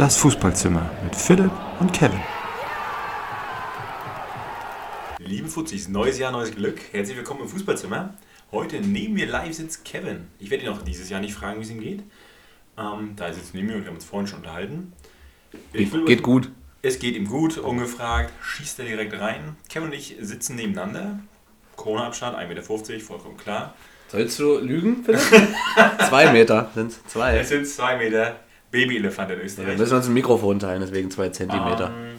Das Fußballzimmer mit Philipp und Kevin. Liebe Fuzis, neues Jahr, neues Glück. Herzlich willkommen im Fußballzimmer. Heute neben mir live sitzt Kevin. Ich werde ihn auch dieses Jahr nicht fragen, wie es ihm geht. Ähm, da sitzt neben mir und wir haben uns vorhin schon unterhalten. Ich will- Geht gut. Es geht ihm gut, ungefragt, schießt er direkt rein. Kevin und ich sitzen nebeneinander. Corona-Abstand, 1,50 Meter, vollkommen klar. Sollst du lügen, Philipp? zwei Meter sind zwei. Es sind 2 Meter Babyelefant in Wir Österreich. müssen uns ein Mikrofon teilen, deswegen zwei Zentimeter. Ähm,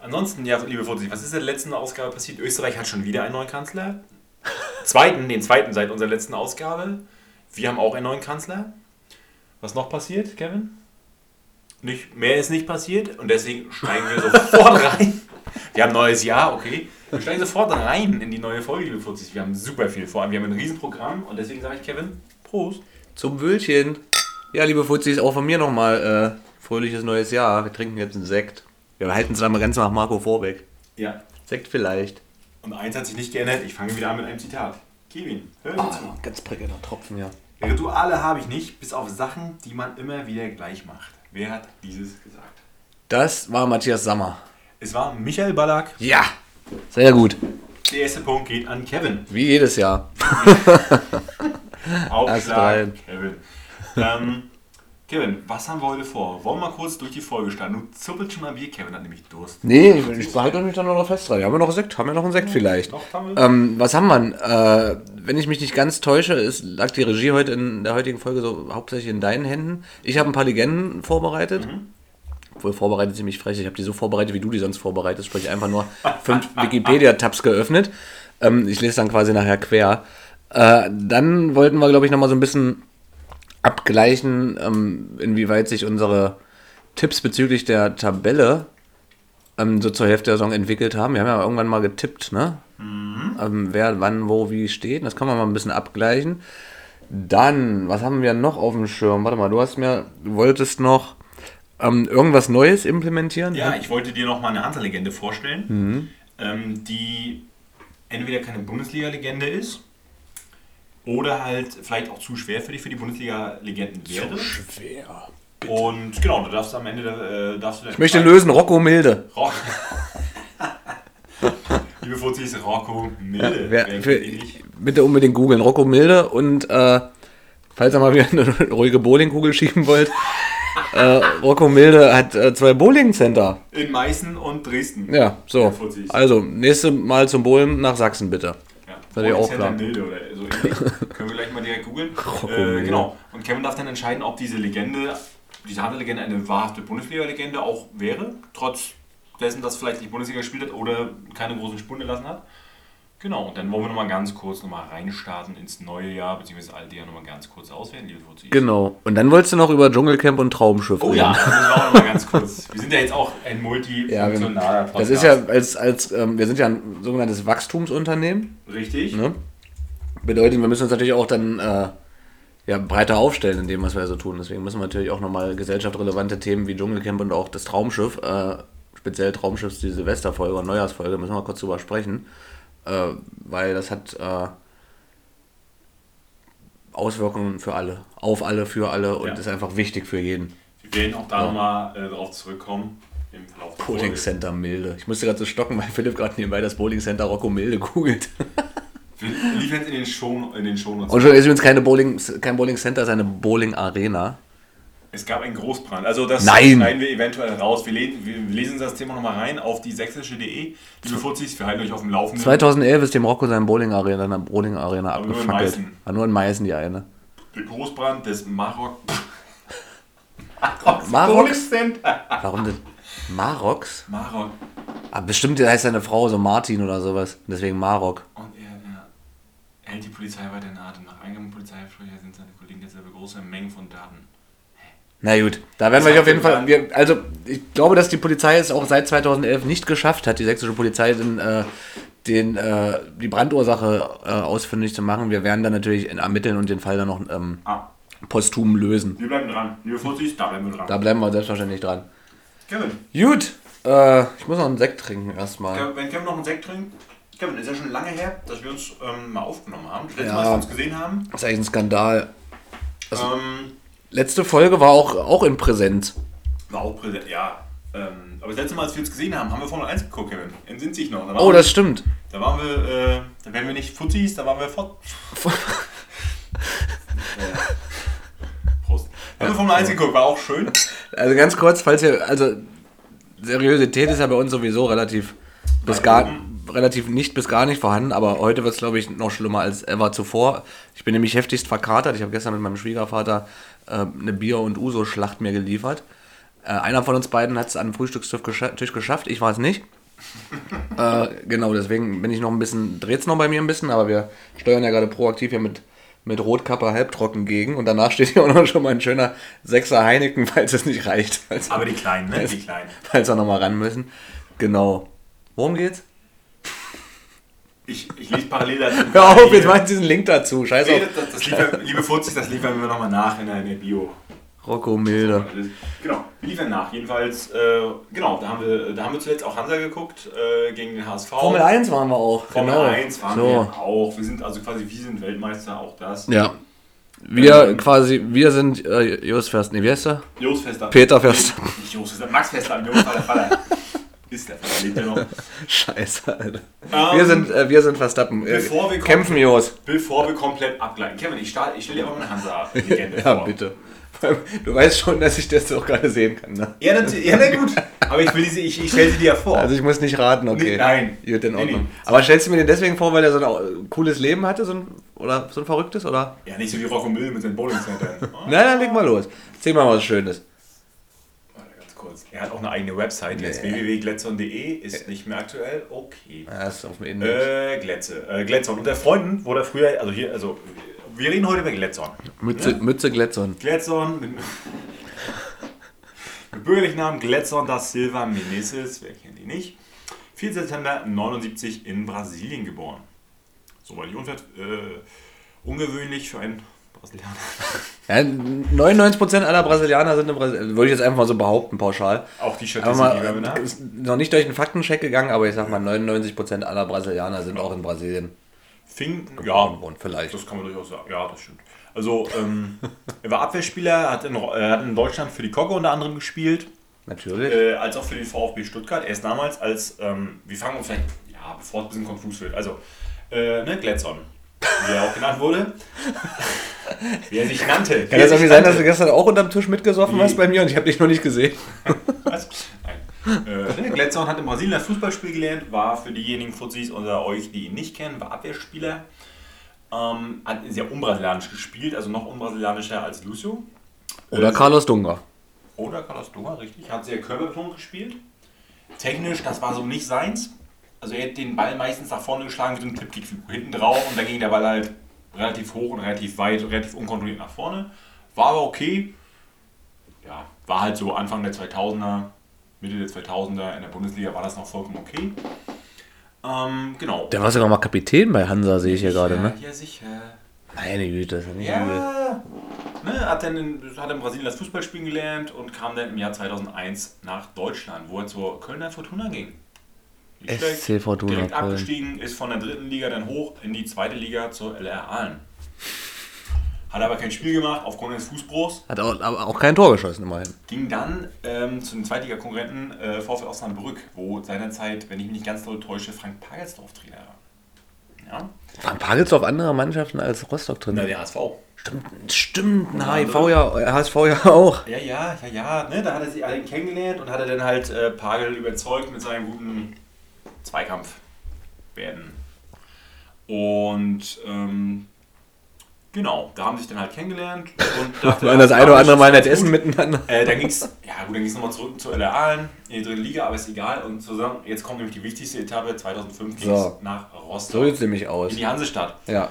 ansonsten, ja, liebe Fuzis, was ist in der letzten Ausgabe passiert? Österreich hat schon wieder einen neuen Kanzler. Zweiten, den zweiten seit unserer letzten Ausgabe. Wir haben auch einen neuen Kanzler. Was noch passiert, Kevin? Nicht, mehr ist nicht passiert und deswegen steigen wir sofort rein. Wir haben ein neues Jahr, okay. Wir steigen sofort rein in die neue Folge, liebe Fuzis. Wir haben super viel vor. Wir haben ein Riesenprogramm und deswegen sage ich Kevin, Prost. Zum Wöhlchen. Ja, liebe Fuzis, auch von mir nochmal äh, fröhliches neues Jahr. Wir trinken jetzt einen Sekt. Wir halten es einmal ganz nach Marco Vorbeck. Ja, Sekt vielleicht. und eins hat sich nicht geändert. Ich fange wieder an mit einem Zitat. Kevin, hör mir zu. ganz prickelnder Tropfen, ja. Rituale habe ich nicht, bis auf Sachen, die man immer wieder gleich macht. Wer hat dieses gesagt? Das war Matthias Sammer. Es war Michael Ballack. Ja, sehr gut. Der erste Punkt geht an Kevin. Wie jedes Jahr. Aufschlag. Kevin. Ähm, Kevin, was haben wir heute vor? Wollen wir mal kurz durch die Folge starten? Du zuppelst schon mal Bier, Kevin hat nämlich Durst. Nee, ich, ich behalte mich dann noch fest dran. Haben wir noch Sekt? Haben wir noch einen Sekt vielleicht? Noch haben wir? Ähm, was haben wir? Äh, wenn ich mich nicht ganz täusche, ist, lag die Regie heute in der heutigen Folge so hauptsächlich in deinen Händen. Ich habe ein paar Legenden vorbereitet. Obwohl vorbereitet ziemlich frech. Ich habe die so vorbereitet, wie du die sonst vorbereitest. Sprich einfach nur fünf Wikipedia-Tabs geöffnet. Ähm, ich lese dann quasi nachher quer. Äh, dann wollten wir, glaube ich, nochmal so ein bisschen abgleichen, ähm, inwieweit sich unsere Tipps bezüglich der Tabelle ähm, so zur Hälfte der Saison entwickelt haben. Wir haben ja irgendwann mal getippt, ne? Ähm, wer wann, wo, wie steht. Das kann man mal ein bisschen abgleichen. Dann, was haben wir noch auf dem Schirm? Warte mal, du hast mir, du wolltest noch ähm, irgendwas Neues implementieren? Ja, ich wollte dir noch mal eine andere Legende vorstellen, ähm, die entweder keine Bundesliga-Legende ist oder halt vielleicht auch zu schwer für dich für die Bundesliga-Legenden wäre. schwer. Und genau, du darfst am Ende äh, darfst du Ich möchte lösen, Rocco Milde. Rock. Liebe Fuzis, Rocco Milde. Wer, Wer für, bitte unbedingt googeln, Rocco Milde und äh, falls ihr mal wieder eine ruhige Bowlingkugel schieben wollt, äh, Rocco Milde hat äh, zwei Bowling-Center. In Meißen und Dresden. Ja, so. Ja. Also, nächstes Mal zum Bowlen nach Sachsen, bitte. Ja, Natürlich auch klar. Milde oder so. Können wir gleich mal direkt googeln. Äh, genau. Und Kevin darf dann entscheiden, ob diese Legende, diese harte Legende eine wahrhafte Bundesliga-Legende auch wäre, trotz dessen, dass vielleicht nicht Bundesliga gespielt hat oder keine großen Spuren gelassen hat. Genau, und dann wollen wir nochmal ganz kurz nochmal reinstarten ins neue Jahr, beziehungsweise alte Jahr nochmal ganz kurz auswerten, liebe Fuzis. Genau. Und dann wolltest du noch über Dschungelcamp und Traumschiff Oh ja, das müssen wir auch nochmal ganz kurz. Wir sind ja jetzt auch ein multifunktionaler Podcast. Das ist ja als, als ähm, wir sind ja ein sogenanntes Wachstumsunternehmen. Richtig. Ne? Bedeutet, wir müssen uns natürlich auch dann äh, ja, breiter aufstellen in dem, was wir so tun. Deswegen müssen wir natürlich auch nochmal gesellschaftsrelevante Themen wie Dschungelcamp und auch das Traumschiff, äh, speziell Traumschiffs, die Silvesterfolge und Neujahrsfolge, müssen wir kurz drüber sprechen. Äh, weil das hat äh, Auswirkungen für alle. Auf alle, für alle und Ja. ist einfach wichtig für jeden. Wir werden auch da nochmal äh, drauf zurückkommen im Verlauf der Bowling. Center Milde. Ich musste gerade so stocken, weil Philipp gerade nebenbei das Bowling Center Rocco Milde googelt. Es in den Show, in den Shownotes. Und schon ist übrigens keine Bowling, kein Bowling Center, es ist eine Bowling Arena. Es gab einen Großbrand. Also das Nein! schneiden wir eventuell raus. Wir, le wir lesen das Thema nochmal rein auf die sächsische.de. Liebe Fuzis, wir halten euch auf dem Laufenden. 2011 ist dem Rocco sein Bowling Arena, eine Bowling Arena Aber nur in abgefackelt. Meißen. War nur in Meißen die eine. Der Großbrand des Marok... Maroks? Center. Warum denn? Maroks? Marok. Ah, bestimmt heißt seine Frau so Martin oder sowas. Deswegen Marok. Und er, er hält die Polizei weiter in Atem. Nach Eingaben Polizeisprecher sind seine Kollegen jetzt über große Mengen von Daten. Na gut, da werden Was wir auf jeden Fall. Wir, also, ich glaube, dass die Polizei es auch seit 2011 nicht geschafft hat, die sächsische Polizei, den, äh, den, äh, die Brandursache äh, ausfindig zu machen. Wir werden dann natürlich ermitteln und den Fall dann noch ähm, Ah, posthum lösen. wir bleiben dran. Liebe Fuzis, da bleiben wir dran. Da bleiben wir selbstverständlich dran. Kevin, Gut, äh, ich muss noch einen Sekt trinken erstmal. Wenn Kevin noch einen Sekt trinkt, Kevin, ist ja schon lange her, dass wir uns ähm, mal aufgenommen haben. Das letzte Ja. Mal, dass wir uns gesehen haben. Das ist eigentlich ein Skandal. Ähm, Letzte Folge war auch, auch in Präsenz. War auch präsent, ja. Ähm, aber das letzte Mal, als wir uns gesehen haben, haben wir Formel 1 geguckt, Kevin. Entsinnt sich noch. Da Oh, wir- das stimmt. Da waren wir, äh, da wären wir nicht Fuzis, da waren wir fort. Prost. Haben wir Formel 1 geguckt, war auch schön. Also ganz kurz, falls ihr, also Seriosität ist ja bei uns sowieso relativ bis gar, oben. relativ nicht bis gar nicht vorhanden, aber heute wird es, glaube ich, noch schlimmer als ever zuvor. Ich bin nämlich heftigst verkatert. Ich habe gestern mit meinem Schwiegervater äh, eine Bier- und Uso-Schlacht mir geliefert. Äh, einer von uns beiden hat es an den Frühstückstisch gescha Tisch geschafft, ich war es nicht. äh, genau, deswegen bin ich noch ein bisschen, dreht es noch bei mir ein bisschen, aber wir steuern ja gerade proaktiv hier mit, mit Rotkappe halbtrocken gegen und danach steht hier auch noch schon mal ein schöner Sechser Heineken, falls es nicht reicht. Falls, Aber die Kleinen, ne? Die Kleinen. falls wir noch mal ran müssen. Genau. Worum geht's? Ich, ich lese parallel dazu. Hör auf, jetzt ich diesen Link dazu. Scheiß Nee, das, das, liefern, liebe Fuzis, das liefern wir nochmal nach in der, in der Bio. Rocco Milde. Genau, wir liefern nach. Jedenfalls, äh, genau, da haben, wir, da haben wir zuletzt auch Hansa geguckt äh, gegen den HSV. Formel 1 waren wir auch. Formel genau. 1 waren so. wir auch. Wir sind also quasi, wir sind Weltmeister, auch das. Ja. Wir Ähm, quasi, wir sind äh, Jos Verstappen. Nee, wie heißt er? Jos Fester. Peter Verstappen. Nicht Jos Fester, Max Fester, Jos Vater. Ist der der noch. Scheiße, Alter. Ähm, wir, sind, äh, wir sind Verstappen. Äh, bevor wir Kämpfen, Jos. Bevor wir komplett abgleiten. Kevin, ich, starte, ich stelle dir auch mal eine Hansa-Legende Ja, vor. bitte. Du weißt schon, dass ich das auch gerade sehen kann, ne? Ja, natürlich, ja, na gut. Aber ich will diese, ich, ich stelle sie dir ja vor. Also ich muss nicht raten, okay. Nee, nein. Gut, in Nee, Ordnung. nee. Aber stellst du mir den deswegen vor, weil er so ein äh, cooles Leben hatte, so ein, oder so ein verrücktes, oder? ja, nicht so wie Rocco Mill mit seinen Bowling-Centern. Oh, Nein, dann leg mal los. Erzähl mal was Schönes. Kurz. Er hat auch eine eigene Website, jetzt Nee. www.gletzon.de, ist nicht mehr aktuell. Okay. Ja, ist auf dem Index. Äh, Glätze. Äh, Glätzon. Unter Freunden wurde er früher, also hier, also wir reden heute über Glätzon. Mütze, Mütze Glätzon. Glätzon mit, mit bürgerlichen Namen Glätzon da Silva Menezes, wer kennt ihn nicht? 4. September 79 in Brasilien geboren. Soweit ich unver äh, ungewöhnlich für einen Brasilianer. Ja, 99% aller Brasilianer sind in Brasilien. Würde ich jetzt einfach mal so behaupten, pauschal. Auch die Aber Statistik, die wir mal, haben. ist noch nicht durch einen Faktencheck gegangen, aber ich sag mal, 99% aller Brasilianer sind auch in Brasilien. Fing, ja, vielleicht. das kann man durchaus sagen. Ja, das stimmt. Also, ähm, er war Abwehrspieler, hat in, er hat in Deutschland für die Kogge unter anderem gespielt. Natürlich. äh, als auch für den VfB Stuttgart. Er ist damals als, ähm, wir fangen vielleicht, ja, bevor es ein bisschen konfus wird, also, äh, ne, Glätzon, wie er auch genannt wurde. wie er sich nannte. Kann das irgendwie sein, dass du gestern auch unterm Tisch mitgesoffen Nee. hast bei mir und ich habe dich noch nicht gesehen? Was? Nein. Äh, ne, Glätzon hat in Brasilien das Fußballspiel gelernt, war für diejenigen Fuzis unter euch, die ihn nicht kennen, war Abwehrspieler. Ähm, hat sehr unbrasilianisch gespielt, also noch unbrasilianischer als Lucio. Oder Äh, Carlos Dunga. Oder Carlos Dunga, richtig. Hat sehr körperbetont gespielt. Technisch, das war so nicht seins. Also er hat den Ball meistens nach vorne geschlagen wie so ein Tippkick hinten drauf und da ging der Ball halt relativ hoch und relativ weit, relativ unkontrolliert nach vorne. War aber okay. Ja, war halt so Anfang der 2000er, Mitte der 2000er in der Bundesliga war das noch vollkommen okay. Ähm, genau. Der war sogar mal Kapitän bei Hansa, sehe ich hier gerade, ne? Ja, sicher. Meine Güte, das ist ja nicht übel. Ja, ne, hat dann in, hat in Brasilien das Fußballspielen gelernt und kam dann im Jahr 2001 nach Deutschland, wo er zur Kölner Fortuna ging. SC Fortuna Direkt Köln. abgestiegen, ist von der dritten Liga dann hoch in die zweite Liga zur LR Aalen. Hat aber kein Spiel gemacht aufgrund des Fußbruchs. Hat auch, aber auch kein Tor geschossen, immerhin. Ging dann ähm, zu den Zweitliga-Konkurrenten äh, VfL Osnabrück, wo seinerzeit, wenn ich mich nicht ganz doll täusche, Frank Pagelsdorf Trainer war. Ja? Frank Pagelsdorf andere Mannschaften als Rostock drin. Na, der HSV. Stimmt, stimmt, na, HIV ja, HSV ja auch. Ja, ja, ja, ja. Ne, da hat er sie alle kennengelernt und hat er dann halt äh, Pagel überzeugt mit seinem guten Zweikampf werden. Und ähm, genau, da haben sie sich dann halt kennengelernt und dachte, Waren das eine oder andere Mal nicht essen gut. miteinander. Äh, dann ging's, ja gut, dann ging es nochmal zurück zu LR Aalen in die dritte Liga, aber ist egal. Und zusammen, jetzt kommt nämlich die wichtigste Etappe, 2005 ging es So. nach So Rostock, sieht es nämlich aus. in die Hansestadt Ja.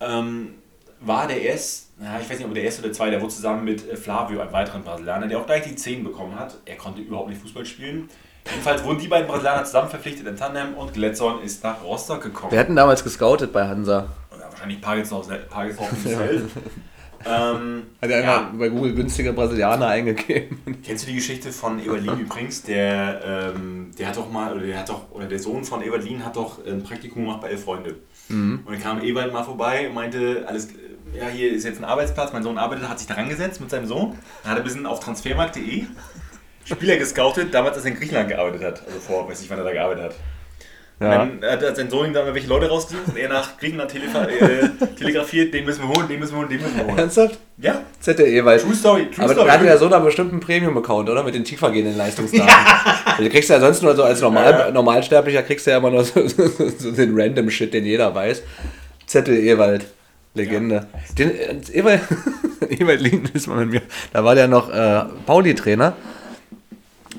ähm, war der erst, na, ich weiß nicht, ob der erste oder zweite, der wurde zusammen mit äh, Flavio, einem weiteren Brasilianer, der auch gleich die 10 bekommen hat. Er konnte überhaupt nicht Fußball spielen. Jedenfalls wurden die beiden Brasilianer zusammen verpflichtet in Tandem und Gletzon ist nach Rostock gekommen. Wir hatten damals gescoutet bei Hansa. Oder wahrscheinlich Pagelsdorf Pagelsdorf selbst. ähm, Hat er ja. einfach bei Google günstige Brasilianer eingegeben. Kennst du die Geschichte von Eberlin übrigens? Der, ähm, der hat doch mal, oder der hat doch, oder der Sohn von Eberlin hat doch ein Praktikum gemacht bei Elf Freunde. Und dann kam Ewald mal vorbei und meinte, alles, ja, hier ist jetzt ein Arbeitsplatz, mein Sohn arbeitet, hat sich daran gesetzt mit seinem Sohn. Dann hat er ein bisschen auf transfermarkt.de Spieler gescoutet, damals, als er in Griechenland gearbeitet hat. Also vor, weiß nicht, wann er da gearbeitet hat. Ja. Und dann hat sein Sohn dann welche Leute rausgesucht und er nach Griechenland äh, telegrafiert, den müssen wir holen, den müssen wir holen, den müssen wir holen. Ernsthaft? Ja, ZDE, weil. True Story, True Aber Story. der hatte ja so einen bestimmten Premium-Account, oder? Mit den tiefer gehenden Leistungsdaten. Also Du kriegst ja sonst nur so als Normal, Ja, ja. Normalsterblicher kriegst du ja immer nur so, so, so den random Shit, den jeder weiß. Zettel Ewald. Legende. Den, äh, Ewald, Ewald Lien ist mal mit mir. Da war der noch äh, Pauli-Trainer.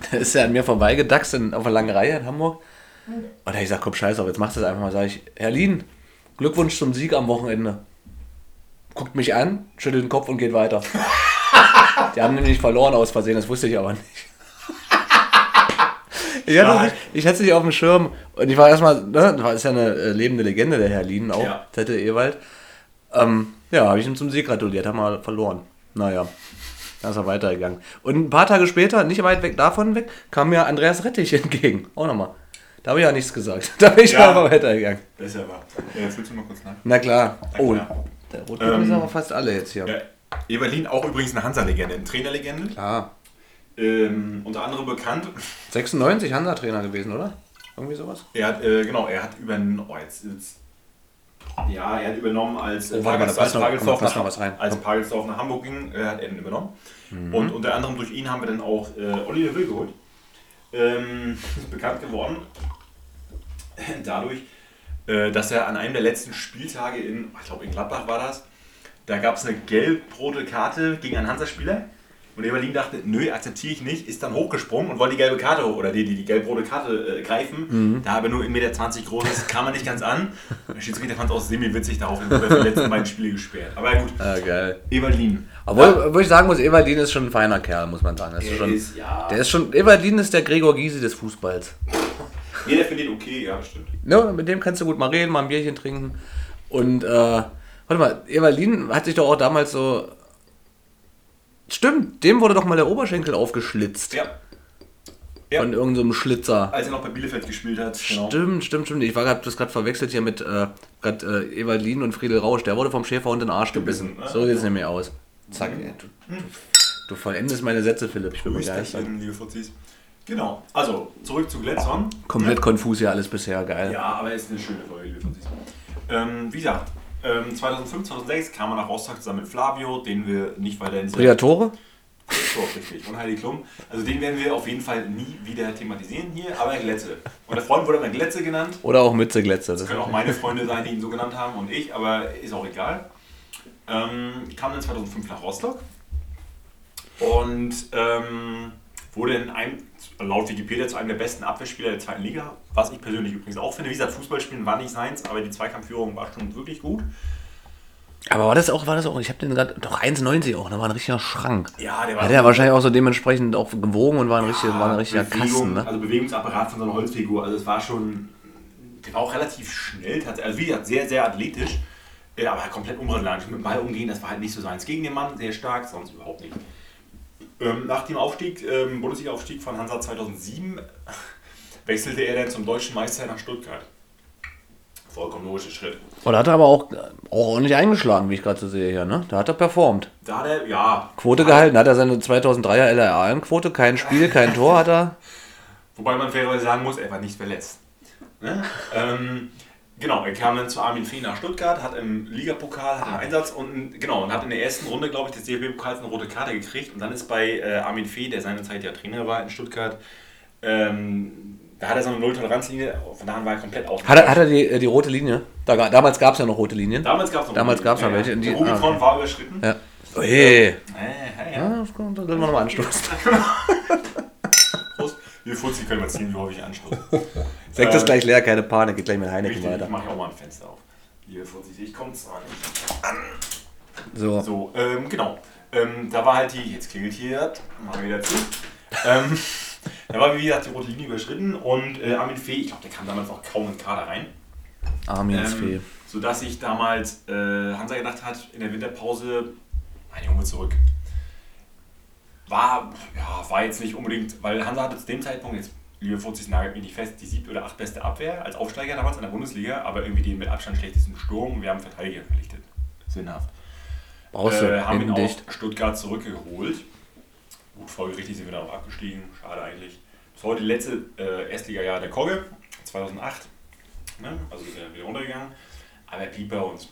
Da ist er an mir vorbeigedaxt in, auf einer langen Reihe in Hamburg. Und da hab ich gesagt, komm, scheiß auf, jetzt machst du das einfach mal. Sag ich, Herr Lien, Glückwunsch zum Sieg am Wochenende. Guckt mich an, schüttelt den Kopf und geht weiter. Die haben nämlich verloren aus Versehen, das wusste ich aber nicht. Ich hatte, nicht, ich hatte es nicht auf dem Schirm und ich war erstmal, ne, das ist ja eine äh, lebende Legende, der Herr Lien auch, Ja. Tette Ewald. Ähm, ja, habe ich ihm zum Sieg gratuliert, haben wir verloren. Naja, dann ist er weitergegangen. Und ein paar Tage später, nicht weit weg davon weg, kam mir Andreas Rettich entgegen. Auch nochmal. Da habe ich ja nichts gesagt. Da bin ich Ja. aber weitergegangen. Das ist ja wahr. Äh, füllst du mal kurz nach? Na klar. Oh, klar. der Rotwein Ähm, ist aber fast alle jetzt hier. Ja, Eberlin, auch übrigens eine Hansa-Legende, eine Trainerlegende. Klar. Ähm, unter anderem bekannt. 96 Hansa-Trainer gewesen, oder? Irgendwie sowas? Er hat, äh, genau, er hat übernommen, oh, jetzt, jetzt, ja, er hat übernommen, als, Oh, warte als, noch- Pagelsdorf nach, als. Pagelsdorf nach Hamburg ging, äh, hat er ihn übernommen. Und unter anderem durch ihn haben wir dann auch äh, Oliver Will geholt. Ähm, ist bekannt geworden dadurch, äh, dass er an einem der letzten Spieltage in, ich glaube in Gladbach war das, da gab es eine gelb-rote Karte gegen einen Hansa-Spieler. Und Eberlin dachte, nö, akzeptiere ich nicht, ist dann hochgesprungen und wollte die gelbe Karte hoch, oder die, die die gelb-rote Karte äh, greifen. Da aber nur 1,20 Meter groß ist, kam er nicht ganz an. Der Schiedsrichter fand es auch semi-witzig, daraufhin wurde er für die letzten beiden Spiele gesperrt. Aber gut, Ah, geil. Eberlin. Obwohl, obwohl ich sagen muss, Evaldin ist schon ein feiner Kerl, muss man sagen. Das ist Der schon, ist, ja. der ist schon, Evaldin ist der Gregor Gysi des Fußballs. Jeder findet ihn okay, ja, stimmt. Ne, mit dem kannst du gut mal reden, mal ein Bierchen trinken. Und, äh, warte mal, Evaldin hat sich doch auch damals so. Stimmt, dem wurde doch mal der Oberschenkel aufgeschlitzt. Ja. Ja. Von irgendeinem so Schlitzer. Als er noch bei Bielefeld gespielt hat. Genau. Stimmt, stimmt, stimmt. Ich war grad, das gerade verwechselt hier mit äh, grad, äh, Evalin und Friedel Rausch. Der wurde vom Schäferhund in den Arsch gebissen. Gebissen, ne? So sieht es nämlich aus. Zack, ey, du, du, du vollendest meine Sätze, Philipp. Ich bin begeistert. Liebe Fuzis. Genau, also zurück zu Gletson. Komplett konfus hier alles bisher, geil. Ja, aber es ist eine schöne Folge, liebe Fuzis. Ähm, wie gesagt, ähm, 2005, 2006 kam er nach Rostock zusammen mit Flavio, den wir nicht weiter in Priatore? So, richtig. Und Heidi Klum. Also den werden wir auf jeden Fall nie wieder thematisieren hier, aber Glätze. Und der Freund wurde immer Glätze genannt. Oder auch Mütze Glätze. Das Das können auch meine Freunde sein, die ihn so genannt haben und ich, aber ist auch egal. Ähm, kam dann 2005 nach Rostock und ähm, wurde in einem, laut Wikipedia zu einem der besten Abwehrspieler der zweiten Liga, was ich persönlich übrigens auch finde. Wie gesagt, Fußballspielen war nicht seins, aber die Zweikampfführung war schon wirklich gut. Aber war das auch, war das auch, ich habe den gerade, doch 1,90 auch, da war ein richtiger Schrank. Ja, der war Hat er wahrscheinlich auch so dementsprechend auch gewogen und war ein, richtig, war ein richtiger Bewegung, Kasten, ne? Also Bewegungsapparat von so einer Holzfigur. Also es war schon, der war auch relativ schnell, tatsächlich. also wie gesagt, sehr, sehr athletisch, äh, aber komplett unbrasilianisch. Mit dem Ball umgehen, das war halt nicht so seins. Gegen den Mann sehr stark, sonst überhaupt nicht. Ähm, nach dem Aufstieg, ähm, Bundesliga-Aufstieg von Hansa 2007, wechselte er dann zum deutschen Meister nach Stuttgart. Vollkommen logischer Schritt. Und hat er aber auch, auch ordentlich eingeschlagen, wie ich gerade so sehe hier, ne? Da hat er performt. Da hat er, ja. Quote gehalten, hat er seine 2003er LRA-Quote, kein Spiel, kein Tor hat er. Wobei man fairerweise sagen muss, er war nicht verletzt. Ne? ähm, genau, er kam dann zu Armin Fee nach Stuttgart, hat im Ligapokal hat einen Einsatz und genau und hat in der ersten Runde, glaube ich, des DFB-Pokals eine rote Karte gekriegt. Und dann ist bei äh, Armin Fee, der seinerzeit ja Trainer war in Stuttgart, ähm, da hat er so eine Null-Toleranz-Linie, von da an war er komplett aus. Hat er, hat er die, äh, die rote Linie? Da, damals gab es ja noch rote Linien. Damals gab es noch Damals ja, welche, Ja. die- Der Rubikon ah, okay. war überschritten. Ja. Oh je. Äh, ja, ja. Ja, das können wir nochmal anstoßen. Wir Fuzzi können wir ziehen, wie häufig anstoßen. Sekt ist Äh, gleich leer, keine Panik, geht gleich mit Heineken Richtig, ich weiter. mache auch mal ein Fenster auf. Liebe Fuzis, ich komme zwar nicht. So. So, ähm, genau. Ähm, da war halt die, jetzt klingelt hier, machen wir wieder zu. ähm, da war wie gesagt die rote Linie überschritten und äh, Armin Fee, ich glaube, der kam damals auch kaum in den Kader rein. Armins Fee. Ähm, sodass sich damals äh, Hansa gedacht hat, in der Winterpause, mein Junge zurück. War, ja, war jetzt nicht unbedingt, weil Hansa hatte zu dem Zeitpunkt, jetzt liebe Fuzis nagelt mich nicht fest, die siebte oder acht beste Abwehr als Aufsteiger damals in der Bundesliga, aber irgendwie den mit Abstand schlechtesten Sturm wir haben Verteidiger verpflichtet. Sinnhaft. Brauchst Äh, haben ihn dicht. Stuttgart zurückgeholt. Gut, folgerichtig sind wir dann auch abgestiegen. Schade eigentlich. Das war heute letzte äh, Erstliga-Jahr der Kogge, 2008. Ne? Also ist er wieder runtergegangen. Aber er blieb bei uns.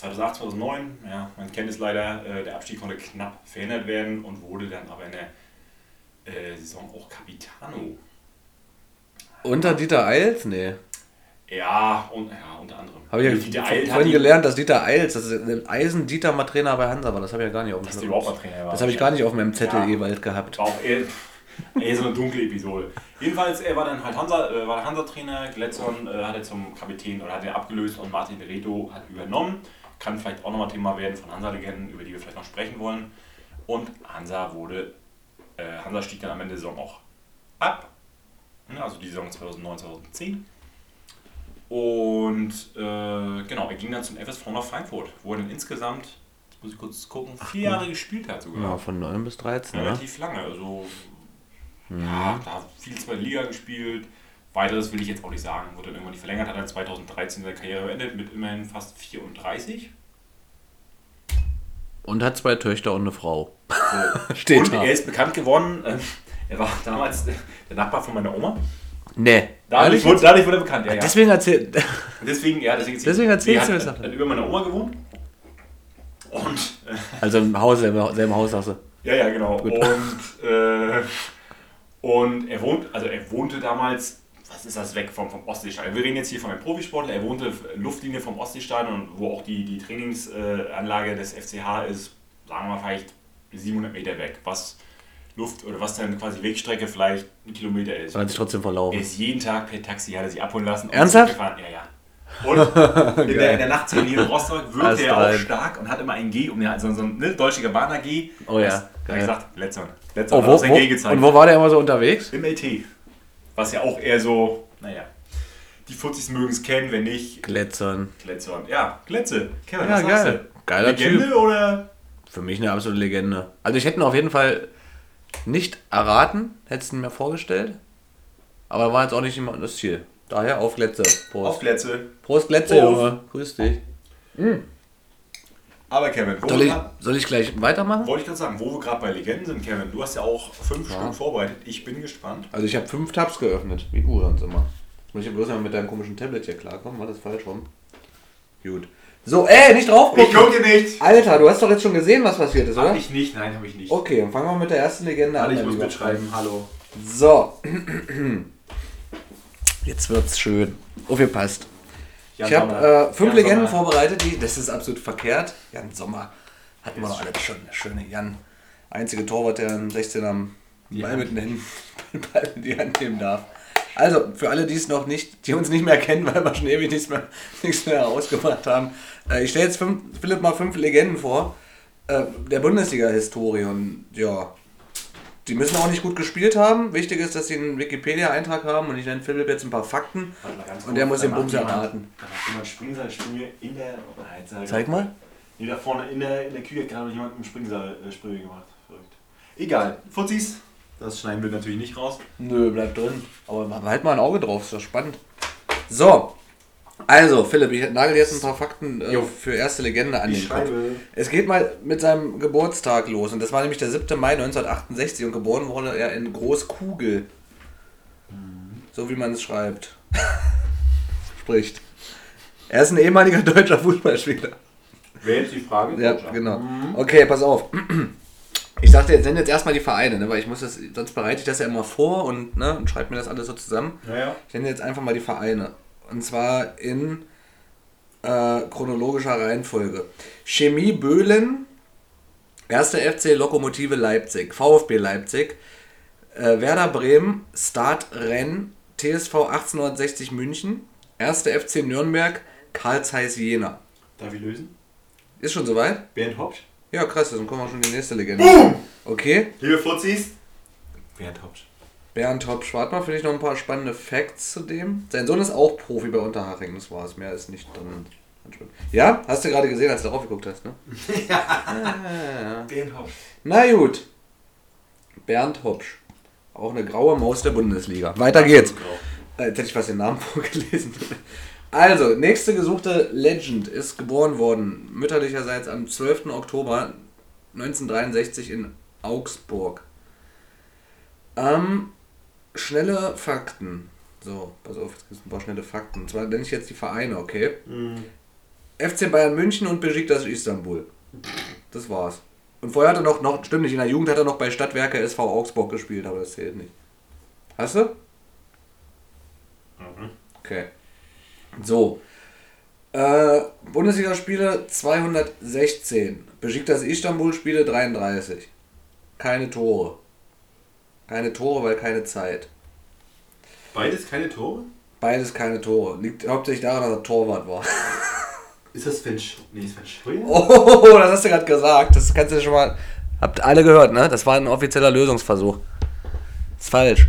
2008, 2009, ja, man kennt es leider, äh, der Abstieg konnte knapp verhindert werden und wurde dann aber in der äh, Saison auch Capitano. Unter Dieter Eils? Nee. Ja, und, ja unter anderem. Habe ich Dieter ja hat vorhin die- gelernt, dass Dieter Eils, das ist ein Eisen-Dieter mal Trainer bei Hansa war. Das habe ich ja gar nicht auf dem Dass Zettel. Das habe ich gar nicht auf meinem Zettel Ja. jeweils gehabt. War auch eher, eher so eine dunkle Episode. Jedenfalls, er war dann halt Hansa, äh, war der Hansa-Trainer, Gletson äh, hat er zum Kapitän oder hat er abgelöst und Martin Reto hat übernommen. Kann vielleicht auch nochmal Thema werden von Hansa-Legenden, über die wir vielleicht noch sprechen wollen. Und Hansa wurde, äh, Hansa stieg dann am Ende der Saison auch ab. Ne, Also die Saison 2009, 2010. Und äh, genau, er ging dann zum FSV nach Frankfurt, wo er dann insgesamt, jetzt muss ich kurz gucken, vier Jahre gespielt hat sogar. Ja, von 9 bis 13, ne? Relativ lange. Also, ja, da hat viel zweite Liga gespielt. Weiteres will ich jetzt auch nicht sagen. Wurde dann irgendwann nicht verlängert, hat dann 2013 seine Karriere beendet mit immerhin fast 34. Und hat zwei Töchter und eine Frau. So. Steht Und da. er ist bekannt geworden. äh, Er war damals der Nachbar von meiner Oma. Nee. Dadurch wurde, dadurch wurde er bekannt. Ja, ja. Deswegen erzählt. Deswegen, ja, deswegen, Deswegen erzählst du hat, das. hat über meiner Oma gewohnt. Und äh, Also im Haus, selben, selben Haus sagst du. Ja, ja, genau. Und, äh, und er wohnt, also er wohnte damals, was ist das, weg vom, vom Ostseestadion. Wir reden jetzt hier von einem Profisportler, er wohnte Luftlinie vom Ostseestadion, wo auch die, die Trainingsanlage des FCH ist, sagen wir mal vielleicht 700 Meter weg, was Luft oder was dann quasi Wegstrecke vielleicht ein Kilometer ist. Und hat sich trotzdem Er verlaufen. ist jeden Tag per Taxi, hat er sich abholen lassen. und Ernsthaft? Ja, ja. Und in der, in der Nacht in Rostock Hast wirkte er auch stark und hat immer ein G, um den, also so ein ne, deutsche Gabbana G. Oh ja, Das- Da hat er gesagt, Letzon. Letzon Oh, hat wo, wo, gezeigt. und wo war der immer so unterwegs? Im LT. Was ja auch eher so, naja. Die Fuzis mögen es kennen, wenn nicht, Glätzern. Gletzer. Ja, Gletze. Kevin, Ja, was sagst geil. du? Geiler Legende Typ. oder? Für mich eine absolute Legende. Also ich hätte ihn auf jeden Fall nicht erraten, hätte es ihn mir vorgestellt. Aber war jetzt auch nicht immer das Ziel. Daher auf Glätze. Prost. Auf Gletze. Prost Glätze, Prost. Junge. Grüß dich. Aber Kevin, wo Soll ich, soll ich gleich weitermachen? wollte ich gerade sagen, wo wir gerade bei Legenden sind, Kevin, du hast ja auch fünf Ja. Stück vorbereitet. Ich bin gespannt. Also ich habe fünf Tabs geöffnet, wie du sonst immer. Muss ich bloß mal mit deinem komischen Tablet hier klarkommen, war das falsch rum? Gut. So, ey, nicht drauf Ich gucke nicht. Alter, du hast doch jetzt schon gesehen, was passiert ist, oder? Hab ich nicht, nein, habe ich nicht. Okay, dann fangen wir mit der ersten Legende Warte, an. ich muss mitschreiben. Hallo. So. Jetzt wird's schön. Aufgepasst. Ich habe äh, fünf Jan Legenden Sommer. vorbereitet, die, das ist absolut verkehrt. Jan Sommer. Hatten wir noch alle schon. Der schöne Jan. Einzige Torwart, der im 16 am. Ball mit den Ball die Hand nehmen darf. Also, für alle, die es noch nicht, die uns nicht mehr kennen, weil wir schon ewig nichts mehr, nichts mehr rausgebracht haben. Äh, ich stelle jetzt fünf, Philipp mal fünf Legenden vor, äh, der Bundesliga-Historie. Und ja, die müssen auch nicht gut gespielt haben. Wichtig ist, dass sie einen Wikipedia-Eintrag haben und ich nenne Philipp jetzt ein paar Fakten. Und der muss den Bums erraten. Da macht jemand Springseilsprünge in der. Hat er Zeig mal. Nee, da vorne in der, in der Küche hat gerade jemand einen Springseilsprünge gemacht. Verrückt. Egal. Fuzis. Das schneiden wir natürlich nicht raus. Nö, bleibt drin. Aber halt mal ein Auge drauf, ist doch spannend. So, also Philipp, ich nagel jetzt ein paar Fakten äh, für erste Legende an Ich den Kopf. schreibe. Es geht mal mit seinem Geburtstag los und das war nämlich der 7. Mai 1968 und geboren wurde er in Großkugel. So wie man es schreibt. Spricht. Er ist ein ehemaliger deutscher Fußballspieler. Wer jetzt die Frage? Ja, genau. Okay, pass auf. Ich dachte, jetzt sind jetzt erstmal die Vereine, ne, weil ich muss das, sonst bereite ich das ja immer vor und, ne, und schreibe mir das alles so zusammen. Ja, ja. Ich nenne jetzt einfach mal die Vereine. Und zwar in äh, chronologischer Reihenfolge. Chemie Böhlen, 1. FC Lokomotive Leipzig, VfB Leipzig, äh, Werder Bremen, Start Rennes, TSV 1860 München, 1. FC Nürnberg, Karl Zeiss Jena. Darf ich lösen? Ist schon soweit? Bernd Hopsch. Ja, krass, dann kommen wir schon in die nächste Legende. Okay, Liebe Fuzis. Bernd Hopsch. Bernd Hopsch, warte mal, finde ich noch ein paar spannende Facts zu dem. Sein Sohn ist auch Profi bei Unterhaching, das war's. Mehr ist nicht drin. Ja, hast du gerade gesehen, als du drauf geguckt hast, ne? ja. Bernd Hopsch. Na gut. Bernd Hopsch. Auch eine graue Maus der Bundesliga. Weiter geht's. Äh, Jetzt hätte ich fast den Namen vorgelesen. Also, nächste gesuchte Legend ist geboren worden, mütterlicherseits am 12. Oktober 1963 in Augsburg. Ähm, schnelle Fakten. So, pass auf, jetzt gibt es ein paar schnelle Fakten. Und zwar nenne ich jetzt die Vereine, okay? FC Bayern München und Besiktas Istanbul. Das war's. Und vorher hat er noch, noch, stimmt nicht, in der Jugend hat er noch bei Stadtwerke SV Augsburg gespielt, aber das zählt nicht. Hast du? Okay. So. Äh, Bundesligaspiele 216. Besiktas Istanbul Spiele 33. Keine Tore. Keine Tore, weil keine Zeit. Beides keine Tore? Beides keine Tore. Liegt hauptsächlich daran, dass er Torwart war. Ist das Sven Sch Nee, Sven Scheuer? Oh, das hast du gerade gesagt. Das kannst du schon mal. Habt alle gehört, ne? Das war ein offizieller Lösungsversuch. Ist falsch.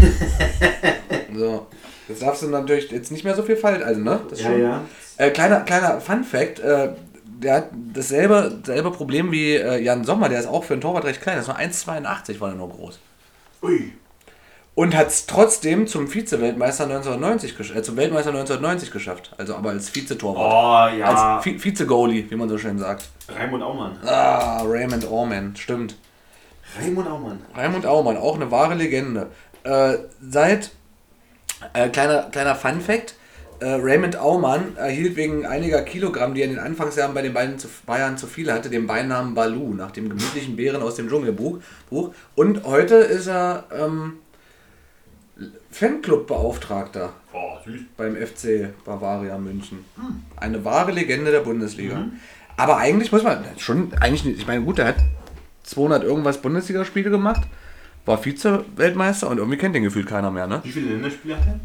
so. Jetzt darfst du natürlich jetzt nicht mehr so viel falsch, also, ne? Das Ja, schon- ja. Äh, kleiner, kleiner Fun Fact, äh, der hat dasselbe, dasselbe Problem wie äh, Jan Sommer, der ist auch für einen Torwart recht klein, das ist nur 1,82 war er nur groß. Ui. Und hat es trotzdem zum Vize-Weltmeister 1990 gesch- äh, zum Weltmeister 1990 geschafft. Also aber als Vize-Torwart. Oh, ja. Als Vi- Vize-Goalie, wie man so schön sagt. Raimund Aumann. Ah, Raymond Orman, stimmt. Raimund Aumann. Raimund Aumann, auch eine wahre Legende. Äh, seit, äh, kleiner, kleiner Fun Fact, äh, Raymond Aumann erhielt wegen einiger Kilogramm, die er in den Anfangsjahren bei den beiden zu, Bayern zu viel hatte, den Beinamen Balu, nach dem gemütlichen Bären aus dem Dschungelbuch. Buch. Und heute ist er ähm, Fanclub-Beauftragter Oh, beim FC Bavaria München. Eine wahre Legende der Bundesliga. Aber eigentlich muss man schon, eigentlich, nicht- ich meine, gut, er hat 200 irgendwas Bundesligaspiele gemacht, war Vize-Weltmeister und irgendwie kennt den gefühlt keiner mehr, ne? Wie viele Länderspiele hat er?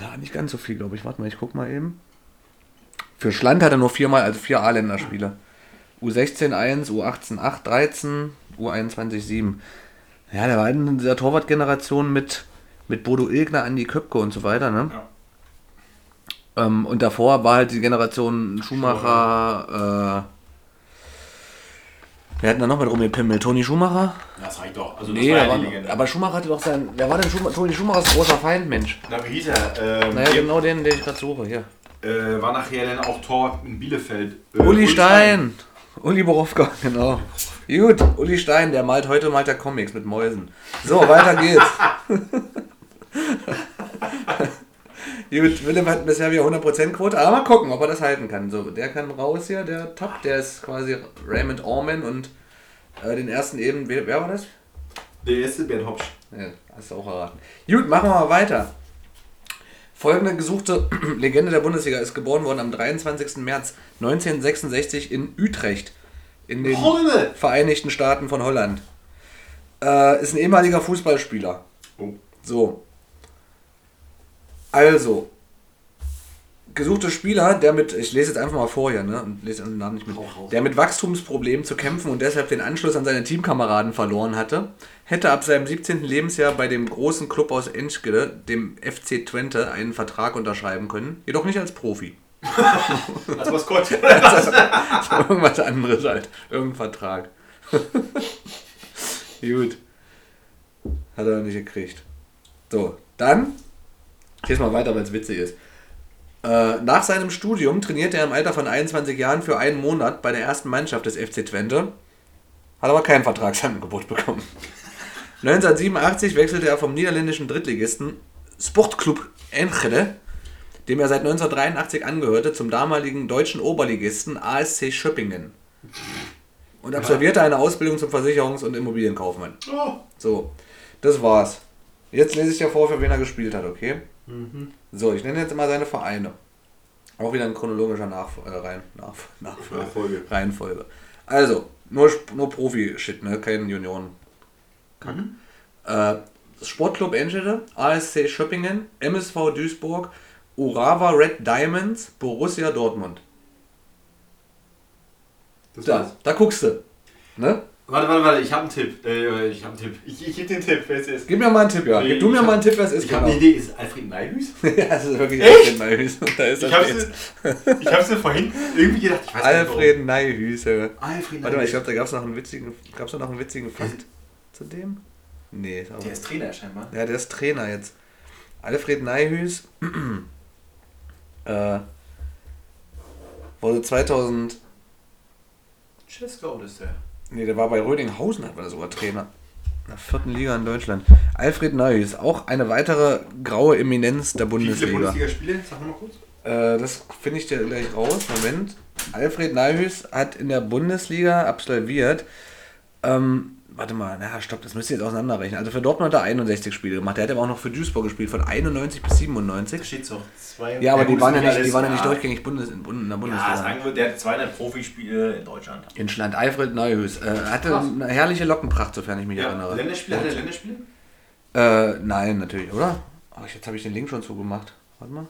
Na, nicht ganz so viel, glaube ich. Warte mal, ich guck mal eben. Für Schland hat er nur viermal, also vier A-Länderspiele. U16 1, U18 8, 13, U21 7. Ja, der war in dieser Torwartgeneration mit, mit Bodo Ilgner, Andi Köpke und so weiter, ne? Ähm, und davor war halt die Generation Schumacher, äh, wer hat denn da noch mit rumgepimmelt? Toni Schumacher? Das reicht doch. Also, Nee, das der war war, ja die Legende. aber Schumacher hatte doch sein. Wer war denn Schumacher? Toni Schumachers großer Feind, Mensch? Na, wie hieß er? Ähm, Naja, hier, genau den, den ich gerade suche. Hier. äh, war nachher dann auch Tor in Bielefeld. Äh, Uli Stein. Uli Borowka, genau. Gut, Uli Stein, der malt heute malt er Comics mit Mäusen. So, weiter geht's. Gut, Willem hat bisher wieder 100% Quote, aber mal gucken, ob er das halten kann. So, der kann raus hier, der Top, der ist quasi Raymond Orman und äh, den ersten eben, wer, wer war das? Der erste Bernd Hopsch. Ja, hast du auch erraten. Gut, machen wir mal weiter. Folgende gesuchte Legende der Bundesliga ist geboren worden am 23. März 1966 in Utrecht in den Holländer! Vereinigten Staaten von Holland. Äh, ist ein ehemaliger Fußballspieler. Oh. So. Also. Gesuchte Spieler, der mit, ich lese jetzt einfach mal vor hier, ne? Und lese den Namen nicht mit. Der mit Wachstumsproblemen zu kämpfen und deshalb den Anschluss an seine Teamkameraden verloren hatte, hätte ab seinem 17. Lebensjahr bei dem großen Club aus Enschede, dem FC Twente, einen Vertrag unterschreiben können, jedoch nicht als Profi. Als Maskottchen. Irgendwas anderes halt. Irgendein Vertrag. Gut. Hat er nicht gekriegt. So, dann. Ich lese mal weiter, weil es witzig ist. Äh, nach seinem Studium trainierte er im Alter von 21 Jahren für einen Monat bei der ersten Mannschaft des FC Twente. Hat aber kein Vertragsangebot bekommen. 1987 wechselte er vom niederländischen Drittligisten Sportclub Enschede, dem er seit 1983 angehörte, zum damaligen deutschen Oberligisten ASC Schöppingen. Und absolvierte eine Ausbildung zum Versicherungs- und Immobilienkaufmann. Oh. So, das war's. Jetzt lese ich ja vor, für wen er gespielt hat, okay? So, ich nenne jetzt mal seine Vereine. Auch wieder in chronologischer Nach äh, Rein nach nach Nachfolge. Reihenfolge. Also, nur, nur Profi-Shit, ne? Kein Junioren. Kack. Äh, Sportclub Enschede, ASC Schöppingen, MSV Duisburg, Urawa Red Diamonds, Borussia Dortmund. Das Da, war's. da guckst du. Ne? Warte, warte, warte, ich habe einen Tipp. Äh, ich habe einen Tipp. Ich, ich gebe den Tipp, wer es ist. Gib mir mal einen Tipp, ja. Gib du mir Ich mal einen hab- Tipp, wer es ist. Ich habe genau. eine Idee. Ist Alfred Neihüs? ja, das ist wirklich Echt? Alfred Neihüs. Da ist Ich habe jetzt. ich hab's mir vorhin irgendwie gedacht. Ich weiß nicht Alfred Neihüs. ja. warum. Alfred Warte mal, ich glaube, da gab es noch einen witzigen, gab's noch einen witzigen Fakt zu dem? Nee, ist aber, Der ist Trainer scheinbar. ja, der ist Trainer jetzt. Alfred Neihüs äh, wurde 2000, Chess Scout ist der. Nee, der war bei Rödinghausen, hat war der sogar Trainer. In der vierten Liga in Deutschland. Alfred Neues, auch eine weitere graue Eminenz der Wie viele Bundesliga. Bundesligaspiele? Sag mal kurz. Äh, das finde ich dir gleich raus. Moment. Alfred Neuhus hat in der Bundesliga absolviert. Ähm, warte mal, na stopp, das müsst ihr jetzt auseinanderrechnen. Also für Dortmund hat er 61 Spiele gemacht. Der hat aber auch noch für Duisburg gespielt, von 91 bis 97. steht so. Zwei Ja, aber die waren ja nicht, die waren ja nicht durchgängig Bundes, in, in der Ja, Bundesliga. sagen wir, der hat 200 Profispiele in Deutschland. in Schland. Alfred Neuhus. Äh, hatte Krass. eine herrliche Lockenpracht, sofern ich mich Ja, erinnere. Länderspiele, hat er Länderspiele? Äh, nein, natürlich, oder? Ach, jetzt habe ich den Link schon zugemacht. Warte mal.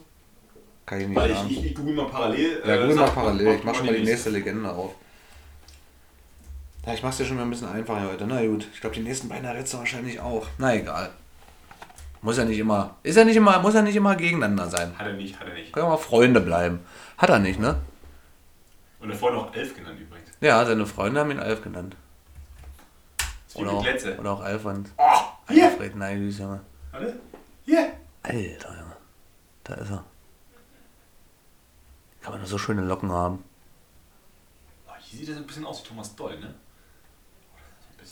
Kann ich nicht Weil sagen. ich, ich, ich google mal parallel. Ja, äh, google mal parallel. mach- Ich mach mach schon mal die nächste. nächste Legende auf. Ja, ich mach's dir schon mal ein bisschen einfacher heute. Na gut, ich glaube, die nächsten beiden du wahrscheinlich auch. Na egal. Muss ja nicht immer. Ist ja nicht immer, muss ja nicht immer gegeneinander sein. Hat er nicht, hat er nicht. Können ja mal Freunde bleiben. Hat er nicht, ne? Und er vorhin noch 11 genannt übrigens. Ja, seine Freunde haben ihn Alf genannt. Das ist Oder auch, Glätze. oder auch Alfons. Oh, hier! Alfred Neidus, Junge. Warte. Hier! Alter, Junge. Da ist er. Kann man nur so schöne Locken haben. Oh, hier sieht er so ein bisschen aus wie Thomas Doll, ne?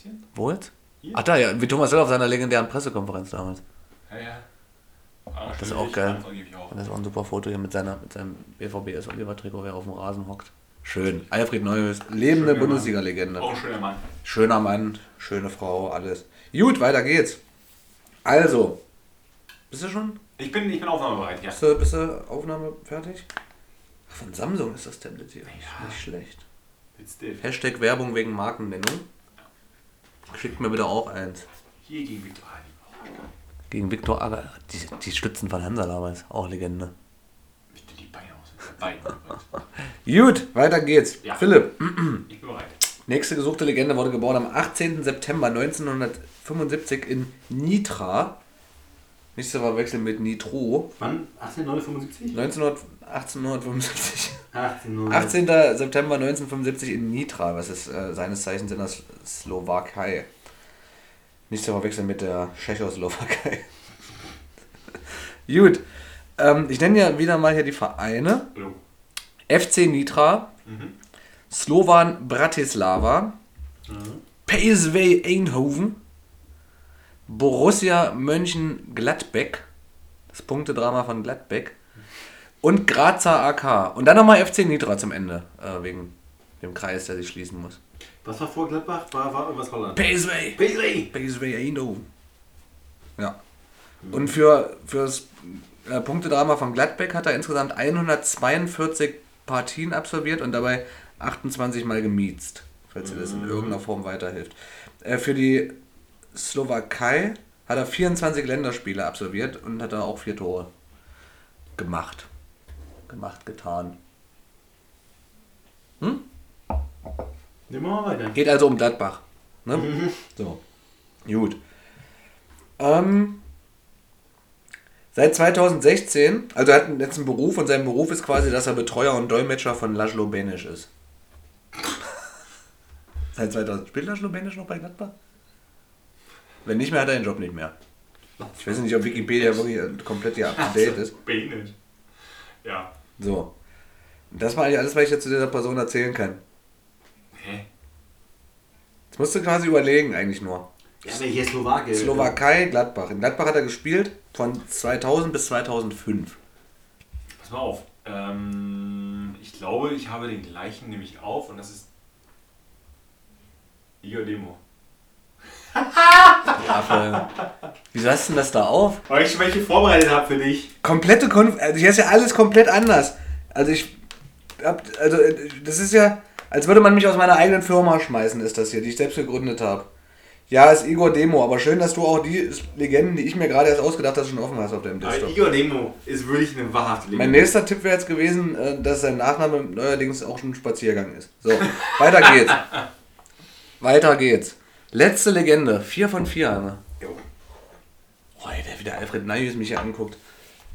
Bisschen? Wo jetzt? Hier. Ach da, ja, wie Thomas Doll auf seiner legendären Pressekonferenz damals. Ja, ja. Ah, Das ist auch geil. Und das ist auch ein super Foto hier mit, seiner, mit seinem BVBS Oliver Trikot, wer auf dem Rasen hockt. Schön. Alfred Neues, lebende. Bundesliga-Legende. Auch ein schöner Mann. Schöner Mann, schöne Frau, alles. Gut, weiter geht's. Also, bist du schon? Ich bin, ich bin aufnahmebereit, ja. Bist du, bist du Aufnahme fertig? Ach, von Samsung ist das Tablet hier. Ja. Nicht schlecht. Hashtag Werbung wegen Markennennung. Schickt mir bitte auch eins. Hier gegen Victor Ali. Gegen Viktor Agger. Die, die Stützen von Hansa damals. Auch Legende. Bitte die Beine aus. Beine. Gut, weiter geht's. Ja. Philipp, Ich bin bereit. nächste gesuchte Legende wurde geboren am 18. September 1975 in Nitra. Nicht zu verwechseln mit Nitro. Wann? 1875? 1900, 1875. 1800. 18. September 1975 in Nitra, was ist äh, seines Zeichens in der Sl- Slowakei. Nicht zu verwechseln mit der Tschechoslowakei. Gut. Ähm, ich nenne ja wieder mal hier die Vereine. Hallo. FC Nitra, Mhm. Slovan Bratislava, PSV Eindhoven, Borussia Mönchengladbach, das Punktedrama von Gladbach und Grazer AK. Und dann nochmal FC Nitra zum Ende, äh, wegen dem Kreis, der sich schließen muss. Was war vor Gladbach? War, war irgendwas Holland? PSV! PSV! PSV Eindhoven. Ja. Und für fürs äh, Punktedrama von Gladbach hat er insgesamt 142 Partien absolviert und dabei 28 Mal gemiezt, falls ihr das in irgendeiner Form weiterhilft. Äh, für die Slowakei hat er 24 Länderspiele absolviert und hat da auch vier Tore gemacht. Gemacht, getan. Nehmen wir mal weiter. Geht also um Gladbach. Ne? So. Gut. Ähm, seit 2016, also er hat jetzt einen Beruf und sein Beruf ist quasi, dass er Betreuer und Dolmetscher von Laszlo Benisch ist. seit 2000. Spielt Laszlo Benisch noch bei Gladbach? Wenn nicht mehr, hat er den Job nicht mehr. Ich weiß nicht, ob Wikipedia wirklich komplett hier up to date ist. Beine. Ja. So. Das war eigentlich alles, was ich jetzt zu dieser Person erzählen kann. Hä? Jetzt musst du quasi überlegen, eigentlich nur. Ja, aber hier Slowake. Slowakei, Gladbach. In Gladbach hat er gespielt von 2000 bis 2005. Pass mal auf. Ähm, ich glaube, ich habe den gleichen nämlich auf und das ist Igor Demo. Affe. Wieso hast du denn das da auf? Weil ich welche vorbereitet habe für dich. Komplette Konf also hier ist ja alles komplett anders. Also ich hab, also äh, das ist ja, als würde man mich aus meiner eigenen Firma schmeißen, ist das hier, die ich selbst gegründet habe. Ja, ist Igor Demo, aber schön, dass du auch die Legenden, die ich mir gerade erst ausgedacht habe, schon offen hast auf deinem Aber Desktop. Igor Demo ist wirklich eine wahrhafte Mein Legende. nächster Tipp wäre jetzt gewesen, äh, dass sein Nachname neuerdings auch schon ein Spaziergang ist. So, weiter geht's. weiter geht's. Letzte Legende, 4 von 4. Ne? Jo. Oh, der wieder Alfred Neius mich hier anguckt.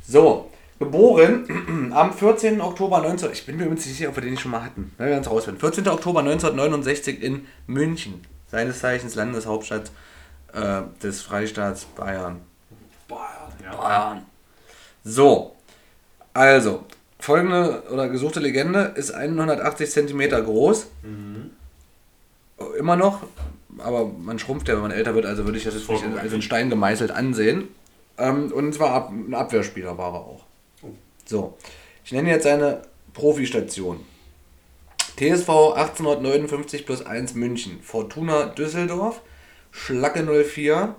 So, geboren am 14. Oktober 19... Ich bin mir übrigens nicht sicher, ob wir den nicht schon mal hatten. Na, wir werden es rausfinden. 14. Oktober 1969 in München. Seines Zeichens Landeshauptstadt äh, des Freistaats Bayern. Ja. Bayern. So, also, folgende oder gesuchte Legende ist 180 cm groß. Immer noch aber man schrumpft ja, wenn man älter wird, also würde ich das jetzt nicht als in Stein gemeißelt ansehen. Ähm, und zwar ab, ein Abwehrspieler war er auch. So, ich nenne jetzt seine Profistation. TSV 1859 plus 1 München, Fortuna Düsseldorf, Schlacke 04,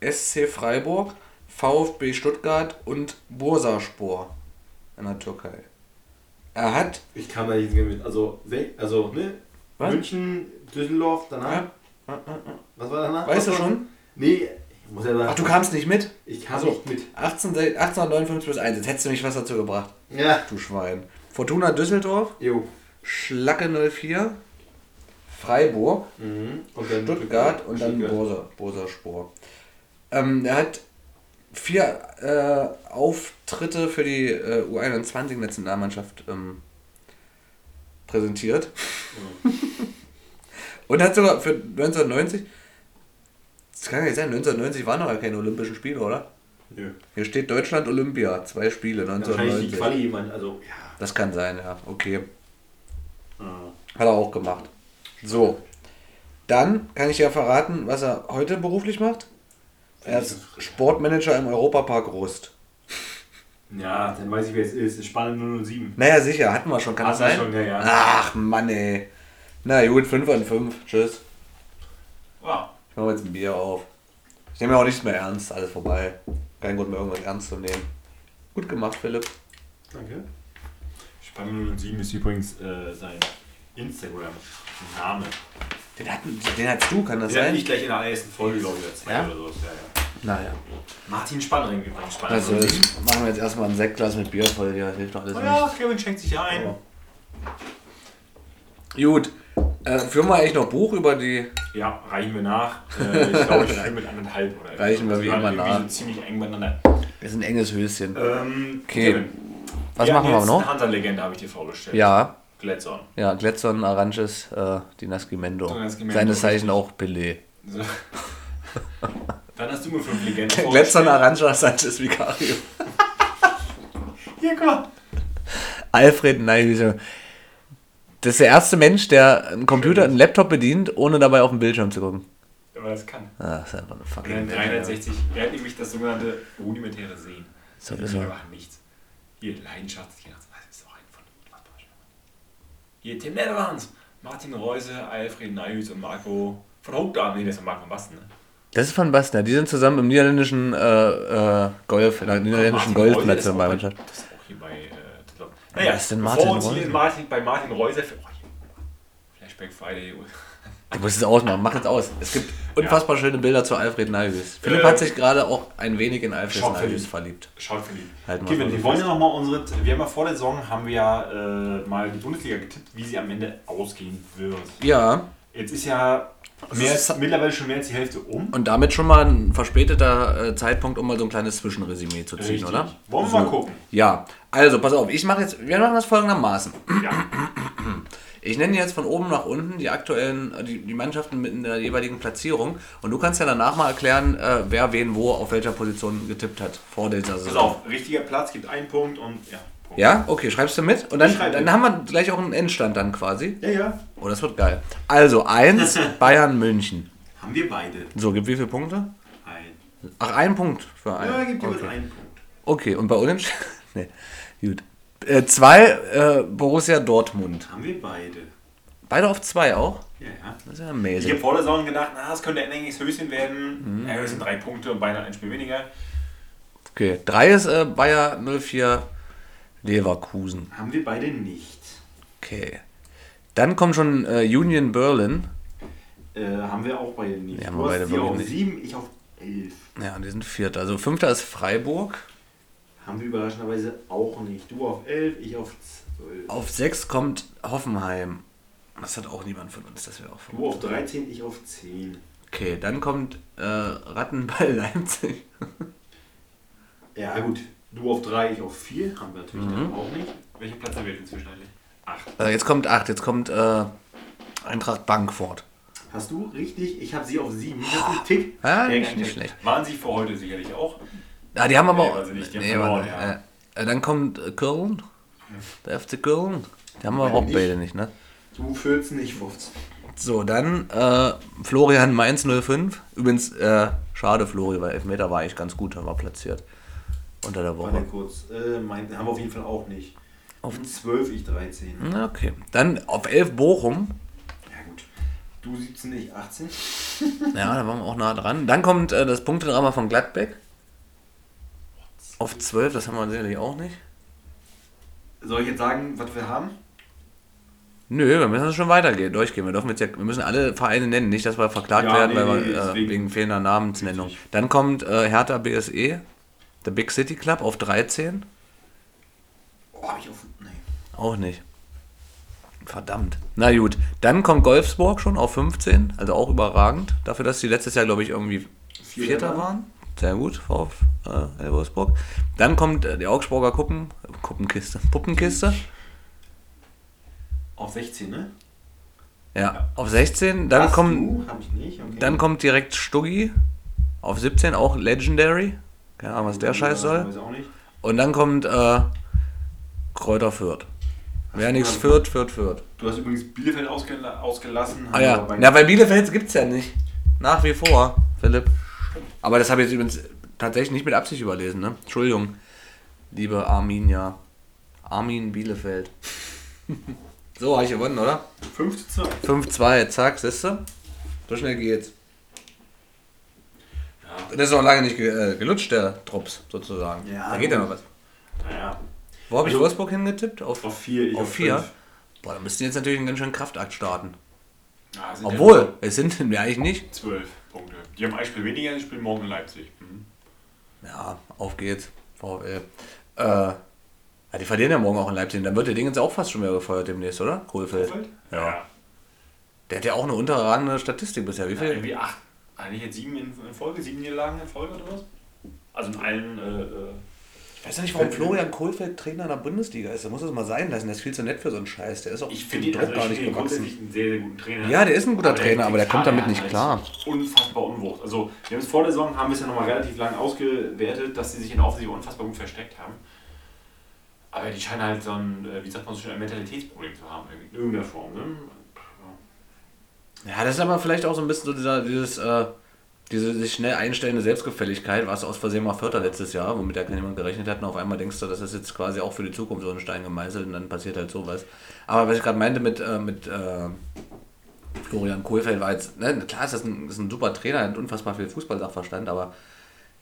SC Freiburg, VfB Stuttgart und Bursaspor in der Türkei. Er hat Ich kam da nicht mit. Also, also ne? Was? München, Düsseldorf, danach. Ja. Was war danach? Weißt du schon? Nee, ich muss ja sagen. Ach, du kamst nicht mit? Ich kam Achso. nicht mit. 18, 1859 plus 1. Jetzt hättest du mich was dazu gebracht. Ja. Du Schwein. Fortuna Düsseldorf, Jo. Schlacke 04, Freiburg, Mhm. Und dann Stuttgart und dann Stuttgart. Bursa, Bursaspor. Ähm, er hat vier äh, Auftritte für die äh, U21-Nationalmannschaft ähm, präsentiert. und hat sogar für 1990, das kann ja nicht sein, 1990 waren noch ja keine Olympischen Spiele, oder? Nö. Hier steht Deutschland Olympia, zwei Spiele, Wahrscheinlich die 1990. Quali jemand, also, ja. Das kann sein, ja, okay. Ah. Hat er auch gemacht. So. Dann kann ich ja verraten, was er heute beruflich macht. Er ist Sportmanager im Europapark Rust. Ja, dann weiß ich, wer es ist. Es ist Spanne 007. Naja, sicher, hatten wir schon, kann das Hatten wir sein? schon, ja, ja. Ach, Mann, ey. Na gut, 5 an 5. Tschüss. Wow. Ich mache jetzt ein Bier auf. Ich nehme ja auch nichts mehr ernst, alles vorbei. Kein Grund mehr, irgendwas ernst zu nehmen. Gut gemacht, Philipp. Danke. Spanne 07 ist übrigens äh, sein Instagram-Name. Den, hatten, den hattest du, kann das Den hat sein? ich gleich in der ersten Folge, glaube ich, erzählt Ja? oder so. Ja, ja. Naja. Martin Spannring übrigens. Spanne Also, 07. machen wir jetzt erstmal ein Sektglas mit Bier voll. Ja, hilft doch alles Oh nicht. ja, Kevin schenkt sich ein. Ja. Gut. Äh, führen wir eigentlich noch Buch über die. Ja, reichen wir nach. Äh, ich glaube, ich reichen mit anderthalb oder Reichen wir Also wie immer nach. So ziemlich eng beieinander. Das ist ein enges Höschen. Ähm, Okay. Kevin, Was wir machen wir noch? Hunter-Legende habe ich dir vorgestellt. Ja, Glätzon. ja, Gletson, Aranches, äh, die Nascimento. Nascimento, Seines Zeichen auch Pelé. So. Dann hast du mir fünf Legenden Gletson, Arancha, Sanchez, Vicario. Hier, guck mal. Alfred Neihüse. Das ist der erste Mensch, der einen Computer, einen Laptop bedient, ohne dabei auf den Bildschirm zu gucken. Man das kann. Ah, das ist einfach eine Und fucking Welt, 360, er hat nämlich das sogenannte rudimentäre Sehen. So Das er. einfach nichts. Hier, Leidenschaft, das ist auch ein von Hier, Tim Netherlands, Martin Reuse, Alfred Neihüs und Marco von Hochdarm. Nee, das ist Marco von Basten. Ne? Das ist von Basten, ja. Die sind zusammen im niederländischen äh, äh, Golf, in der niederländischen auch bei- Golfnationalmannschaft. Das ist auch hier bei. Äh, naja, Wer ist denn Martin uns hier Reuse? Martin, bei Martin Reuse. Oh. Flashback Friday. Du musst es ausmachen, mach es aus. Es gibt unfassbar schöne Bilder zu Alfred Nalvis. Philipp Äh, hat sich gerade auch ein wenig in Alfred Nalvis verliebt. Schaut für die. Halten wir wollen ja nochmal unsere. Wir haben ja vor der Saison haben wir ja äh, mal die Bundesliga getippt, wie sie am Ende ausgehen wird. Ja, Jetzt ist ja mehr ist- mittlerweile schon mehr als die Hälfte um. und damit schon mal ein verspäteter äh, Zeitpunkt, um mal so ein kleines Zwischenresümee zu ziehen, Richtig. oder? Wollen wir So. mal gucken. Ja, also pass auf, ich mache jetzt, wir machen das folgendermaßen. Ja. Ich nenne jetzt von oben nach unten die aktuellen, äh, die, die Mannschaften mit in der jeweiligen Platzierung und du kannst ja danach mal erklären, äh, wer wen wo auf welcher Position getippt hat vor dieser Pass Saison. auf, richtiger Platz gibt einen Punkt und ja. Punkt. Ja, okay, schreibst du mit? Und dann, dann mit. haben wir gleich auch einen Endstand dann quasi. Ja, ja. Oh, das wird geil. Also 1, Bayern München. Haben wir beide. So, gibt wie viele Punkte? Ein. Ach, ein Punkt für einen. Ja, gibt jeweils okay. einen Punkt. okay, und bei Unentschieden? nee, gut. Äh, zwei, äh, Borussia Dortmund. Haben wir beide. Beide auf zwei auch? Ja, ja. Das ist ja Ich amazing. habe vor der Saison gedacht, na, das könnte ein enges Höschen werden. Ja, Höschen drei Punkte und beinahe ein Spiel weniger. Okay, drei ist äh, Bayer 04 Leverkusen. Haben wir beide nicht. Okay. Dann kommt schon äh, Union Berlin. Äh, haben wir auch beide nicht. Ja, haben wir beide auf nicht. sieben, ich auf elf. Ja, die sind vierter. Also fünfter ist Freiburg. Haben wir überraschenderweise auch nicht. Du auf elf, ich auf zwölf. Auf sechs kommt Hoffenheim. Das hat auch niemand von uns. Das wäre auch von Du auf uns. 13, ich auf 10. Okay, dann kommt äh, Rattenball Leipzig. Ja, gut. Du auf 3, ich auf 4. Haben wir natürlich Mhm. dann auch nicht. Welche Platz haben wir jetzt inzwischen eigentlich? Acht. Äh, jetzt kommt acht. Jetzt kommt äh, Eintracht Bankfurt. Hast du richtig? Ich habe sie auf 7. Das ist ein Tick. Ja, nicht schlecht. Waren sie für heute sicherlich auch. Ja, die haben aber Nee, auch. also nicht, die haben nee, verloren, warte, ja. äh, äh, dann kommt äh, Köln. Der FC Köln. Die haben wir Meine auch beide nicht, ne? Du 14, ich 15. So, dann äh, Florian Mainz 05. Übrigens, äh, schade Flori, weil Elfmeter war eigentlich ganz gut, war platziert. Unter der Warte Woche. kurz. Äh, mein, haben wir auf jeden Fall auch nicht. Auf- Auf 12, ich 13. Na, Okay. Dann auf 11 Bochum. Ja gut. Du 17, ich 18. Ja, da waren wir auch nah dran. Dann kommt äh, das Punktedrama von Gladbeck. Auf 12, das haben wir sicherlich auch nicht. Soll ich jetzt sagen, was wir haben? Nö, wir müssen schon weitergehen, durchgehen. Wir, dürfen jetzt ja, wir müssen alle Vereine nennen, nicht, dass wir verklagt Ja, werden, nee, weil nee, wir, äh, wegen fehlender Namensnennung. Richtig. Dann kommt äh, Hertha BSE, der Big City Club, auf 13. Oh, hab ich auf. Nee. Auch nicht. Verdammt. Na gut, dann kommt Golfsburg schon auf 15, also auch überragend. Dafür, dass sie letztes Jahr, glaube ich, irgendwie Vierter Vierter waren. Sehr gut, VfL äh, Wolfsburg. Dann kommt äh, die Augsburger Kuppen, Kuppenkiste, Puppenkiste. Auf 16, ne? Ja, auf 16. Dann Hast kommt. Okay. dann kommt direkt Stuggi auf 17, auch Legendary. Keine Ahnung, was der Scheiß soll. Weiß auch nicht. Und dann kommt äh, Kräuter Fürth. Wer nichts Fürth, Fürth, Fürth. Du hast übrigens Bielefeld ausgela ausgelassen. Ah ja, bei- ja, weil Bielefeld gibt's ja nicht. Nach wie vor, Philipp. Aber das habe ich jetzt übrigens tatsächlich nicht mit Absicht überlesen, ne? Entschuldigung, liebe Arminia. Armin Bielefeld. so, habe ich gewonnen, oder? 5 zu 2. 5-2, zack, siehste. So schnell geht's. Das ist noch lange nicht äh, gelutscht, der Drops, sozusagen. Ja, da geht ja noch was. Naja. Wo habe ich Also- Wolfsburg hingetippt? Auf, Auf 4. Ich auf 4? fünf. Boah, da müssten jetzt natürlich einen ganz schönen Kraftakt starten. Ah, sind Obwohl, es sind wir eigentlich nicht. Ja 12 Punkte. Die haben ein Spiel weniger, die spielen morgen in Leipzig. Ja, auf geht's. VfL. Äh, ja, die verlieren ja morgen auch in Leipzig. Dann wird der Ding jetzt auch fast schon wieder gefeuert demnächst, oder? Kohlfeld. Ja. Der hat ja auch eine unterragende Statistik bisher. Wie ja. viel? Irgendwie acht. Eigentlich jetzt sieben in, in Folge, sieben Niederlagen in Folge oder was? Also in allen. Äh, äh, Ich weiß ja nicht, warum Florian Kohlfeld Trainer in der Bundesliga ist. Da muss es mal sein lassen. Der ist viel zu nett für so einen Scheiß. Der ist auch ich finde Druck also gar ich nicht gewachsen. grundsätzlich einen sehr, sehr guten Trainer. Ja, der ist ein guter Trainer, aber der kommt damit nicht klar. Unfassbar Unwucht. Also, wir haben es vor der Saison, haben wir es ja nochmal relativ lang ausgewertet, dass sie sich in der Offensive unfassbar gut versteckt haben. Aber die scheinen halt so ein, äh, wie sagt man so schön, ein Mentalitätsproblem zu haben, in irgendeiner Form. Ne? Ja, das ist aber vielleicht auch so ein bisschen so dieser, dieses, äh, diese sich schnell einstellende Selbstgefälligkeit, was aus Versehen mal Vierter letztes Jahr, womit ja jemand gerechnet hat, und auf einmal denkst du, das ist jetzt quasi auch für die Zukunft so ein Stein gemeißelt und dann passiert halt sowas. Aber was ich gerade meinte mit, äh, mit äh, Florian Kohlfeld war jetzt, ne, klar ist das ein, ist ein super Trainer, hat unfassbar viel Fußballsachverstand, aber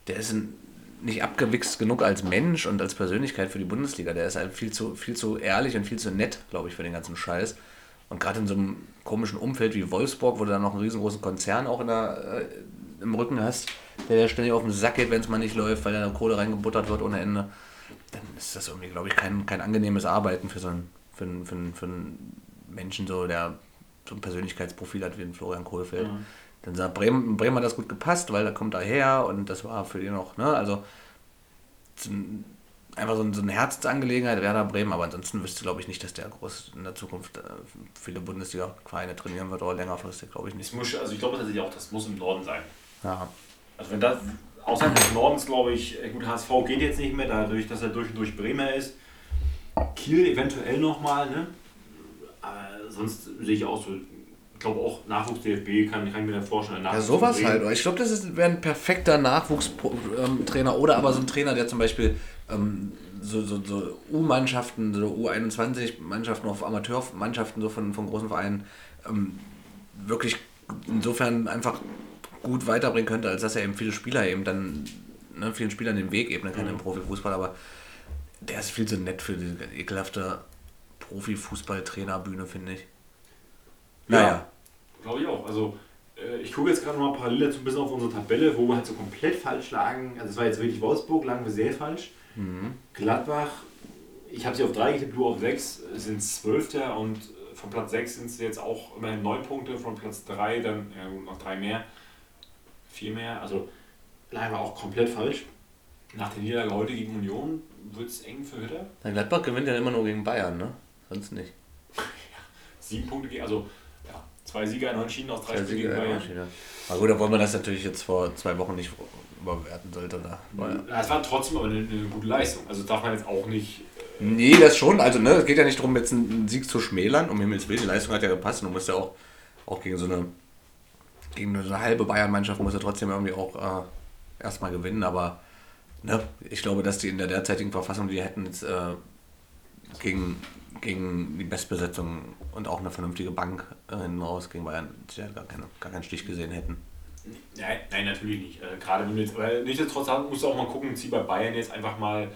der ist ein, nicht abgewichst genug als Mensch und als Persönlichkeit für die Bundesliga. Der ist halt viel zu, viel zu ehrlich und viel zu nett, glaube ich, für den ganzen Scheiß. Und gerade in so einem komischen Umfeld wie Wolfsburg, wo du dann noch einen riesengroßen Konzern auch in der, äh, im Rücken hast, der dir ständig auf den Sack geht, wenn es mal nicht läuft, weil da Kohle reingebuttert wird ohne Ende, dann ist das irgendwie, glaube ich, kein, kein angenehmes Arbeiten für so einen, für einen, für einen, für einen Menschen, so, der so ein Persönlichkeitsprofil hat wie ein Florian Kohlfeld. Dann sagt Bremen, Bremen hat das gut gepasst, weil da kommt er her und das war für ihn auch, ne, also so ein- einfach so, ein, so eine Herzensangelegenheit, Werder Bremen, aber ansonsten wüsste glaube ich nicht, dass der groß in der Zukunft äh, viele Bundesliga-Vereine trainieren wird oder längerfristig, glaube ich nicht. muss, also ich glaube tatsächlich auch, das muss im Norden sein. Ja. Also wenn das außerhalb des Nordens, glaube ich, äh, gut, HSV geht jetzt nicht mehr, dadurch, dass er durch und durch Bremer ist. Kiel eventuell nochmal, ne? Aber sonst sehe ich auch so, ich glaube auch Nachwuchs-DFB kann, kann ich mir da vorstellen. Ja, sowas Bremen. halt. Ich glaube, das wäre ein perfekter Nachwuchstrainer oder aber so ein Trainer, der zum Beispiel ähm, so, so, so U-Mannschaften, so U21-Mannschaften, auf Amateurmannschaften so von, von großen Vereinen ähm, wirklich insofern einfach gut weiterbringen könnte, als dass er eben viele Spieler eben dann, ne, vielen Spielern den Weg ebnen kann im Profifußball, aber der ist viel zu nett für diese ekelhafte Profifußball-Trainerbühne, finde ich. Naja. Glaube ich auch. Also äh, ich gucke jetzt gerade mal parallel dazu ein bisschen auf unsere Tabelle, wo wir halt so komplett falsch lagen. Also es war jetzt wirklich Wolfsburg, lagen wir sehr falsch. Mhm. Gladbach, ich habe sie auf 3 getippt, du auf 6, sind Zwölfter und äh, von Platz 6 sind es jetzt auch immerhin 9 Punkte, von Platz 3 dann ja, noch 3 mehr, 4 mehr. Also wir auch komplett falsch. Nach der Niederlage heute gegen Union wird es eng für Hütter. Na, Gladbach gewinnt ja immer nur gegen Bayern, ne? Sonst nicht. 7 Punkte gegen, also ja, zwei Sieger in Unentschieden aus 3 Zwei Spielen gegen ja, Bayern. Unterschiede. Aber gut, obwohl man das natürlich jetzt vor zwei Wochen nicht überwerten sollte. Da. War ja. Ja, es war trotzdem aber eine, eine gute Leistung. Also darf man jetzt auch nicht. Nee, das schon. Also, ne, es geht ja nicht darum, jetzt einen Sieg zu schmälern. Um Himmels Willen, die Leistung hat ja gepasst. Und du musst ja auch auch gegen so eine, gegen eine halbe Bayern-Mannschaft muss er trotzdem irgendwie auch äh, erstmal gewinnen, aber ne, ich glaube, dass die in der derzeitigen Verfassung, die hätten jetzt äh, gegen, gegen die Bestbesetzung und auch eine vernünftige Bank äh, hinten raus gegen Bayern sicher gar, keine, gar keinen Stich gesehen hätten. Nein, nein, natürlich nicht. Äh, gerade wenn du jetzt, aber nichtsdestotrotz musst du auch mal gucken, zieh bei Bayern jetzt einfach mal,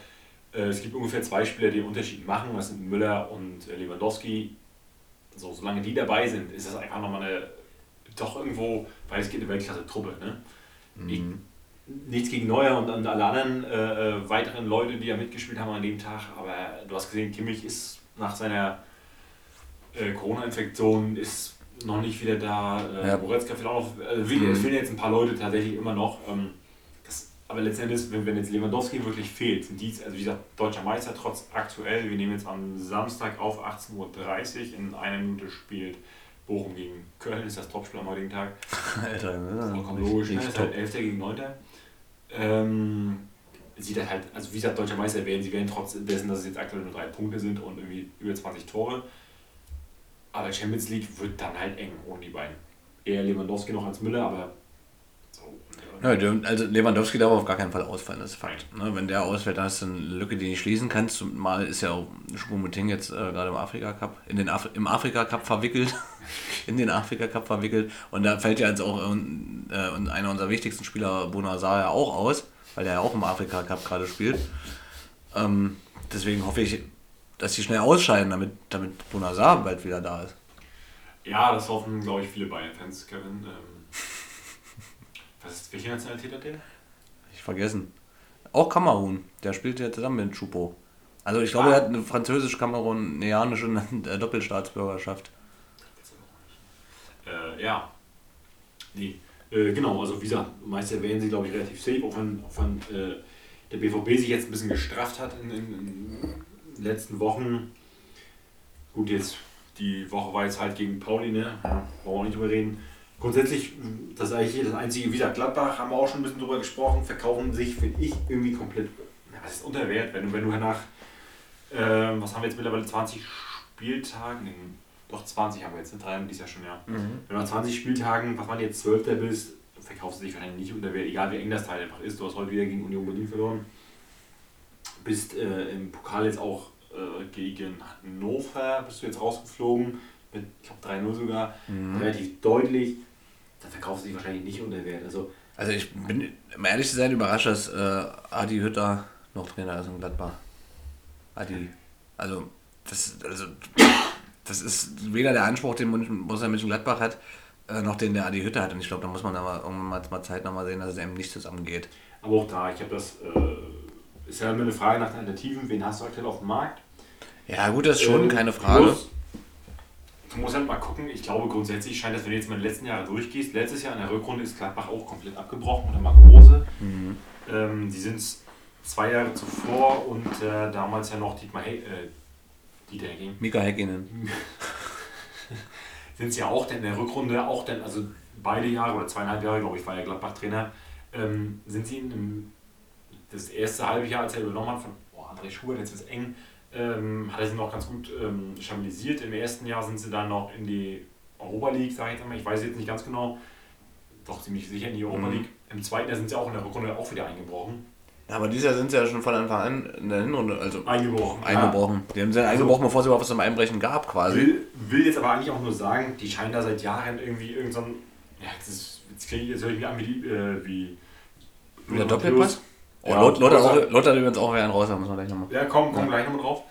äh, es gibt ungefähr zwei Spieler, die den Unterschied machen, das sind Müller und äh, Lewandowski. So, solange die dabei sind, ist das einfach nochmal eine, doch irgendwo, weil es geht eine Weltklasse-Truppe. Ne? Ich, nichts gegen Neuer und, alle anderen äh, äh, weiteren Leute, die ja mitgespielt haben an dem Tag, aber du hast gesehen, Kimmich ist nach seiner äh, Corona-Infektion ist noch nicht wieder da. Äh, Ja. Goretzka fehlt auch noch. Also wie, Es fehlen jetzt ein paar Leute tatsächlich immer noch. Ähm, das, aber letztendlich, wenn, wenn jetzt Lewandowski wirklich fehlt, sind die, also wie gesagt, deutscher Meister trotz aktuell, wir nehmen jetzt am Samstag auf 18.30 Uhr, in einer Minute spielt Bochum gegen Köln, ist das Topspiel am heutigen Tag. Alter, ne? Vollkommen logisch, ne? ist halt 11. gegen 9. Ähm, sieht er halt, also wie gesagt, deutscher Meister werden, sie werden trotz dessen, dass es jetzt aktuell nur drei Punkte sind und irgendwie über 20 Tore. Aber Champions League wird dann halt eng ohne die beiden. Eher Lewandowski noch als Müller, aber also Lewandowski darf auf gar keinen Fall ausfallen, das ist Fakt. Ne, wenn der ausfällt, dann hast du eine Lücke, die du nicht schließen kannst. Mal ist ja auch Schwumuting jetzt äh, gerade im Afrika Cup, in den Af im Afrika Cup verwickelt. in den Afrika Cup verwickelt. Und da fällt ja jetzt auch äh, äh, einer unserer wichtigsten Spieler, Bonazar, ja auch aus, weil der ja auch im Afrika Cup gerade spielt. Ähm, deswegen hoffe ich, dass sie schnell ausscheiden, damit, damit Bonazar bald wieder da ist. Ja, das hoffen, glaube ich, viele Bayern-Fans, Kevin. Ähm, was ist, welche Nationalität hat der? Ich vergessen. Auch Kamerun, der spielt ja zusammen mit Choupo. Also ich glaube, Ah. er hat eine französisch-kamerunianische äh, Doppelstaatsbürgerschaft. Äh, ja. Nee. Äh, genau, also wie gesagt, Meister werden sie, glaube ich, relativ safe, auch wenn, auch wenn äh, der BVB sich jetzt ein bisschen gestrafft hat in, in, in den letzten Wochen. Gut, jetzt die Woche war jetzt halt gegen Pauli, ne? Ja, wollen wir auch nicht drüber reden. Grundsätzlich, das ist eigentlich das einzige, wie gesagt, Gladbach haben wir auch schon ein bisschen drüber gesprochen, verkaufen sich, finde ich, irgendwie komplett, was ist unter Wert, wenn du, wenn du nach, ähm, was haben wir jetzt mittlerweile, 20 Spieltagen, nee, doch 20 haben wir jetzt, ne? drei haben dies Jahr schon, ja. Wenn du nach 20 Spieltagen, was man jetzt 12. bist, verkaufst du dich wahrscheinlich nicht unter Wert, egal wie eng das Teil einfach ist. Du hast heute wieder gegen Union Berlin verloren. Bist äh, im Pokal jetzt auch äh, gegen Hannover, bist du jetzt rausgeflogen, mit, ich glaube 3-0 sogar, relativ deutlich. Dann verkaufst du dich wahrscheinlich nicht unter Wert. Also, Also ich bin, um ehrlich zu sein, überrascht, dass äh, Adi Hütter noch Trainer ist in Gladbach. Adi. Also das, also, das ist weder der Anspruch, den München- Borussia Mönchengladbach hat, äh, noch den der Adi Hütter hat. Und ich glaube, da muss man aber irgendwann mal, mal Zeit nochmal sehen, dass es eben nicht zusammengeht. aber auch da, ich habe das, äh, ist ja immer eine Frage nach den Alternativen. Wen hast du aktuell auf dem Markt? Ja gut, das ist schon Äh, keine Frage. Plus, du musst halt mal gucken, ich glaube grundsätzlich scheint das, wenn du jetzt mal die letzten Jahre durchgehst, letztes Jahr in der Rückrunde ist Gladbach auch komplett abgebrochen unter Marco Rose. Mhm. Ähm, die sind zwei Jahre zuvor und äh, damals ja noch Dietmar He äh, Dieter Hecking, Mika Häkkinen. sind sie ja auch denn in der Rückrunde, auch dann, also beide Jahre oder zweieinhalb Jahre, glaube ich, war er Gladbach-Trainer, ähm, sind sie in das erste halbe Jahr, als er übernommen hat von oh, André Schubert, jetzt ist eng, ähm, hat er sie noch ganz gut ähm, stabilisiert. Im ersten Jahr sind sie dann noch in die Europa League, sage ich jetzt mal, ich weiß jetzt nicht ganz genau, doch ziemlich sicher in die Europa Mhm. League. Im zweiten Jahr sind sie auch in der Rückrunde auch wieder eingebrochen. Ja, aber dieses Jahr sind sie ja schon von Anfang an in der Hinrunde, also Eingebrochen. eingebrochen. Die haben sie ja eingebrochen, bevor es überhaupt was zum Einbrechen gab Ja. quasi. Will, will jetzt aber eigentlich auch nur sagen, die scheinen da seit Jahren irgendwie irgendein, so ein- ja, jetzt, ist, jetzt, ich, jetzt höre ich mich an wie, die, äh, wie Wie der Doppelpass? Oh, Ja, Lot, Lot, hat Lot hat übrigens auch einen raus, da muss man gleich nochmal. Ja, komm, komm Ja. gleich nochmal drauf.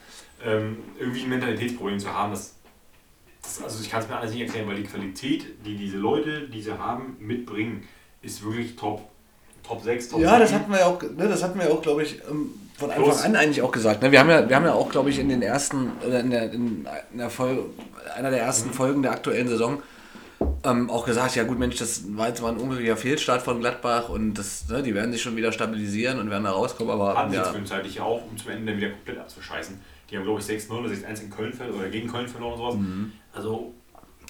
Ähm, irgendwie ein Mentalitätsproblem zu haben, das, das also ich kann es mir alles nicht erklären, weil die Qualität, die diese Leute, die sie haben, mitbringen, ist wirklich top. Top 6, Top Ja, das 7. hatten wir ja auch, ne, das hatten wir auch, glaube ich, ähm, von Anfang Plus- an eigentlich auch gesagt. Ne? Wir, haben ja, wir haben ja auch, glaube ich, in den ersten, oder in der, in der Folge, einer der ersten Folgen der aktuellen Saison ähm, auch gesagt, ja gut, Mensch, das war jetzt mal ein unglücklicher Fehlstart von Gladbach und das, ne, die werden sich schon wieder stabilisieren und werden da rauskommen, aber sie jetzt ja, zwischenzeitlich auch, um zum Ende dann wieder komplett abzuscheißen. Die haben, glaube ich, 6-0 oder 6-1 in Köln verloren oder gegen Köln verloren oder sowas. Also,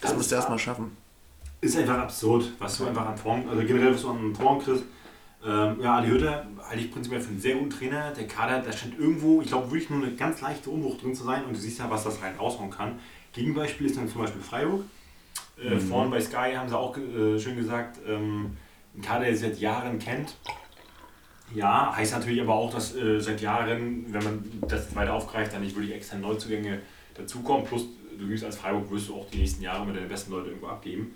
das musst du erstmal schaffen. ist einfach absurd, was du einfach an Form, also generell, was du an Form kriegst. Ähm, ja, Adi Hütter halte ich prinzipiell für einen sehr guten Trainer. Der Kader, da scheint irgendwo, ich glaube, wirklich nur eine ganz leichte Umbruch drin zu sein und du siehst ja, was das rein raushauen kann. Gegenbeispiel ist dann zum Beispiel Freiburg. Äh, Vorhin bei Sky haben sie auch äh, schön gesagt, ähm, ein Kader, der sie seit Jahren kennt. Ja, heißt natürlich aber auch, dass äh, seit Jahren, wenn man das weiter aufgreift, dann nicht wirklich extra Neuzugänge dazukommen. Plus, du wirst als Freiburg wirst du auch die nächsten Jahre mit deine besten Leute irgendwo abgeben.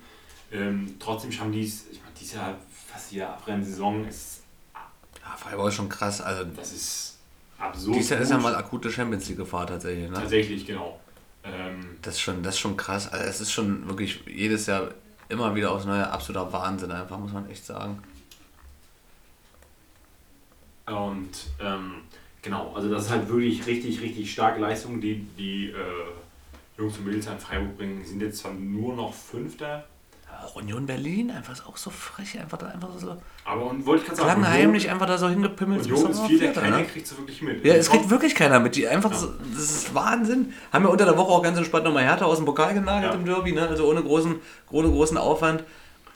Ähm, trotzdem haben die es, ich meine, dieses Jahr fast jede Abrennen-Saison ist, Ja, Freiburg ist schon krass. Also, das ist absurd. dieses Jahr ist ja mal akute Champions League-Gefahr tatsächlich. Ne? Tatsächlich, genau. Ähm, Das ist schon, das ist schon krass. Also es ist schon wirklich jedes Jahr immer wieder aufs Neue absoluter Wahnsinn, einfach, muss man echt sagen. Und ähm, genau, also das ist halt wirklich richtig, richtig starke Leistung, die die äh, Jungs und Mädels an Freiburg bringen. Die sind jetzt zwar nur noch Fünfter, Auch Union Berlin, einfach ist auch so frech, einfach da einfach so aber und wollte ich gerade sagen, klangheimlich einfach da so hingepimmelt. Union ist viel, der keiner ne? kriegt so wirklich mit. Ja, es kriegt wirklich keiner mit. Die einfach so, das ist Wahnsinn. Haben wir unter der Woche auch ganz entspannt nochmal Hertha aus dem Pokal genagelt Ja. im Derby, ne? Also ohne großen, ohne großen Aufwand.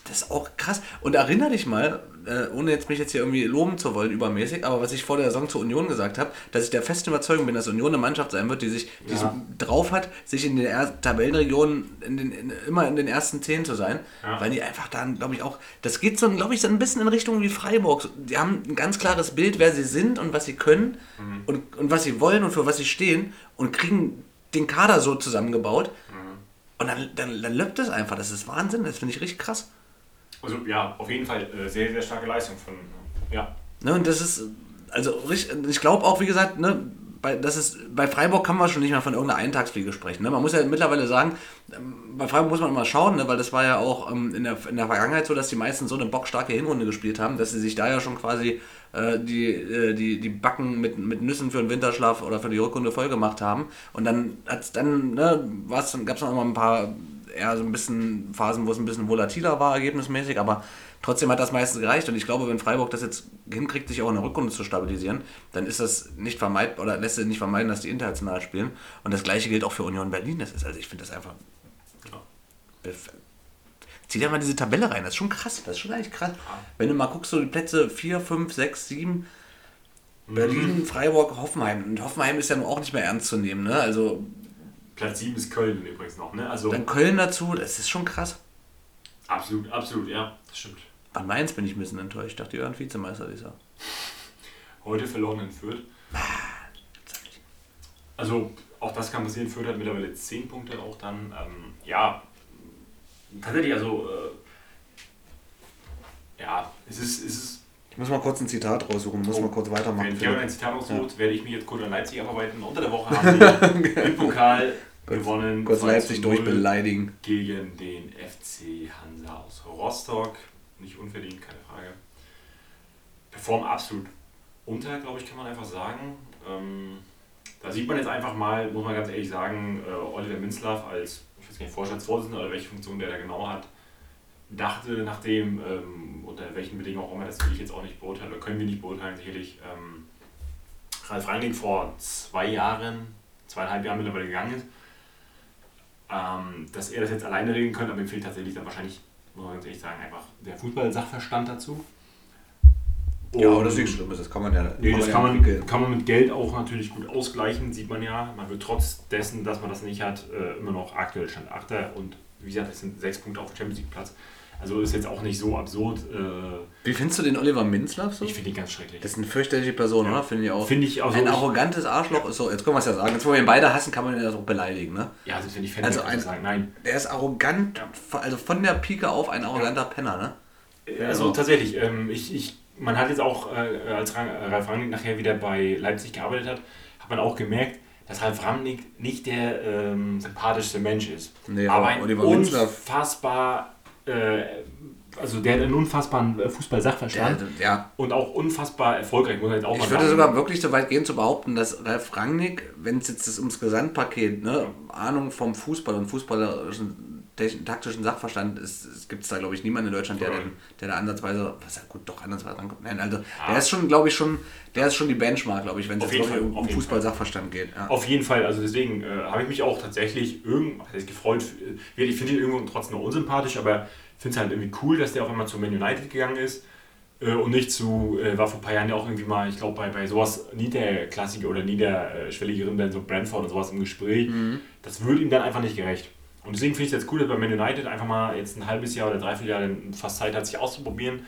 Das ist auch krass. Und erinnere dich mal, äh, ohne jetzt mich jetzt hier irgendwie loben zu wollen übermäßig, aber was ich vor der Saison zur Union gesagt habe, dass ich der festen Überzeugung bin, dass Union eine Mannschaft sein wird, die sich die Ja. es drauf hat, sich in den er Tabellenregionen in den, in, immer in den ersten zehn zu sein, Ja. weil die einfach dann, glaube ich, auch, das geht so, glaube ich, so ein bisschen in Richtung wie Freiburg. Die haben ein ganz klares Bild, wer sie sind und was sie können Mhm. und, und was sie wollen und für was sie stehen und kriegen den Kader so zusammengebaut. Mhm. Und dann, dann, dann läuft das einfach. Das ist Wahnsinn. Das finde ich richtig krass. Also ja, auf jeden Fall äh, sehr, sehr starke Leistung von. Ja. Ne, und das ist, also ich glaube auch, wie gesagt, ne, bei, das ist, bei Freiburg kann man schon nicht mehr von irgendeiner Eintagsfliege sprechen. Ne? Man muss ja mittlerweile sagen, ähm, bei Freiburg muss man immer schauen, ne, weil das war ja auch ähm, in, der, in der Vergangenheit so, dass die meisten so eine bockstarke Hinrunde gespielt haben, dass sie sich da ja schon quasi äh, die, äh, die, die Backen mit, mit Nüssen für den Winterschlaf oder für die Rückrunde voll gemacht haben. Und dann dann, ne, gab es noch mal ein paar eher so ein bisschen Phasen, wo es ein bisschen volatiler war, ergebnismäßig, aber trotzdem hat das meistens gereicht und ich glaube, wenn Freiburg das jetzt hinkriegt, sich auch in der Rückrunde zu stabilisieren, dann ist das nicht vermeidbar oder lässt sich nicht vermeiden, dass die international spielen. Und das gleiche gilt auch für Union Berlin. Das ist, also ich finde das einfach. Zieh dir mal diese Tabelle rein, das ist schon krass, das ist schon eigentlich krass. Wenn du mal guckst, so die Plätze 4, 5, 6, 7, Berlin, Freiburg, Hoffenheim. Und Hoffenheim ist ja nun auch nicht mehr ernst zu nehmen, ne? Also Platz 7 ist Köln übrigens noch, ne? Also dann Köln dazu, das ist schon krass. absolut, absolut, ja, das stimmt. An Mainz bin ich ein bisschen enttäuscht. Ich dachte, die wären Vizemeister dieses Jahr. Heute verloren in Fürth. Also auch das kann passieren. Fürth hat mittlerweile 10 Punkte auch dann. Ähm, ja, tatsächlich, also äh, ja, es ist, es ist Ich muss mal kurz ein Zitat raussuchen, muss mal kurz weitermachen. wenn Kevin ein Zitat aussucht, werde ich mich jetzt kurz an Leipzig abarbeiten. Unter der Woche haben wir im Pokal gewonnen. Kurz 2 Leipzig zu 0 durchbeleidigen. Gegen den FC Hansa aus Rostock. Nicht unverdient, keine Frage. Perform absolut unter, glaube ich, kann man einfach sagen. Ähm, da sieht man jetzt einfach mal, muss man ganz ehrlich sagen, äh, Oliver Minzlaff als, ich weiß gar nicht, Vorstandsvorsitzender oder welche Funktion der da genau hat, dachte, nachdem, ähm, unter welchen Bedingungen auch immer, das will ich jetzt auch nicht beurteilen, oder können wir nicht beurteilen, sicherlich, ähm, Ralf Rangnick vor zwei Jahren, zweieinhalb Jahren mittlerweile gegangen ist, ähm, dass er das jetzt alleine regeln könnte, aber ihm fehlt tatsächlich dann wahrscheinlich, muss man ganz ehrlich sagen, einfach der Fußball-Sachverstand dazu. Ja, aber Und- das ist nichts Schlimmes, das kann man ja. Nee, das kann man, kann man mit Geld auch natürlich gut ausgleichen, sieht man ja. Man wird trotz dessen, dass man das nicht hat, äh, immer noch aktuell Stand Achter und wie gesagt, es sind sechs Punkte auf dem Champions League Platz. Also ist jetzt auch nicht so absurd. Äh, Wie findest du den Oliver Minzlaff so? ich finde ihn ganz schrecklich. Das ist eine fürchterliche Person, Ja. oder? Finde ich auch. Finde ich auch so. ein arrogantes Arschloch ist so, jetzt können wir es ja sagen. Jetzt, wo wir ihn beide hassen, kann man ihn ja auch beleidigen, ne? ja, also wenn ich Fan Also ein- sagen, nein. Der ist arrogant, also von der Pike auf ein arroganter Penner, ne? Also tatsächlich, ähm, ich, ich, man hat jetzt auch, äh, als äh, Ralf Rangnick nachher wieder bei Leipzig gearbeitet hat, hat man auch gemerkt, dass Ralf Rangnick nicht der ähm, sympathischste Mensch ist. Nee, aber aber ein Oliver unfassbar, äh, also der hat einen unfassbaren äh, Fußball-Sachverstand Der, ja. und auch unfassbar erfolgreich, muss man jetzt auch mal Ich würde sogar wirklich so weit gehen zu behaupten, dass Ralf Rangnick, wenn es jetzt das ums Gesamtpaket, ne, Ahnung vom Fußball und fußballerischen taktischen Sachverstand gibt es da glaube ich niemanden in Deutschland, der, den, der da ansatzweise, was ja gut, doch ansatzweise rankommt. Nein, also der ist schon, glaube ich, schon, der ist schon die Benchmark, glaube ich, wenn es jetzt Fall, um Fußball-Sachverstand geht. Ja. Auf jeden Fall, also deswegen äh, habe ich mich auch tatsächlich irgend, was heißt gefreut. äh, Ich finde ihn irgendwo trotzdem noch unsympathisch, aber finde es halt irgendwie cool, dass der auf einmal zu Man United gegangen ist äh, und nicht zu, äh, war vor ein paar Jahren ja auch irgendwie mal, ich glaube, bei, bei sowas niederklassige oder niederschwelligeren, dann so Brentford und sowas im Gespräch. Das wird ihm dann einfach nicht gerecht. Und deswegen finde ich es jetzt cool, dass bei Man United einfach mal jetzt ein halbes Jahr oder dreiviertel Jahr fast Zeit hat, sich auszuprobieren.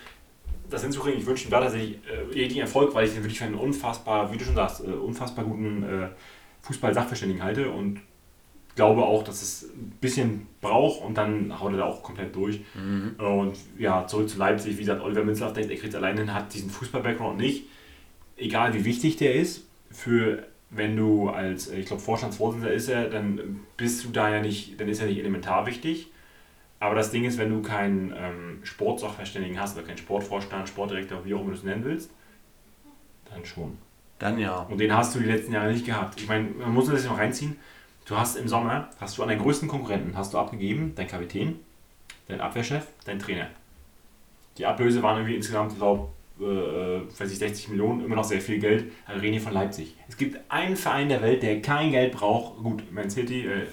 Das hinzukriegen, ich wünsche ihm da tatsächlich äh, jeglichen Erfolg, weil ich den wirklich für einen unfassbar, wie du schon sagst, äh, unfassbar guten äh, Fußball-Sachverständigen halte und glaube auch, dass es ein bisschen braucht und dann haut er da auch komplett durch. Und ja, zurück zu Leipzig, wie gesagt, Oliver Minzlaff denkt, er kriegt es alleine hin, hat diesen Fußball-Background nicht. Egal wie wichtig der ist, für wenn du als, äh, ich glaube, Vorstandsvorsitzender ist er, dann bist du da ja nicht, dann ist er nicht elementar wichtig. Aber das Ding ist, wenn du keinen ähm, Sportsachverständigen hast oder keinen Sportvorstand, Sportdirektor, wie auch immer du es nennen willst, dann schon. Dann ja. Und den hast du die letzten Jahre nicht gehabt. Ich meine, man muss das noch reinziehen. Du hast im Sommer, hast du an deinen größten Konkurrenten, hast du abgegeben, dein Kapitän, dein Abwehrchef, dein Trainer. Die Ablöse waren irgendwie insgesamt, ich glaube, äh, weiß ich, 60 Millionen, immer noch sehr viel Geld. Also reden hier von Leipzig. Es gibt einen Verein der Welt, der kein Geld braucht. Gut, Man City, äh,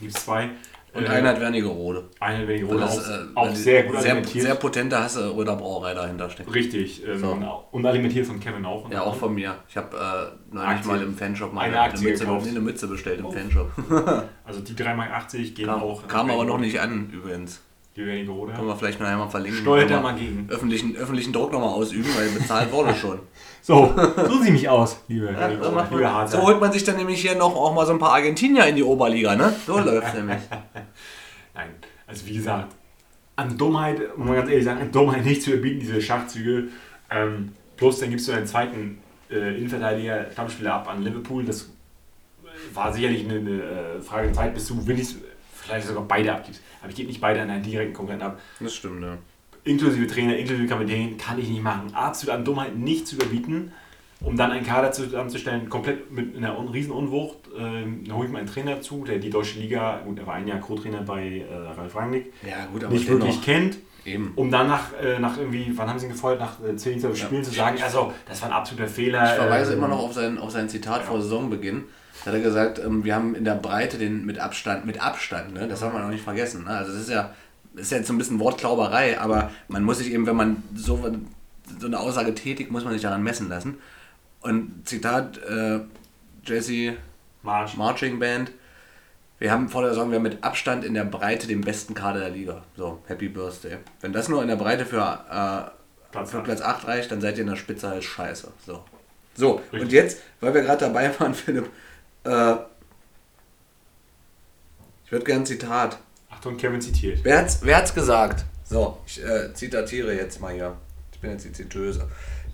gibt es zwei. Und äh, einer hat Wernigerode. Wo Rolle das, auch, äh, auch sehr gut sehr, alimentiert. sehr potente Hasse Röder Brauerei dahinter steckt. Richtig. Ähm, So. Und alimentiert von Kevin auch. Ja, auch von mir. Ich habe äh, neulich Aktie. mal im Fanshop mal Eine eine, Mütze, eine Mütze bestellt im Fanshop. Also die 3,80 Mark gehen Kam, auch. kam aber noch nicht an, übrigens. Die Wernigerode. Können wir vielleicht noch einmal verlinken. Steuert da mal gegen. Öffentlichen, öffentlichen Druck nochmal ausüben, weil bezahlt wurde schon. So, so sieht mich aus, liebe, Ja, macht liebe so holt man sich dann nämlich hier noch auch mal so ein paar Argentinier in die Oberliga, ne? So läuft nämlich. Nein, also wie gesagt, an Dummheit, muss man ganz ehrlich sagen, an Dummheit nicht zu überbieten, diese Schachzüge. Ähm, plus dann gibst du deinen zweiten äh, Innenverteidiger, Stammspieler ab an Liverpool. Das war sicherlich eine, eine äh, Frage der Zeit, bis du wenigstens vielleicht sogar beide abgibst. Aber ich gebe nicht beide an einen direkten Konkurrenten ab. Das stimmt, ja. Inklusive Trainer, inklusive Kapitän, kann ich nicht machen. Absolut an Dummheit nicht zu überbieten, um dann einen Kader zusammenzustellen, komplett mit einer un riesen Unwucht. Ähm, dann hole ich mir einen Trainer zu, der die deutsche Liga, gut, er war ein Jahr Co-Trainer bei äh, Ralf Rangnick, Ja, gut, aber nicht wirklich kennt, Eben. um dann nach, äh, nach irgendwie, wann haben sie ihn gefeuert, nach äh, 10, 12 Spielen zu sagen, also, das war ein absoluter Fehler. Ich verweise ähm, immer noch auf sein, auf sein Zitat vor Saisonbeginn. Da hat er gesagt, ähm, wir haben in der Breite den mit Abstand, mit Abstand, ne? das soll man auch nicht vergessen. Ne? Also das ist ja, das ist ja jetzt so ein bisschen Wortklauberei, aber man muss sich eben, wenn man so, so eine Aussage tätigt, muss man sich daran messen lassen. Und Zitat, äh, Jesse March. Marching Band, wir haben vor der Saison, wir haben mit Abstand in der Breite den besten Kader der Liga. So, Happy Birthday. Wenn das nur in der Breite für, äh, Platz für acht. Platz 8 reicht, dann seid ihr in der Spitze halt scheiße. So. So, Richtig. und jetzt, weil wir gerade dabei waren, Philipp, äh, ich würde gerne ein Zitat. Achtung, Kevin zitiert. Wer hat's, wer hat's gesagt? So, ich äh, zitatiere jetzt mal hier. Ich bin jetzt die Ziteuse.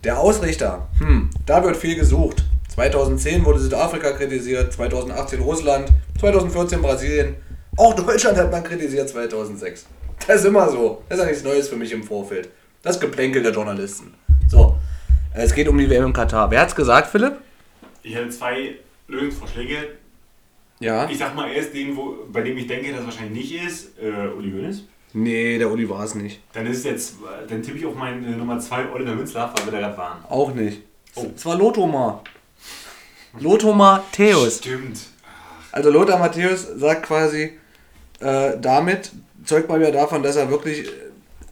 Der Ausrichter, hm, da wird viel gesucht. 2010 wurde Südafrika kritisiert, 2018 Russland, 2014 Brasilien. Auch Deutschland hat man kritisiert 2006. Das ist immer so. Das ist ja nichts Neues für mich im Vorfeld. Das Geplänkel der Journalisten. So, es geht um die WM in Katar. Wer hat's gesagt, Philipp? Ich habe zwei Lösungsvorschläge. Ja. Ich sag mal erst den, wo, bei dem ich denke, dass es wahrscheinlich nicht ist, äh, Uli Hoeneß. Nee, der Uli war es nicht. Dann ist es jetzt, äh, dann tippe ich auf meinen äh, Nummer 2 Oliver Münzler, weil wir da gerade waren. Auch nicht. Oh. Es war Lothomar. Lothomar Theus. Stimmt. Also Lothar Matthäus sagt quasi äh, damit, zeugt mal wieder davon, dass er wirklich.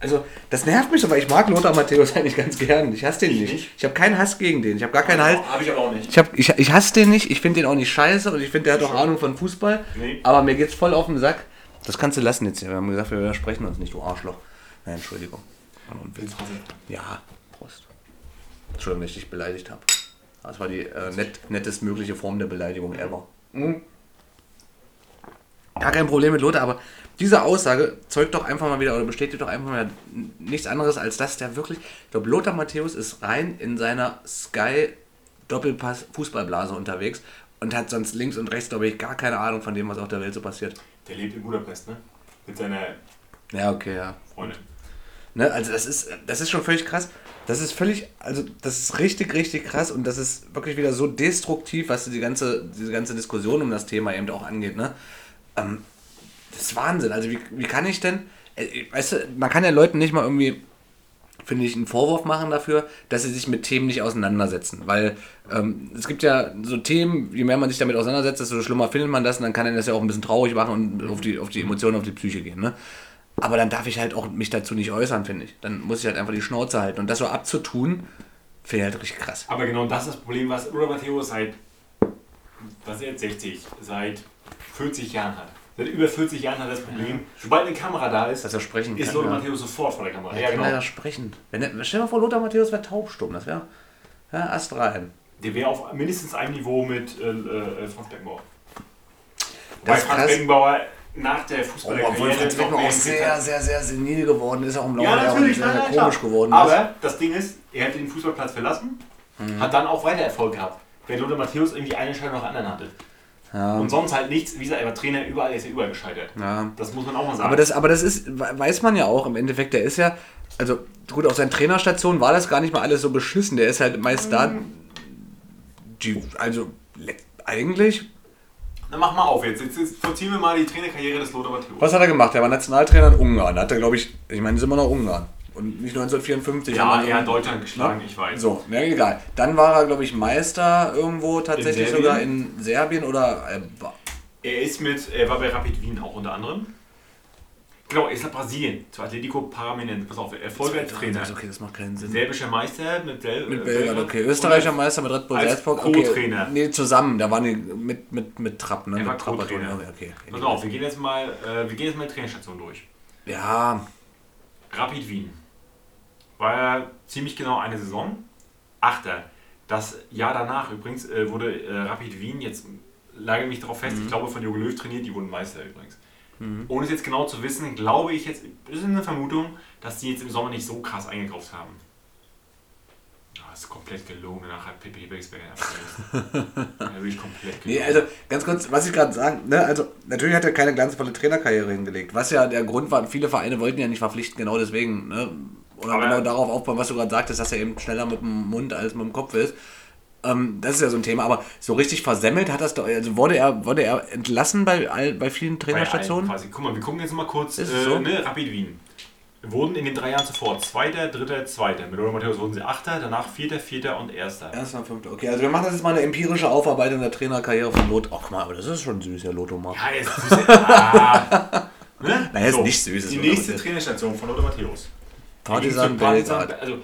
Also, das nervt mich, aber ich mag Lothar Matthäus eigentlich ganz gern. Ich hasse den Ich nicht. nicht. Ich habe keinen Hass gegen den. Ich habe gar keinen Halt. Habe ich aber auch nicht. Ich, hab, ich, ich hasse den nicht. Ich finde den auch nicht scheiße und ich finde, der hat auch Ahnung von Fußball. Nee. Aber mir geht's voll auf den Sack. Das kannst du lassen jetzt. hier. Wir haben gesagt, wir widersprechen uns nicht, du Arschloch. Nein, Entschuldigung. Witz. Ja, Prost. Entschuldigung, dass ich dich beleidigt habe. Das war die äh, net, nettest mögliche Form der Beleidigung ever. Mhm. Gar kein Problem mit Lothar, aber diese Aussage zeugt doch einfach mal wieder oder bestätigt doch einfach mal nichts anderes, als dass der wirklich. Ich glaube, Lothar Matthäus ist rein in seiner Sky Doppelpass Fußballblase unterwegs und hat sonst links und rechts, glaube ich, gar keine Ahnung von dem, was auf der Welt so passiert. Der lebt in Budapest, ne? Mit seiner Ja, okay, ja. Freundin. Ne, also das ist, das ist schon völlig krass. Das ist völlig, also das ist richtig, richtig krass und das ist wirklich wieder so destruktiv, was die ganze, diese ganze Diskussion um das Thema eben auch angeht. Ne? Ähm, das ist Wahnsinn. Also wie, wie kann ich denn, äh, weißt du, man kann ja Leuten nicht mal irgendwie, finde ich, einen Vorwurf machen dafür, dass sie sich mit Themen nicht auseinandersetzen. Weil ähm, es gibt ja so Themen, je mehr man sich damit auseinandersetzt, desto schlimmer findet man das und dann kann er das ja auch ein bisschen traurig machen und auf die, auf die Emotionen, auf die Psyche gehen. Ne? Aber dann darf ich halt auch mich dazu nicht äußern, finde ich. Dann muss ich halt einfach die Schnauze halten. Und das so abzutun, finde ich halt richtig krass. Aber genau das ist das Problem, was Uli Matthäus seit, was er jetzt 60, seit 40 Jahren hat. Seit über 40 Jahren hat er das Problem, sobald eine Kamera da ist, Dass er sprechen ist kann, Lothar ja. Matthäus sofort vor der Kamera. Ja, kann er ja sprechen. Wenn er, stell dir mal vor, Lothar Matthäus wäre taubstumm. Das wäre ja, Ast rein. Der wäre auf mindestens einem Niveau mit äh, äh, Franz Beckenbauer. Das Wobei ist Franz. Beckenbauer nach der Oh, Fußballerkarriere obwohl Franz Beckenbauer auch sehr, sehr, sehr senil geworden ist, auch im Laufe Ja, der Jahre natürlich, sehr nein, komisch geworden ist. Aber das Ding ist, er hat den Fußballplatz verlassen, Mhm. hat dann auch weiter Erfolg gehabt. Während Lothar Matthäus irgendwie eine Entscheidung nach anderen hatte. Ja. Und sonst halt nichts, wie gesagt, er war Trainer überall, er ist ja überall gescheitert. Ja. Das muss man auch mal sagen. Aber das, aber das ist, we- weiß man ja auch im Endeffekt, der ist ja, also gut, auf seinen Trainerstationen war das gar nicht mal alles so beschissen. Der ist halt meist da, die, also eigentlich, Dann mach mal auf jetzt. Jetzt, jetzt vollziehen wir mal die Trainerkarriere des Lothar Matthäus. was hat er gemacht? Er war Nationaltrainer in Ungarn. Da hat er, glaube ich, ich meine, sind wir noch Ungarn. Und nicht 1954. Ja, er hat Deutschland geschlagen, ich weiß. So, na egal. Dann war er, glaube ich, Meister irgendwo tatsächlich Serbien? sogar in Serbien oder äh, war- Er ist mit, er war bei Rapid Wien auch unter anderem. Genau, er ist nach Brasilien, zu Atletico Paramenense. Pass auf, Erfolg als Trainer. Okay, das macht keinen Sinn. Serbischer Meister mit, Bel Mit äh, Belgrad, okay. Österreicher Meister mit Red Bull Salzburg. Co-Trainer. Okay. Nee, zusammen. Da waren die mit, mit, mit Trapp, ne? Er war. Co-Trainer. Okay. Pass auf, wir gehen jetzt mal, äh, wir gehen jetzt mal die Trainerstation durch. Ja, Rapid Wien. War ja ziemlich genau eine Saison. Achter. Das Jahr danach übrigens äh, wurde äh, Rapid Wien, jetzt lage mich darauf fest, Mhm. ich glaube von Jogi Löw trainiert, die wurden Meister übrigens. Ohne es jetzt genau zu wissen, glaube ich jetzt, ist eine Vermutung, dass die jetzt im Sommer nicht so krass eingekauft haben. Das ist komplett gelogen, Becksberger abgelöst. ja, wirklich komplett gelogen. Nee, also ganz kurz, was ich gerade sagen, ne, also natürlich hat er keine glanzvolle Trainerkarriere hingelegt, was ja der Grund war, viele Vereine wollten ja nicht verpflichten, genau deswegen, ne, oder Aber- genau darauf aufbauen, was du gerade sagtest, dass er eben schneller mit dem Mund als mit dem Kopf ist. Ähm, das ist ja so ein Thema, aber so richtig versemmelt hat das doch, also wurde er, wurde er entlassen bei, all, bei vielen Bei Trainerstationen? Quasi. Guck mal, wir gucken jetzt mal kurz, Ist äh, so? ne, Rapid Wien. Wurden in den drei Jahren zuvor Zweiter, Dritter, Zweiter. Mit Lothar Matthäus wurden sie Achter, danach Vierter, Vierter und Erster. Erster, fünfter, okay, also wir machen das jetzt mal eine empirische Aufarbeitung der Trainerkarriere von Lothar. Ach mal, aber das ist schon süß, ja, Lothar macht. Ja, jetzt süß. ah. ne? Naja, ist nicht süß, ist Die nächste. Trainerstation von Lothar Matthäus. Partisan Belgrad. Also,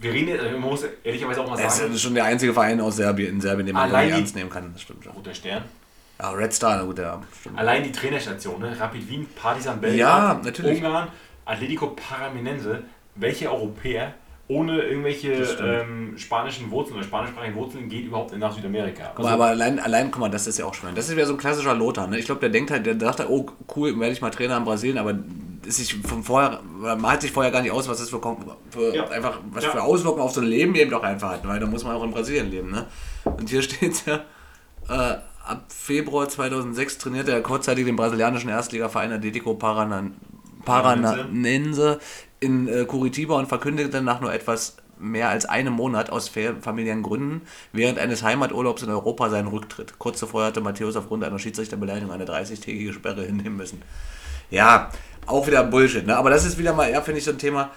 wir reden, jetzt- also man muss ehrlicherweise auch mal Das sagen, ist schon der einzige Verein aus Serbien, in Serbien, den man die- ernst nehmen kann, das stimmt schon. Roter Stern. Ja, Red Star, gut, ja, stimmt. Allein die Trainerstation, ne? Rapid Wien, Partizan Belgrad, Ja, natürlich. Ungarn, Atletico Paramenense. Welche Europäer ohne irgendwelche Das ähm, spanischen Wurzeln oder spanischsprachigen Wurzeln geht überhaupt nach Südamerika? Guck mal, aber allein, allein, guck mal, das ist ja auch schon. Das ist ja so ein klassischer Lothar, ne? Ich glaube, der denkt halt, der dachte, oh, cool, werde ich mal Trainer in Brasilien, aber sich von vorher, man malt sich vorher gar nicht aus, was das für, für Ja. einfach, was Ja. für Auswirkungen auf so ein Leben eben doch einfach hat, weil da muss man auch in Brasilien leben, ne? Und hier steht ja, äh, ab Februar 2006 trainierte er kurzzeitig den brasilianischen Erstligaverein Atletico Paranan, Paranense in äh, Curitiba und verkündete nach nur etwas mehr als einem Monat aus fa- familiären Gründen während eines Heimaturlaubs in Europa seinen Rücktritt. Kurz zuvor hatte Matthäus aufgrund einer Schiedsrichterbeleidigung eine 30-tägige Sperre hinnehmen müssen. Ja, auch wieder Bullshit, ne? Aber das ist wieder mal, ja, finde ich, so ein Thema.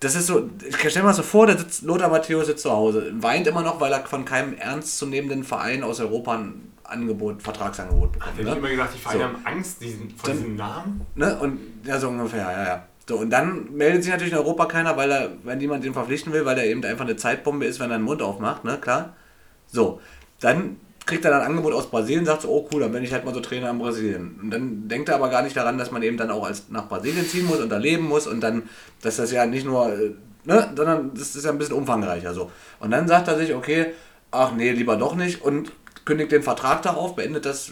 Das ist so, ich stell mir mal so vor, der sitzt, Lothar Matthäus sitzt zu Hause, weint immer noch, weil er von keinem ernstzunehmenden Verein aus Europa ein Angebot, Vertragsangebot bekommt. Ich habe Ne? immer gedacht, die Vereine So. haben Angst diesen, vor Dann- diesem Namen. Ne? Und ja, so ungefähr, ja, ja. So, und dann meldet sich natürlich in Europa keiner, weil er, wenn niemand den verpflichten will, weil er eben einfach eine Zeitbombe ist, wenn er den Mund aufmacht, ne, klar. So, dann kriegt er dann ein Angebot aus Brasilien, sagt so, oh cool, dann bin ich halt mal so Trainer in Brasilien. Und dann denkt er aber gar nicht daran, dass man eben dann auch als nach Brasilien ziehen muss und da leben muss und dann, dass das ja nicht nur, äh, ne, sondern das ist ja ein bisschen umfangreicher so. Und dann sagt er sich, okay, ach nee, lieber doch nicht und kündigt den Vertrag da auf, beendet das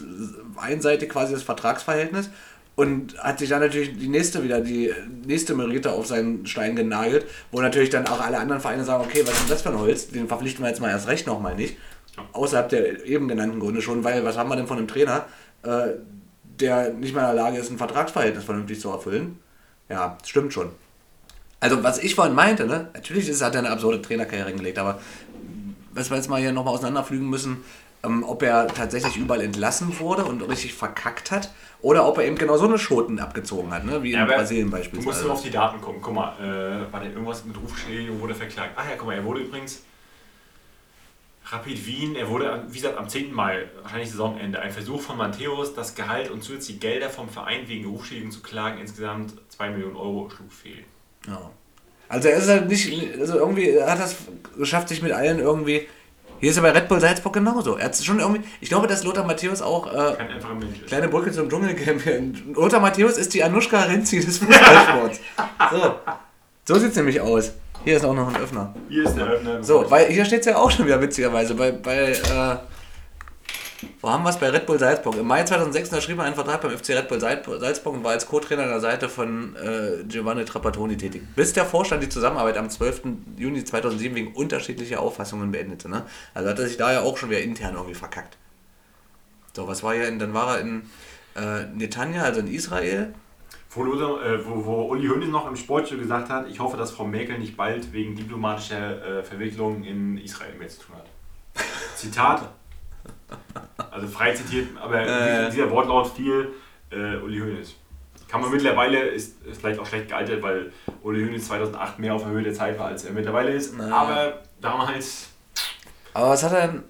einseitig quasi das Vertragsverhältnis und hat sich dann natürlich die nächste wieder, die nächste Merite auf seinen Stein genagelt, wo natürlich dann auch alle anderen Vereine sagen, okay, was ist denn das für ein Holz? Den verpflichten wir jetzt mal erst recht nochmal nicht. Außerhalb der eben genannten Gründe schon, weil was haben wir denn von einem Trainer, äh, der nicht mehr in der Lage ist, ein Vertragsverhältnis vernünftig zu erfüllen? Ja, stimmt schon. Also was ich vorhin meinte, ne? natürlich ist, hat er eine absurde Trainerkarriere hingelegt, aber was wir jetzt mal hier nochmal auseinanderflügen müssen, ähm, ob er tatsächlich überall entlassen wurde und richtig verkackt hat oder ob er eben genau so eine Schoten abgezogen hat, ne? wie in Ja, aber Brasilien Du musst beispielsweise. nur auf die Daten gucken. Guck mal, äh, war denn irgendwas mit Rufschädigung wurde verklagt? Ach ja, guck mal, er wurde übrigens Rapid Wien, er wurde, wie gesagt, am 10. Mai, wahrscheinlich Saisonende, ein Versuch von Matthäus, das Gehalt und zusätzliche Gelder vom Verein wegen Rufschädigung zu klagen, insgesamt 2 Millionen Euro, schlug fehl. Ja. Also er ist halt nicht, also irgendwie er hat das geschafft, sich mit allen irgendwie Hier ist ja bei Red Bull Salzburg genauso. Er hat schon irgendwie, ich glaube, dass Lothar Matthäus auch äh, kleine Brücke zum Dschungelcamp hier. Lothar Matthäus ist die Anushka Renzi des Fußballsports. So, so sieht es nämlich aus. Hier ist auch noch ein Öffner. Hier ist der Öffner. So, weil hier steht es ja auch schon wieder witzigerweise. Bei, bei äh, wo haben wir es? Bei Red Bull Salzburg. Im Mai 2006 unterschrieb er einen Vertrag beim FC Red Bull Salz- Salzburg und war als Co-Trainer an der Seite von äh, Giovanni Trapattoni tätig. Bis der Vorstand die Zusammenarbeit am 12. Juni 2007 wegen unterschiedlicher Auffassungen beendete. Ne? Also hat er sich da ja auch schon wieder intern irgendwie verkackt. So, was war hier? In, dann war er in äh, Netanya, also in Israel. Wo, Lothar, äh, wo, wo Uli Hoeneß noch im Sportstudio gesagt hat, ich hoffe, dass Frau Merkel nicht bald wegen diplomatischer äh, Verwicklungen in Israel mehr zu tun hat. Zitat. Also frei zitiert, aber Äh. dieser Wortlaut fiel äh, Uli Hoeneß. Kann man mittlerweile, ist, vielleicht auch schlecht gealtert, weil Uli Hoeneß 2008 mehr auf der Höhe der Zeit war, als er mittlerweile ist. Aber damals, Aber was er hat er denn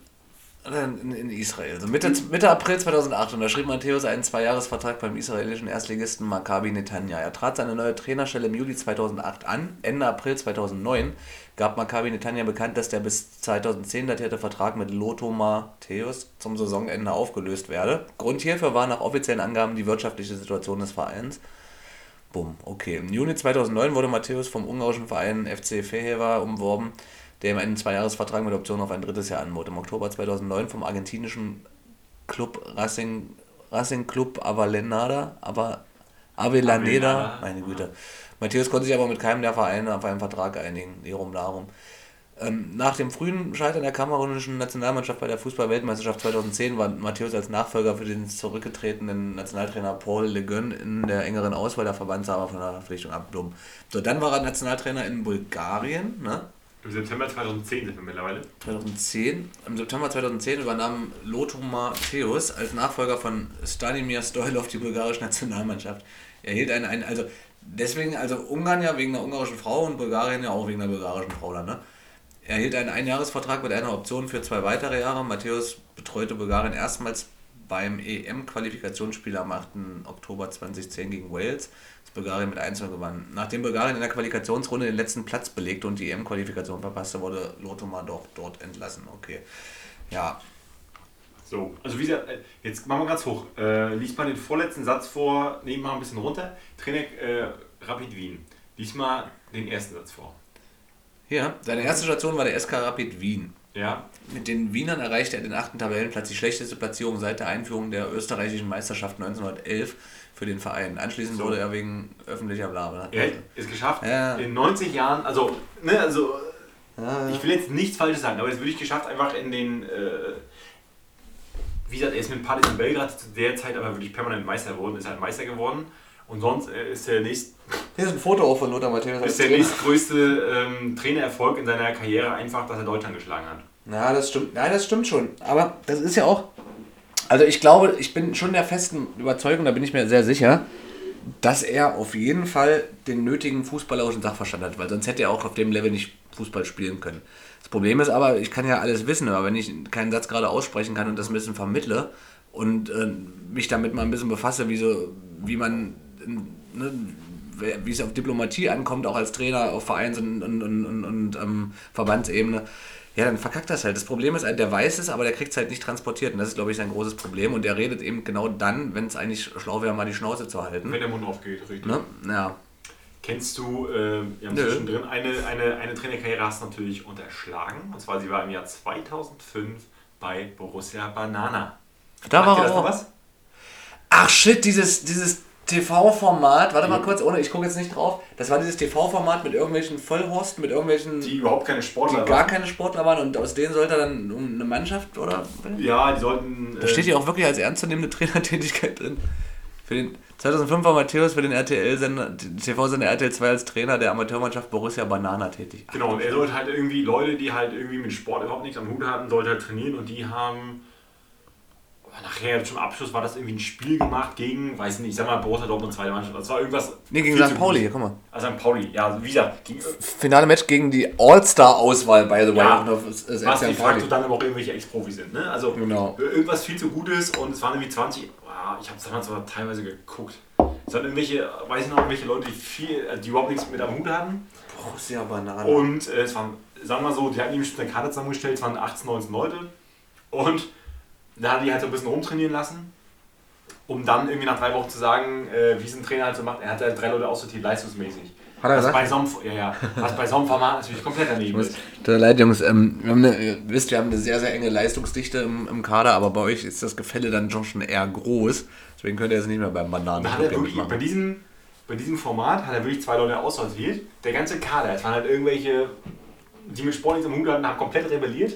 in, in Israel? So Mitte, Mitte April 2008 unterschrieb Matthäus einen Zweijahresvertrag beim israelischen Erstligisten Maccabi Netanya. Er trat seine neue Trainerstelle im Juli 2008 an. Ende April 2009 gab Maccabi Netanya bekannt, dass der bis 2010 datierte Vertrag mit Lothar Matthäus zum Saisonende aufgelöst werde. Grund hierfür war nach offiziellen Angaben die wirtschaftliche Situation des Vereins. Bumm, okay. Im Juni 2009 wurde Matthäus vom ungarischen Verein FC Feheva umworben, der ihm einen Zweijahresvertrag mit Option auf ein drittes Jahr anbot. Im Oktober 2009 vom argentinischen Club Racing, Racing Club Avellaneda, aber Avellaneda, meine Güte. Matthäus konnte sich aber mit keinem der Vereine auf einen Vertrag einigen, darum darum. Ähm, nach dem frühen Scheitern der kamerunischen Nationalmannschaft bei der Fußball-Weltmeisterschaft 2010 war Matthäus als Nachfolger für den zurückgetretenen Nationaltrainer Paul Le Guen in der engeren Auswahl der Verbandshaber von der Verpflichtung abgehoben. So, dann war er Nationaltrainer in Bulgarien, ne? Im September 2010 sind wir mittlerweile. 2010. Im September 2010 übernahm Lothar Matthäus als Nachfolger von Stanimir Stoilov die bulgarische Nationalmannschaft. Er hielt einen, einen, also deswegen, also Ungarn ja wegen der ungarischen Frau und Bulgarien ja auch wegen der bulgarischen Frau dann, ne? Er hielt einen Einjahresvertrag mit einer Option für zwei weitere Jahre. Matthäus betreute Bulgarien erstmals beim EM-Qualifikationsspiel am 8. Oktober 2010 gegen Wales, Bulgarien mit 1 gewann. Nachdem Bulgarien in der Qualifikationsrunde den letzten Platz belegte und die EM-Qualifikation verpasste, wurde Lothar doch dort entlassen. Okay. Ja, So, also wie gesagt, äh, jetzt machen wir ganz hoch. Äh, lies mal den vorletzten Satz vor, nehmen mal ein bisschen runter. Trainer äh, Rapid Wien. Lies mal den ersten Satz vor. Hier, seine erste Station war der SK Rapid Wien. Ja, Mit den Wienern erreichte er den achten Tabellenplatz, die schlechteste Platzierung seit der Einführung der österreichischen Meisterschaft 1911 für den Verein. Anschließend So. wurde er wegen öffentlicher Blabla. hat es geschafft, Ja. in 90 Jahren, also, ne, also, Ja, ich will jetzt nichts Falsches sagen, aber es wirklich geschafft, einfach in den, äh, wie gesagt, er ist mit Partizan Belgrad zu der Zeit aber wirklich permanent Meister geworden, ist halt Meister geworden. Und sonst äh, ist der nächst, Hier ist ein Foto auch von Lothar Matthäus. ist der Trainer. nächstgrößte ähm, Trainererfolg in seiner Karriere einfach, dass er Deutschland geschlagen hat. Na, das stimmt. Nein, das stimmt schon. Aber das ist ja auch. Also ich glaube, ich bin schon der festen Überzeugung, da bin ich mir sehr sicher, dass er auf jeden Fall den nötigen fußballerischen Sachverstand hat, weil sonst hätte er auch auf dem Level nicht Fußball spielen können. Das Problem ist aber, ich kann ja alles wissen, aber wenn ich keinen Satz gerade aussprechen kann und das ein bisschen vermittle und äh, mich damit mal ein bisschen befasse, wie, so, wie man, ne, wie es auf Diplomatie ankommt, auch als Trainer auf Vereins- und, und, und, und, und ähm, Verbandsebene, ja, dann verkackt das halt. Das Problem ist halt, der weiß es, aber der kriegt es halt nicht transportiert. Und das ist, glaube ich, sein großes Problem. Und der redet eben genau dann, wenn es eigentlich schlau wäre, mal die Schnauze zu halten. Wenn der Mund aufgeht, richtig. Ne? Ja. Kennst du, äh, wir haben zwischendrin, eine, eine, eine Trainerkarriere hast du natürlich unterschlagen. Und zwar, sie war im Jahr 2005 bei Borussia Banana. Da Sagt war auch. was? Ach shit, dieses, dieses TV-Format, warte mal kurz, ohne, ich gucke jetzt nicht drauf. Das war dieses TV-Format mit irgendwelchen Vollhorsten, mit irgendwelchen, Die die, überhaupt keine Sportler gar waren. keine Sportler waren und aus denen sollte dann eine Mannschaft, oder? Ja, die sollten. Da steht ja auch wirklich als ernstzunehmende Trainertätigkeit drin. Für den 2005 war Matthäus für den RTL-Sender, TV-Sender RTL 2 als Trainer der Amateurmannschaft Borussia Banana tätig. Genau, und er sollte halt irgendwie Leute, die halt irgendwie mit Sport überhaupt nichts am Hut hatten, sollte halt trainieren und die haben. Nachher zum Abschluss war das irgendwie ein Spiel gemacht gegen, weiß nicht, ich sag mal Borussia Dortmund zweite Mannschaft. Das war irgendwas. Nee, gegen St. Pauli, gut. guck mal. Ah, St. Pauli, ja, wie gesagt, gegen, Finale Match gegen die All-Star-Auswahl, by the way. Ja, was de facto dann aber auch irgendwelche Ex-Profis sind. Ne? Also Genau. irgendwas viel zu Gutes und es waren irgendwie 20, wow, ich habe es damals aber teilweise geguckt. Es waren irgendwelche, weiß ich noch, irgendwelche Leute, die viel, äh, die überhaupt nichts mit am Hut hatten. Borussia Banana. Und äh, es waren sagen wir mal so, die hatten ihm schon eine Karte zusammengestellt, es waren 18, 19 Leute. Und da hat die halt so ein bisschen rumtrainieren lassen, um dann irgendwie nach drei Wochen zu sagen, äh, wie es ein Trainer halt so macht. Er hat halt drei Leute aussortiert, leistungsmäßig. Hat er was gesagt? bei so einem, ja, ja, was bei so einem Format natürlich komplett daneben ist. Tut mir leid, Jungs. Ähm, wir haben eine, ihr wisst, wir haben eine sehr, sehr enge Leistungsdichte im, im Kader, aber bei euch ist das Gefälle dann schon schon eher groß. Deswegen könnt ihr jetzt nicht mehr beim Bananen hat er wirklich, bei diesem, bei diesem Format hat er wirklich zwei Leute aussortiert. Der ganze Kader, es waren halt irgendwelche, die mit Sport nichts am Hut hatten, haben komplett rebelliert.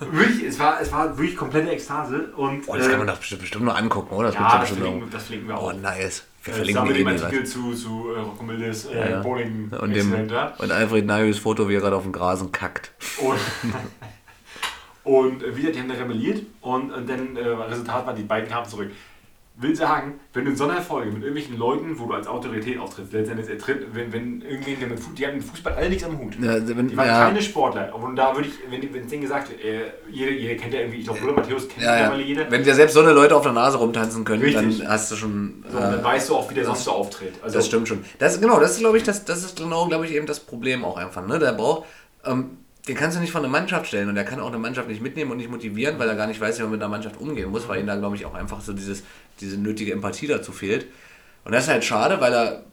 Wirklich, es war, es war wirklich komplette Ekstase. Und, Oh, das kann äh, man doch bestimmt, bestimmt nur angucken, oder? Das ja, das verlinken, noch. das verlinken wir Oh, auch. nice. Wir Äh, verlinken eh dem nie Artikel zu, zu äh, Rocco Mildes äh, Ja, ja. Bowling Und, dem, und Alfred Nayus Foto, wie er gerade auf dem Grasen kackt. Und, und äh, wieder, die haben da rebelliert und, und dann äh, Resultat war, die beiden kamen zurück. Will sagen, wenn du in so einer Folge mit irgendwelchen Leuten, wo du als Autorität auftrittst, letztendlich er tritt, wenn, wenn irgendwen, der mit Fußball, die haben mit Fußball alle nichts am Hut. Ja, wenn, Die waren ja, keine Sportler. Und da würde ich, wenn, wenn es denen gesagt wird, äh, jeder, jeder kennt ja irgendwie, ich glaube, Bruder Matthäus kennt ja, mittlerweile ja. jeder. Wenn dir selbst so eine Leute auf der Nase rumtanzen können, Richtig. dann hast du schon. so, und dann äh, weißt du auch, wie der sonst so auftritt. Also, Das stimmt schon. Das, genau, das ist, glaube ich, das, das ist genau, glaube ich, eben das Problem auch einfach. Ne? Der braucht, ähm, den kannst du nicht von der Mannschaft stellen und der kann auch eine Mannschaft nicht mitnehmen und nicht motivieren, weil er gar nicht weiß, wie man mit der Mannschaft umgehen muss, weil ihm da, glaube ich, auch einfach so dieses, diese nötige Empathie dazu fehlt. Und das ist halt schade, weil er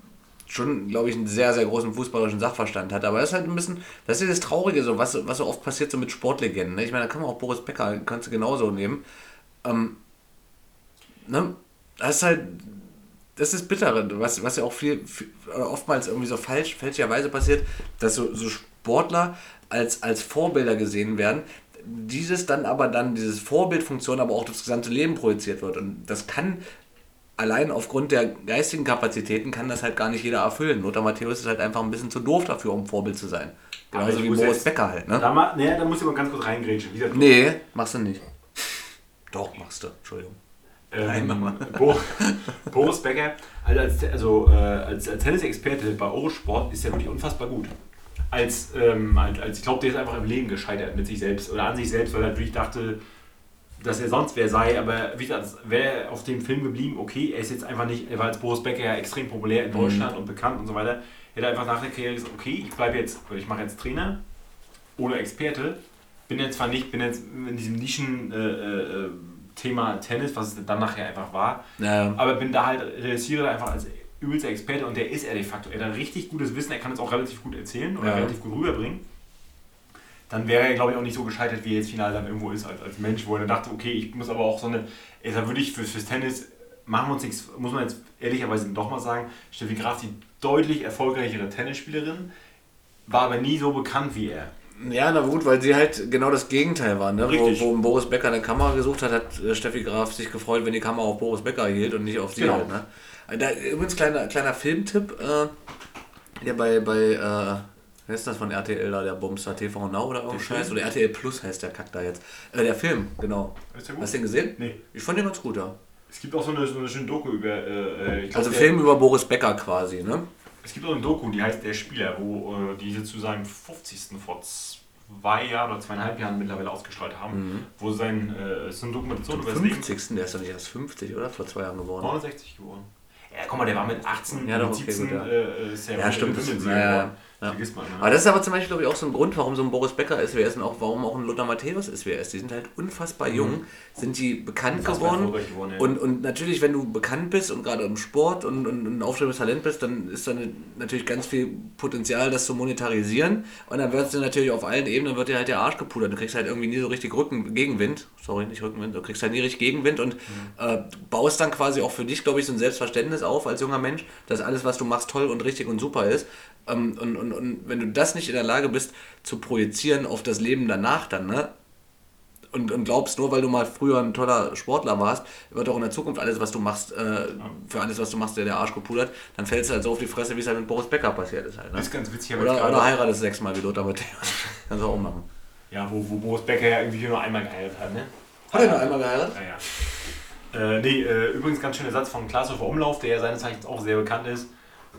schon, glaube ich, einen sehr, sehr großen fußballerischen Sachverstand hat. Aber das ist halt ein bisschen, das ist das Traurige, so, was, was so oft passiert so mit Sportlegenden. Ne? Ich meine, da kann man auch Boris Becker, kannst du genauso nehmen. Ähm, ne? Das ist halt, das ist bittere, was, was ja auch viel, viel oftmals irgendwie so falsch, fälschlicherweise passiert, dass so, so Sportler als, als Vorbilder gesehen werden, dieses dann aber dann, dieses Vorbildfunktion aber auch das gesamte Leben projiziert wird. Und das kann allein aufgrund der geistigen Kapazitäten kann das halt gar nicht jeder erfüllen. Lothar Matthäus ist halt einfach ein bisschen zu doof dafür, um Vorbild zu sein. Genauso wie Boris Becker halt, ne? da, ma- nee, da muss ich mal ganz kurz reingrätschen. Nee, machst du nicht. Doch, machst du. Entschuldigung. Ähm, Nein, mach Bo Boris Becker, also als, also, äh, als, als Tennisexperte bei Eurosport ist er wirklich unfassbar gut. Als, ähm, als, als ich glaube, der ist einfach im Leben gescheitert mit sich selbst oder an sich selbst, weil er wirklich dachte, dass er sonst wer sei. Aber wie gesagt, wäre auf dem Film geblieben, okay, er ist jetzt einfach nicht, er war als Boris Becker ja extrem populär in Deutschland und bekannt und so weiter. Hätte einfach nach der Karriere gesagt, okay, ich bleibe jetzt, ich mache jetzt Trainer oder Experte. Bin jetzt zwar nicht, bin jetzt in diesem Nischen äh, äh, Thema Tennis, was es dann nachher einfach war, Ja, aber bin da halt, reüssiere da einfach als übelster Experte und der ist er de facto. Er hat ein richtig gutes Wissen, er kann es auch relativ gut erzählen oder Ja. relativ gut rüberbringen. Dann wäre er, glaube ich, auch nicht so gescheitert, wie er jetzt final dann irgendwo ist als, als Mensch, wo er dann dachte, okay, ich muss aber auch so eine, da würde ich für, fürs Tennis, machen wir uns nichts, muss man jetzt ehrlicherweise doch mal sagen, Steffi Graf, die deutlich erfolgreichere Tennisspielerin, war aber nie so bekannt wie er. Ja, na gut, weil sie halt genau das Gegenteil war. Ne? Wo, Richtig. wo Boris Becker eine Kamera gesucht hat, hat äh, Steffi Graf sich gefreut, wenn die Kamera auf Boris Becker hielt und nicht auf sie Genau. halt. Ne? Äh, Da, übrigens, kleiner, kleiner Filmtipp, äh, der bei, bei äh, wer ist das von RTL da, der Bumster TV Now oder irgendein Scheiß? Oder RTL Plus heißt der Kack da jetzt. Äh, der Film, genau. Ist der gut? Hast du den gesehen? Nee. Ich fand den ganz gut, ja. Es gibt auch so eine, so eine schöne Doku über. Äh, ich glaub, Also Film über Boris Becker quasi, ne? Es gibt auch eine Doku, die heißt Der Spieler, wo äh, die sie zu seinem 50. vor zwei Jahren oder zweieinhalb Jahren mittlerweile ausgestrahlt haben, wo sein, äh, es ist eine Dokumentation über das Leben. 50. Der ist doch nicht erst 50, oder? Vor zwei Jahren geworden. 69 geworden. Ja, guck mal, der war mit 18, Ja, doch, mit okay, 17 gut, ja. äh, der Ja, stimmt. Wimbledon-Sieger Ja, ja. Vergisst man, ne? Aber das ist aber zum Beispiel, glaube ich, auch so ein Grund, warum so ein Boris Becker ist, wer ist und auch warum auch ein Lothar Matthäus ist, wer ist. Die sind halt unfassbar jung, sind die bekannt geworden. geworden, ja. Und, und natürlich, wenn du bekannt bist und gerade im Sport und, und ein aufstrebendes Talent bist, dann ist da natürlich ganz viel Potenzial, das zu monetarisieren. Und dann wird es dir natürlich auf allen Ebenen wird dir halt der Arsch gepudert. Du kriegst halt irgendwie nie so richtig Rücken, Gegenwind. Sorry, nicht Rückenwind. Du kriegst halt nie richtig Gegenwind und äh, baust dann quasi auch für dich, glaube ich, so ein Selbstverständnis auf als junger Mensch, dass alles, was du machst, toll und richtig und super ist. Ähm, und, und, und wenn du das nicht in der Lage bist, zu projizieren auf das Leben danach, dann, ne? Und, und glaubst, nur weil du mal früher ein toller Sportler warst, wird auch in der Zukunft alles, was du machst, äh, für alles, was du machst, der, der Arsch gepudert, dann fällst du halt so auf die Fresse, wie es halt mit Boris Becker passiert ist halt. Ne? Das ist ganz witzig, aber Oder, oder heiratest sechsmal wie Lothar Matthäus. Kannst du auch machen. Ja, wo, wo Boris Becker ja irgendwie nur einmal geheiratet hat, ne? Hat er nur einmal geheiratet? Ja, ja. Äh, nee, äh, übrigens ganz schöner Satz von Klaashofer Umlauf, der ja seines Zeichens auch sehr bekannt ist.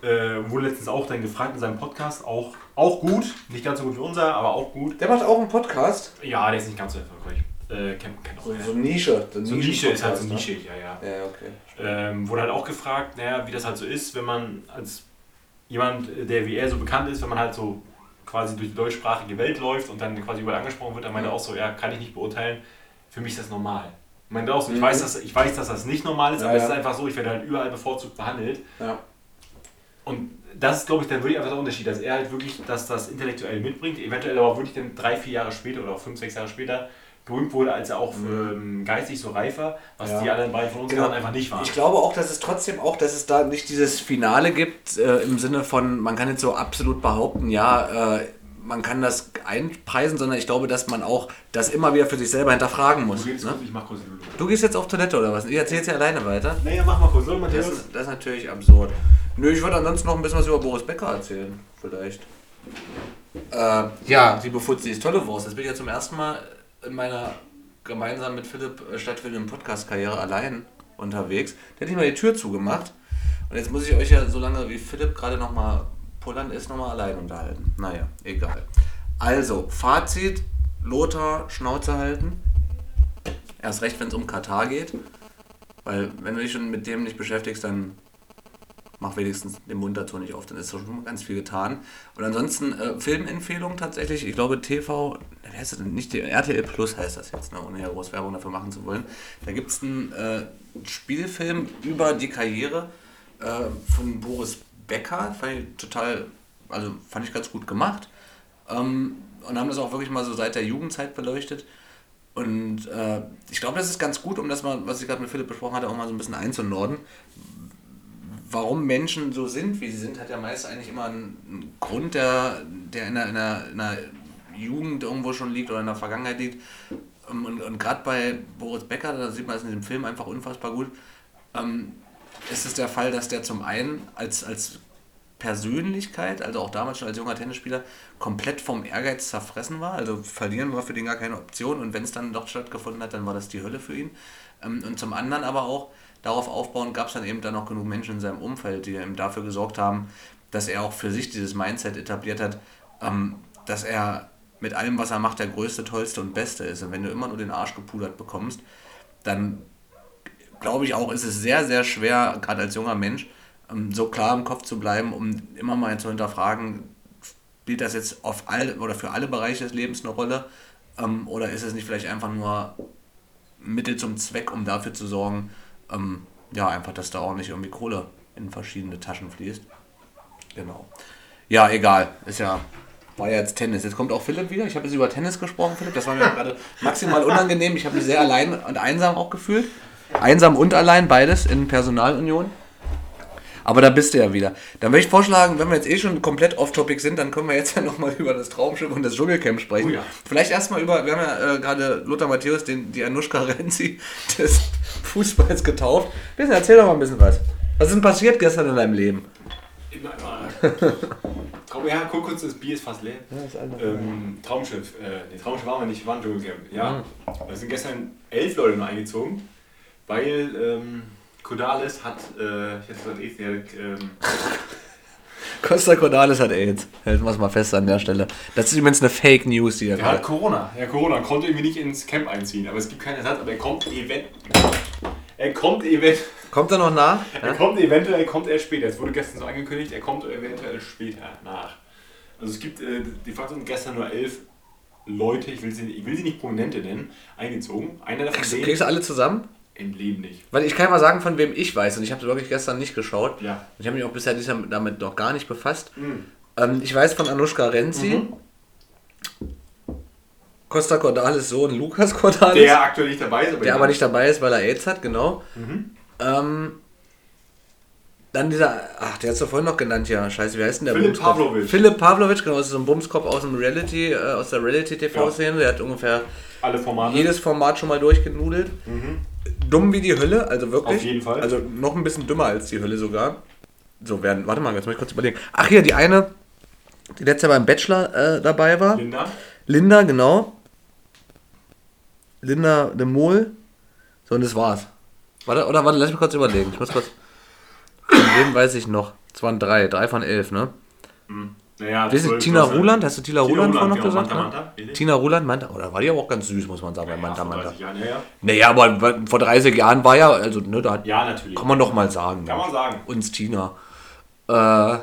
Äh, wurde letztens auch dann gefragt in seinem Podcast. Auch, auch gut, nicht ganz so gut wie unser, aber auch gut. Der macht auch einen Podcast. Ja, der ist nicht ganz so erfolgreich. Äh, kennt, kennt auch So, so Nische. So, So Nische ist halt so Nischen-Podcast, nischig, ja, ja. Ne? Ja, okay. Ähm, wurde halt auch gefragt, naja, wie das halt so ist, wenn man als jemand, der wie er so bekannt ist, wenn man halt so quasi durch die deutschsprachige Welt läuft und dann quasi überall angesprochen wird, dann meinte er auch so, ja, kann ich nicht beurteilen, für mich ist das normal. Ich meine auch so, ich, weiß, dass, ich weiß, dass das nicht normal ist, Ja, aber es ist einfach so, ich werde halt überall bevorzugt behandelt. Und das ist, glaube ich, dann wirklich einfach der Unterschied, dass er halt wirklich, dass das intellektuell mitbringt, eventuell aber wirklich dann drei, vier Jahre später oder auch fünf, sechs Jahre später berühmt wurde, als er auch ähm, geistig so reif war, was Ja. die anderen beiden von uns Genau. einfach nicht waren. Ich glaube auch, dass es trotzdem auch, dass es da nicht dieses Finale gibt, äh, im Sinne von, man kann jetzt so absolut behaupten, ja, äh, man kann das einpreisen, sondern ich glaube, dass man auch das immer wieder für sich selber hinterfragen muss. du gehst Ne? kurz, ich mach kurz. Du gehst jetzt auf Toilette oder was? Ich erzähl's ja alleine weiter. Naja, mach mal kurz, soll Das ist, das ist natürlich absurd. Nö, ich würde ansonsten noch ein bisschen was über Boris Becker erzählen, vielleicht. Äh, ja, liebe Fuzzi, ist tolle Wurst. Jetzt bin ich ja zum ersten Mal in meiner gemeinsam mit Philipp äh, stattfindenden Podcast-Karriere allein unterwegs. Der hat nicht mal die Tür zugemacht. Und jetzt muss ich euch ja, solange wie Philipp gerade nochmal pullern ist, nochmal allein unterhalten. Naja, egal. Also, Fazit, Lothar, Schnauze halten. Erst recht, wenn es um Katar geht. Weil wenn du dich schon mit dem nicht beschäftigst, dann mach wenigstens den Mund dazu nicht auf, dann ist schon ganz viel getan. Und ansonsten äh, Filmempfehlung tatsächlich, ich glaube TV, wer heißt das denn? Nicht RTL Plus heißt das jetzt, ne? ohne ja groß Werbung dafür machen zu wollen. Da gibt es einen äh, Spielfilm über die Karriere äh, von Boris Becker, fand ich total, also fand ich ganz gut gemacht. Ähm, und haben das auch wirklich mal so seit der Jugendzeit beleuchtet. Und äh, ich glaube, das ist ganz gut, um das mal, was ich gerade mit Philipp besprochen hatte, auch mal so ein bisschen einzunorden. Warum Menschen so sind, wie sie sind, hat ja meist eigentlich immer einen, Grund, der, der in, einer, in, einer, in einer Jugend irgendwo schon liegt oder in der Vergangenheit liegt. Ähm, Und, und gerade bei Boris Becker, da sieht man es in dem Film einfach unfassbar gut, ähm, ist es der Fall, dass der zum einen als, als Persönlichkeit, also auch damals schon als junger Tennisspieler, komplett vom Ehrgeiz zerfressen war. Also verlieren war für den gar keine Option und wenn es dann doch stattgefunden hat, dann war das die Hölle für ihn. Ähm, Und zum anderen aber auch, darauf aufbauend gab es dann eben dann noch genug Menschen in seinem Umfeld, die eben dafür gesorgt haben, dass er auch für sich dieses Mindset etabliert hat, ähm, dass er mit allem, was er macht, der größte, tollste und beste ist. Und wenn du immer nur den Arsch gepudert bekommst, dann glaube ich auch, ist es sehr, sehr schwer, gerade als junger Mensch, ähm, so klar im Kopf zu bleiben, um immer mal zu hinterfragen, spielt das jetzt auf all oder für alle Bereiche des Lebens eine Rolle? Ähm, oder ist es nicht vielleicht einfach nur Mittel zum Zweck, um dafür zu sorgen, ähm, ja, einfach, dass da auch nicht irgendwie Kohle in verschiedene Taschen fließt? Genau. Ja, egal. Ist ja. War ja jetzt Tennis. Jetzt kommt auch Philipp wieder. Ich habe jetzt über Tennis gesprochen, Philipp. Das war mir gerade maximal unangenehm. Ich habe mich sehr allein und einsam auch gefühlt. Einsam und allein, beides in Personalunion. Aber da bist du ja wieder. Dann würde ich vorschlagen, wenn wir jetzt eh schon komplett off-topic sind, dann können wir jetzt ja nochmal über das Traumschiff und das Dschungelcamp sprechen. Oh ja. Vielleicht erstmal über, wir haben ja äh, gerade Lothar Matthäus, den, die Anushka Renzi des Fußballs getauft. Bisschen, erzähl doch mal ein bisschen was. Was ist denn passiert gestern in deinem Leben? Traum, ja, guck kurz, das Bier ist fast leer. Ähm, Traumschiff, äh, nee, Traumschiff waren wir nicht, wir waren Dschungelcamp. Ja, wir sind gestern elf Leute nur eingezogen, weil ähm, Kodales hat, äh, ich hätte gesagt, AIDS, der, ähm, Costa Cordalis hat AIDS. Halten wir es mal fest an der Stelle. Das ist übrigens eine Fake News, die er der hat gerade. Corona. Ja, Corona, konnte irgendwie nicht ins Camp einziehen, aber es gibt keinen Ersatz, aber er kommt event. Er kommt event. Kommt er noch nach? Er kommt eventuell, kommt er später. Es wurde gestern so angekündigt, er kommt eventuell später nach. Also es gibt äh, de facto sind gestern nur elf Leute, ich will sie, ich will sie nicht Prominente nennen, eingezogen. Einer davon Kriegst, du- sehen kriegst du alle zusammen? Im Leben nicht. Weil ich kann mal sagen, von wem ich weiß. Und ich habe es wirklich gestern nicht geschaut. Ja. Ich habe mich auch bisher damit noch gar nicht befasst. Mhm. Ähm, ich weiß von Anushka Renzi. Costa Cordalis Sohn Lukas Cordalis. Der aktuell nicht dabei ist, aber, der aber nicht dabei ist, weil er AIDS hat, genau. Mhm. Ähm, dann dieser, ach, der hat du vorhin noch genannt, ja, scheiße, wie heißt denn der Philipp Bumskopf? Pavlovic. Philipp Pavlovic, genau, das ist so ein Bumskopf aus dem Reality, äh, aus der Reality-TV-Szene, der hat ungefähr jedes Format schon mal durchgenudelt. Dumm wie die Hölle, also wirklich. Auf jeden Fall. Also noch ein bisschen dümmer als die Hölle sogar. So werden, warte mal, jetzt muss ich kurz überlegen. Ach hier, die eine, die letztes Jahr beim Bachelor äh, dabei war. Linda. Linda, genau. Linda de Mol. So, und das war's. Warte, oder warte, lass mich kurz überlegen. Ich muss kurz. Von wem weiß ich noch? Es waren drei, drei von elf, ne? Naja, zwölf, Tina. Ruland, hast du Tina, Tina Ruland vorhin noch genau, gesagt? Manta, ne? Manta, richtig. Tina Ruland, Manta, oder war die auch ganz süß, muss man sagen, bei Ja, Manta, vor Manta. 30 Jahren, ja, ja. Naja, aber vor 30 Jahren war ja, also, ne, da hat, ja, natürlich. kann man doch mal sagen. Kann man sagen. Uns Tina. Äh.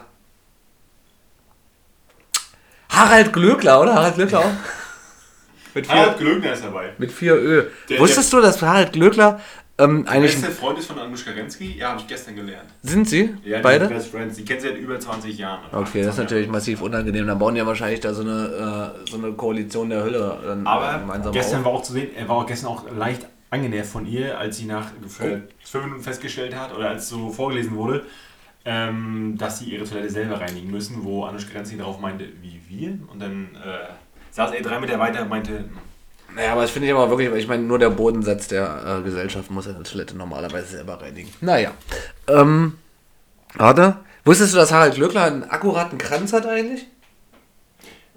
Harald Glöckler, oder? Harald Glöckler auch? Mit Harald vier, Glöckner ist dabei. mit vier Ö. Der- Wusstest du, dass Harald Glöckler ähm, Der beste Freund ist von Anushka Renski. Ja, habe ich gestern gelernt. Sind sie? Ja, die Beide? sind Best Friends. Die kennen sie seit über 20 Jahren. Okay, das ist natürlich massiv unangenehm. Dann bauen die ja wahrscheinlich da so eine, äh, so eine Koalition der Hölle dann Aber gemeinsam gestern auf. war auch zu sehen, er war auch gestern auch leicht angenervt von ihr, als sie nach Oh. fünf Minuten festgestellt hat oder als so vorgelesen wurde, ähm, dass sie ihre Toilette selber reinigen müssen, wo Anushka Renski darauf meinte, wie wir. Und dann äh, saß er drei Meter weiter und meinte, Naja, aber das finde ich aber wirklich, weil ich meine, nur der Bodensatz der äh, Gesellschaft muss eine Toilette normalerweise selber reinigen. Naja. Ähm, warte. Wusstest du, dass Harald Glöckler einen akkuraten Kranz hat eigentlich?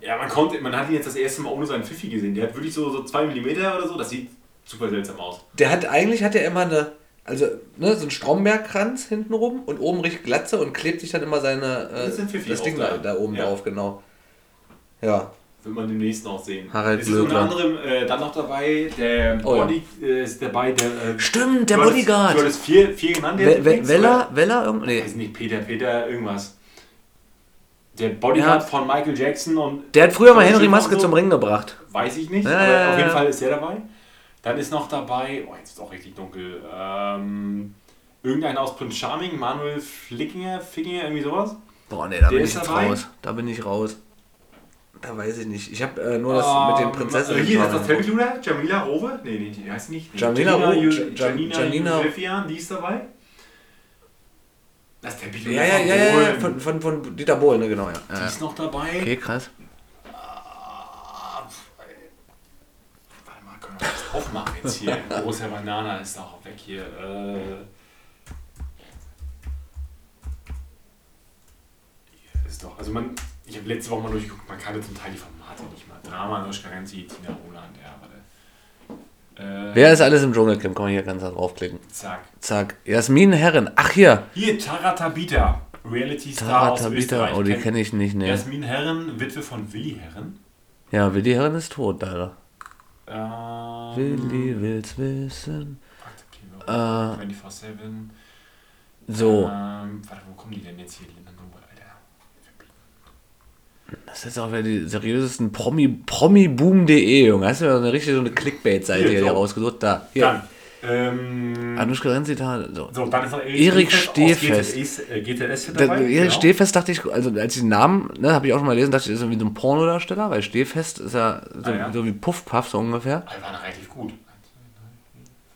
ja, man konnte, man hat ihn jetzt das erste Mal ohne seinen Pfiffi gesehen. Der hat wirklich so, so zwei Millimeter oder so, das sieht super seltsam aus. Der hat eigentlich, hat er immer eine, also, ne, so einen Strombergkranz hinten rum und oben richtig Glatze und klebt sich dann immer seine, äh, Das ist ein Pfiffi das Ding da. da oben Ja. drauf, genau. Ja. Wird man demnächst noch sehen. Harald es ist unter Glöckler. anderem äh, dann noch dabei, der Oh ja. Body äh, ist dabei, der. Äh, Stimmt, der du hattest- Bodyguard. Du hattest vier, vier genannt. Jetzt We Weller, Weller, irgend- oder? Ich nee. weiß nicht, Peter, Peter, irgendwas. Der Bodyguard Ja. von Michael Jackson und. Der hat früher mal Henry Maske so. zum Ring gebracht. Weiß ich nicht, Ja, aber ja, auf jeden ja. Fall ist der dabei. Dann ist noch dabei, oh, jetzt ist es auch richtig dunkel. Ähm, irgendeiner aus Prince Charming, Manuel Flickinger, Fickinger, irgendwie sowas. Boah, nee, da bin ist ich jetzt dabei? raus. Da bin ich raus. Da weiß ich nicht. Ich habe äh, nur das mit den Ähm, Prinzessinnen. äh, Hier ist das Telekluder, Jamila Rowe. Nee, nee, die heißt nicht. Nee, Jamila Janina Rowe, Janina, Janina- Josefian, die ist dabei. Das Teppichluder Ja, ja, ja, ja, von, von, von Dieter Bohlen, ne, genau, ja. Die ja. ist noch dabei. Okay, krass. Ah. Warte mal, können wir das aufmachen jetzt hier? Großer Banana ist auch weg hier. Äh, hier ist doch, also man, ich habe letzte Woche mal durchgeguckt, man kannte zum Teil die Formate nicht mal. Drama, Anushka Renzi, Tina Roland, ja, warte. Äh, Wer ist alles im Dschungelcamp? Kann man hier ganz draufklicken. Zack. Zack. Jasmin Herren. Ach hier. Hier, Tara Tabita, Reality Star aus. Österreich. Oh, die kenne ich nicht, ne. Jasmin Herren, Witwe von Willi Herren. Ja, Willi Herren ist tot, leider. Ähm, Willi will's wissen. Akzeptiere. Äh, 24-7. So. Ähm, warte, wo kommen die denn jetzt hier? Linda Noble, Alter. Das ist auch wieder die seriösesten Promi, promiboom.de, Junge. Hast du ja eine richtige so eine Clickbait-Seite Hier, hier, so. hier rausgesucht? Da. Hier. Dann. Ähm, Anushka Renzi, da. So. so, dann ist noch Erik Stehfest Stehfest. GTS, äh, Da, dabei. Erik genau. Stehfest dachte ich, also als ich den Namen, ne, habe ich auch schon mal gelesen, dachte ich, das ist irgendwie so ein Pornodarsteller, weil Stehfest ist ja so, Ah, ja. so wie Puffpuff so ungefähr. Die waren relativ gut. 1,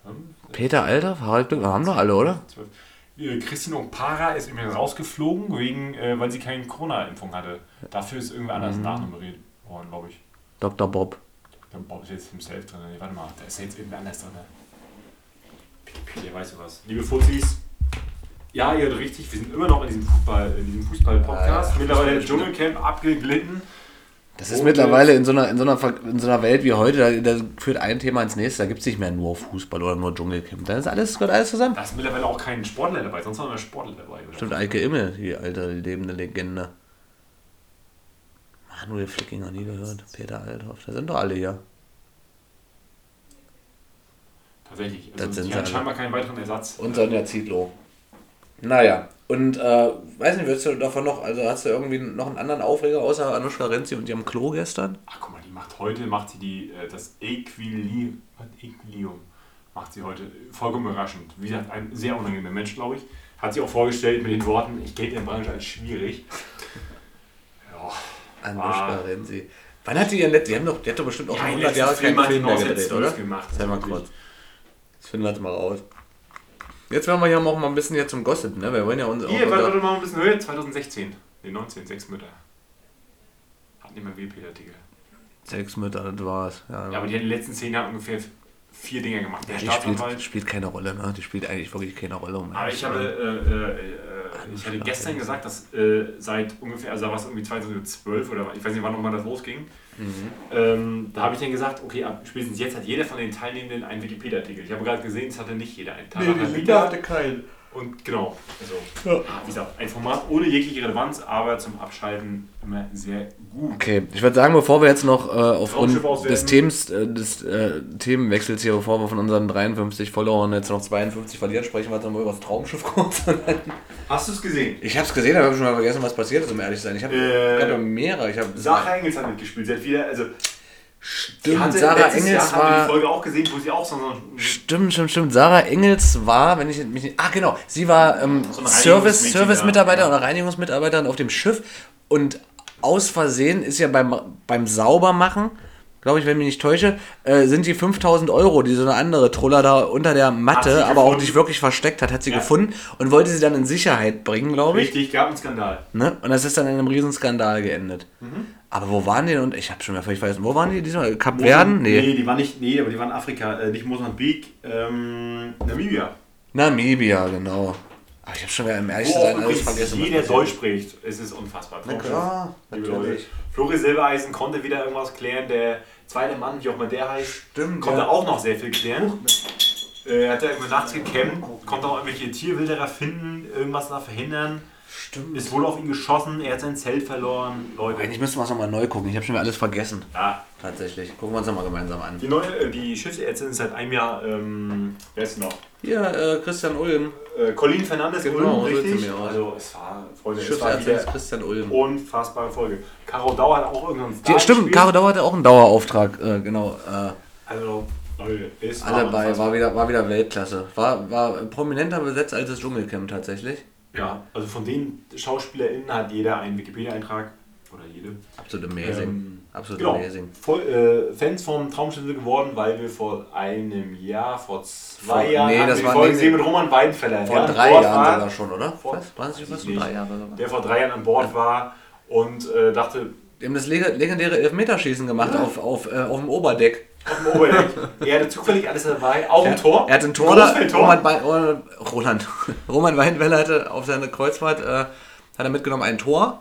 2, 3, 4, 5, Peter Alter, Harald Glück, haben doch alle, oder? 12. Äh, Christine Ompara ist übrigens rausgeflogen, wegen, äh, weil sie keine Corona-Impfung hatte. Dafür ist irgendwer Mhm. anders nachnummeriert worden, glaube ich. Dr. Bob. Der Bob ist jetzt himself drin. Nee, warte mal, da ist jetzt irgendwer anders drin. Wikipedia, weißt du was. Liebe Fuzis, ja, ihr hört richtig, wir sind immer noch in diesem Fußball, in diesem Fußball-Podcast. Mittlerweile der Dschungelcamp abgeglitten. Das ist mittlerweile in so, einer, in, so einer, in so einer Welt wie heute, da, da führt ein Thema ins nächste, da gibt es nicht mehr nur Fußball oder nur Dschungelcamp. Da ist alles, gehört alles zusammen. Da ist mittlerweile auch kein Sportler dabei, sonst waren immer Sportler dabei. Stimmt, Eike Immel, die alte lebende Legende. Manuel Flickinger, nie gehört. Peter Althoff, da sind doch alle hier. Tatsächlich. Das Also, sind die haben scheinbar keinen weiteren Ersatz. Und Sonja Zietlow. Naja, und äh, weiß nicht, willst du davon noch, also hast du irgendwie noch einen anderen Aufreger außer Anushka Renzi und ihrem Klo gestern? Ach guck mal, die macht heute, macht sie die, äh, das Equilibrium, Equilibrium, macht sie heute vollkommen überraschend. Wie gesagt, ein sehr unangenehmer Mensch, glaube ich. Hat sie auch vorgestellt mit den Worten, ich gelte in der Branche als schwierig. Ja, Anushka Ah. Renzi. Wann hat die ihren letzten, die haben doch, die hat doch bestimmt auch Ja, schon den 100 Jahre keinen Film mehr gedreht, oder? gemacht, Sei mal kurz. Das finden wir jetzt mal raus. Jetzt werden wir hier auch mal ein bisschen hier zum Gossip, ne? Wir wollen ja uns auch Hier, warte, mal ein bisschen höher, 2016. Ne, 19, sechs Mütter. Hat nicht mehr WP-Artikel. Sechs Mütter, das war's. Ja, Ja, aber die hat in den letzten zehn Jahren ungefähr vier Dinger gemacht. Der die Staatsanwalt. spielt, spielt keine Rolle, ne? Die spielt eigentlich wirklich keine Rolle. Um Aber ich habe, äh, äh, äh, ich hatte gestern gesagt, dass äh, seit ungefähr, also was irgendwie 2012 oder ich weiß nicht, wann nochmal das losging, ähm, da habe ich dann gesagt, okay, ab spätestens jetzt hat jeder von den Teilnehmenden einen Wikipedia-Artikel. Ich habe gerade gesehen, es hatte nicht jeder einen. Tara Tabita keinen. Und genau, also, wie gesagt, ein Format ohne jegliche Relevanz, aber zum Abschalten immer sehr gut. Okay, ich würde sagen, bevor wir jetzt noch äh, aufgrund des, Themes, äh, des äh, Themenwechsels hier, bevor wir von unseren 53 Followern jetzt noch 52 verlieren, sprechen wir jetzt nochmal über das Traumschiff kurz. Hast du es gesehen? ich habe es gesehen, aber ich habe schon mal vergessen, was passiert ist, um ehrlich zu sein. Ich habe Äh, ich hab mehrere. Ich hab, Sarah Engels hat mitgespielt. Sie hat wieder, also, stimmt, Sarah Engels Jahr wir die war... Folge auch gesehen, wo sie auch so Stimmt, stimmt, stimmt. Sarah Engels war, wenn ich mich nicht. Ah, genau. Sie war ähm, So Service, Service-Mitarbeiter ja. oder Reinigungsmitarbeiterin auf dem Schiff. Und aus Versehen ist ja beim, beim Saubermachen, glaube ich, wenn ich mich nicht täusche, äh, sind die 5000 Euro, die so eine andere Troller da unter der Matte, aber auch gefunden. nicht wirklich versteckt hat, hat sie Ja. gefunden und wollte sie dann in Sicherheit bringen, glaube ich. richtig, gab einen Skandal. Ne? Und das ist dann in einem Riesenskandal geendet. Mhm. Aber wo waren die denn? Ich habe schon mal völlig vergessen, wo waren die diesmal? Kap Verden? Nee. Nee. die waren nicht, nee, aber die waren Afrika, äh, nicht Mosambik, ähm, Namibia. Namibia, genau. Aber ich habe schon wieder im ehrlich zu Wo auch sein alles übrigens vergessen. jeder Deutsch spricht. Es ist unfassbar. Na klar, Liebe natürlich. Leute. Flori Silbereisen konnte wieder irgendwas klären. Der zweite Mann, wie auch immer der heißt, Stimmt, konnte ja. auch noch sehr viel klären. Äh, Er hat ja immer nachts gecampt, konnte auch irgendwelche Tierwilderer finden, irgendwas da verhindern. Stimmt. Es wurde auf ihn geschossen, er hat sein Zelt verloren. Leute. Eigentlich müssten wir es nochmal neu gucken. Ich habe schon wieder alles vergessen. Ja, Tatsächlich. Gucken wir uns nochmal gemeinsam an. die neue, äh, die Schiffsärztin ist seit einem Jahr, ähm, wer ist noch? Hier, äh, Christian Ulm. Äh, Colin Fernandes, Genau, Ulm, richtig? mir aus. Also es war, Freunde, es war wieder ist Christian Ulm. unfassbare Folge. Caro Dauer hat auch irgendwann Die, stimmt, Caro Dauer hatte auch einen Dauerauftrag. Äh, genau. Äh, Also, Leute, war alle bei, war wieder, war wieder Weltklasse. War, war prominenter besetzt als das Dschungelcamp tatsächlich. Ja, also von den SchauspielerInnen hat jeder einen Wikipedia-Eintrag. Oder jede. Absolut amazing. Ähm, Absolut Genau. amazing. Voll, äh, Fans vom Traumschiff sind geworden, weil wir vor einem Jahr, vor zwei Vor- Jahren, nee, das wir war- Folge gesehen mit Roman Weidenfeller. Vor drei Jahren war, sogar schon, oder? Vor- Was? Waren es nicht drei. Jahre sogar? Der vor drei Jahren an Bord war und äh, dachte, Die haben das leg- legendäre Elfmeterschießen gemacht auf, auf, äh, auf dem Oberdeck. Auf dem Oberdeck, er hatte zufällig alles dabei, auch ein Tor. Er hat ein Tor da. Roman, Wei- Roland. Roman Weinweller hatte auf seine Kreuzfahrt äh, hat er mitgenommen ein Tor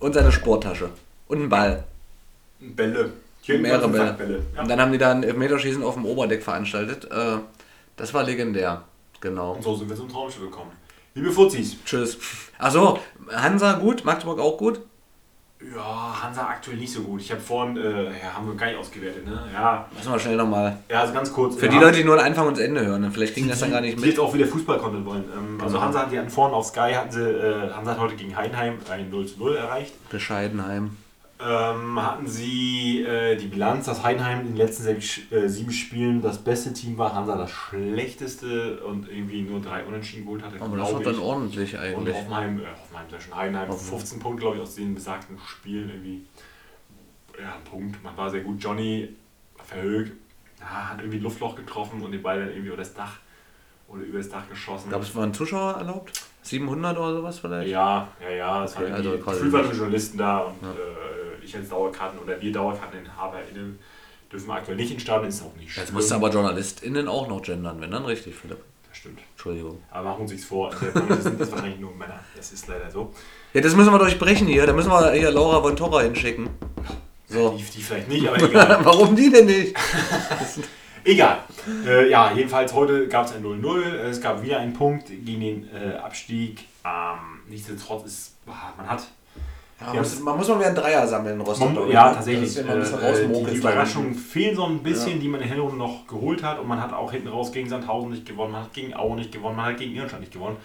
und seine Sporttasche. Und einen Ball. Bälle. Mehrere Bälle. Bälle. Ja. Und dann haben die da ein Elfmeterschießen auf dem Oberdeck veranstaltet. Äh, das war legendär. Genau. Und so sind wir zum Traumschiff gekommen. Liebe Fuzis, Tschüss. Achso, Hansa gut, Magdeburg auch gut. Ja, Hansa aktuell nicht so gut. Ich habe vorhin, äh, ja, haben wir gar nicht ausgewertet, ne? Ja, Müssen wir schnell nochmal. ja also ganz kurz. Für wir die Leute, die nur den Anfang und das Ende hören, dann vielleicht kriegen das dann gar nicht die mit. jetzt auch wieder Fußball-Content wollen. Ähm, Also Genau. Hansa hat die an vorne auf Sky, hatten sie, äh, Hansa hat heute gegen Heidenheim ein 0 zu 0 erreicht. Bescheidenheim. Ähm, hatten sie äh, die Bilanz, dass Heidenheim in den letzten äh, sieben Spielen das beste Team war, Hansa das schlechteste und irgendwie nur drei Unentschieden geholt hatte. Aber das war dann ich. ordentlich Und eigentlich. Hoffenheim, äh, Hoffenheim, ich schon, Heidenheim, Hoffenheim. 15 Punkte, glaube ich, aus den besagten Spielen irgendwie. Ja, ein Punkt. Man war sehr gut. Johnny verhögt, ja, hat irgendwie ein Luftloch getroffen und den Ball dann irgendwie über das Dach oder über das Dach geschossen. Glaube, es waren Zuschauer erlaubt? 700 oder sowas vielleicht? ja, ja, ja. Es Okay, waren also quasi Journalisten da und Ja. äh, ich als Dauerkarten oder wir DauerkarteninhaberInnen dürfen aktuell nicht in Stadion, ist auch nicht Jetzt musst du aber JournalistInnen auch noch gendern, wenn dann richtig, Philipp. Das stimmt. Entschuldigung. Aber machen uns nichts vor. Branche sind das wahrscheinlich nur Männer. Das ist leider so. Ja, das müssen wir durchbrechen hier. Da müssen wir hier Laura von Torra hinschicken. So. Die, die vielleicht nicht, aber egal. Warum die denn nicht? Egal. Äh, ja, jedenfalls heute gab es ein 0-0. Es gab wieder einen Punkt gegen den äh, Abstieg. Ähm, nichtsdestotrotz ist, ah, man hat. Ja, man, muss, man muss mal wieder einen Dreier sammeln in Rostock. Man, ja, tatsächlich. Äh, äh, die, die Überraschungen fehlen so ein bisschen, Ja. die man in Hinrunde noch geholt hat. Und man hat auch hinten raus gegen Sandhausen nicht gewonnen, man hat gegen Aue nicht gewonnen, man hat gegen Irrstadt nicht gewonnen.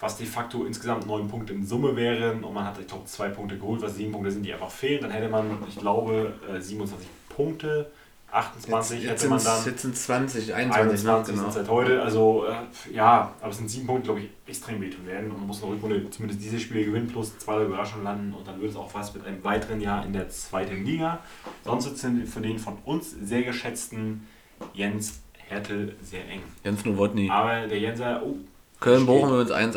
Was de facto insgesamt neun Punkte in Summe wären. Und man hat, ich glaube, zwei Punkte geholt, was sieben Punkte sind, die einfach fehlen. Dann hätte man, ich glaube, äh, 27 Punkte. 28 Jetzt, jetzt hätte man sind dann. jetzt sind 20, 21, 21 ne? sind genau. es seit heute. Also äh, ja, aber es sind sieben Punkte, glaube ich, extrem wehtun werden. Und man muss in der Rückrunde zumindest dieses Spiel gewinnen, plus zwei Überraschungen landen. Und dann wird es auch was mit einem weiteren Jahr in der zweiten Liga. Sonst es für den von uns sehr geschätzten Jens Hertel sehr eng. Jens Nowotny. Aber der Jenser, oh, Köln-Bochum übrigens 1-1.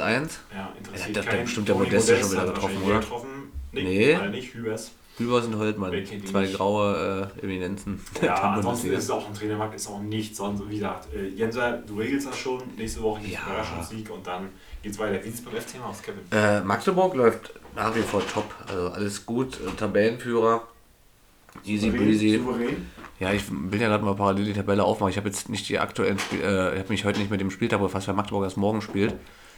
ja, interessiert Ja, das- keinen. bestimmt der Modeste Modest schon wieder er getroffen, oder? Getroffen. Nee, Nee. nicht, Hübers. Hübers und Holtmann. Zwei graue äh, Eminenzen. Ja, ansonsten ist es auch ein Trainermarkt, ist auch nichts. Sonst, wie gesagt, äh, Jenser, du regelst das schon. Nächste Woche gibt es Ja. Überraschungssieg und dann geht's weiter. Wie sieht es beim FCM aus, Kevin? Äh, Magdeburg läuft nach wie vor top. Also alles gut. Äh, Tabellenführer. Easy breezy. Souverän. Ja, ich will ja gerade mal parallel die Tabelle aufmachen. Ich habe jetzt nicht die aktuellen Spiel, äh, ich habe mich heute nicht mit dem Spieltag befasst, weil Magdeburg erst morgen spielt.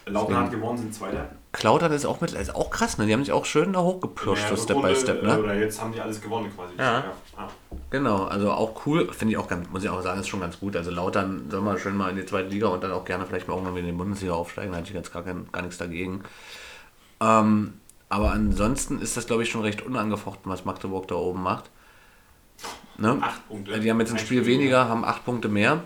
Lautern hat gewonnen, sind Zweiter. Klautern ist auch mit, ist auch krass, ne? Die haben sich auch schön da hochgepirscht, so Step by Step, ne? Oder jetzt haben die alles gewonnen quasi. Ja. Ah. Genau, also auch cool, finde ich auch ganz, muss ich auch sagen, ist schon ganz gut. Also Lautern soll mal schön mal in die zweite Liga und dann auch gerne vielleicht mal irgendwann wieder in die Bundesliga aufsteigen, da hatte ich jetzt gar, kein, gar nichts dagegen. Ähm, aber ansonsten ist das, glaube ich, schon recht unangefochten, was Magdeburg da oben macht. Ne? Acht Punkte. Die haben jetzt ein Ein Spiel Spiel weniger, haben acht Punkte mehr.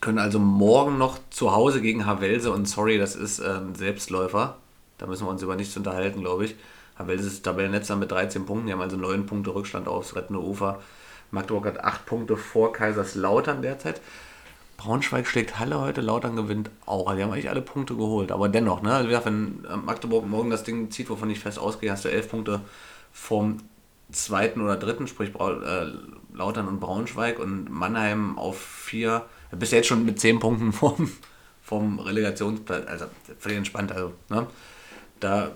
Können also morgen noch zu Hause gegen Havelse und sorry, das ist äh, ein Selbstläufer. Da müssen wir uns über nichts unterhalten, glaube ich. Havelse ist Tabellennetzer mit 13 Punkten, die haben also 9 Punkte Rückstand aufs rettende Ufer. Magdeburg hat 8 Punkte vor Kaiserslautern derzeit. Braunschweig schlägt Halle heute, Lautern gewinnt auch. Also die haben eigentlich alle Punkte geholt. Aber dennoch, ne? Also wenn äh, Magdeburg morgen das Ding zieht, wovon ich fest ausgehe, hast du 11 Punkte vom zweiten oder dritten, sprich äh, Lautern und Braunschweig und Mannheim auf vier. Da bist du jetzt schon mit 10 Punkten vom, vom Relegationsplatz. Also völlig entspannt. Also, ne? Da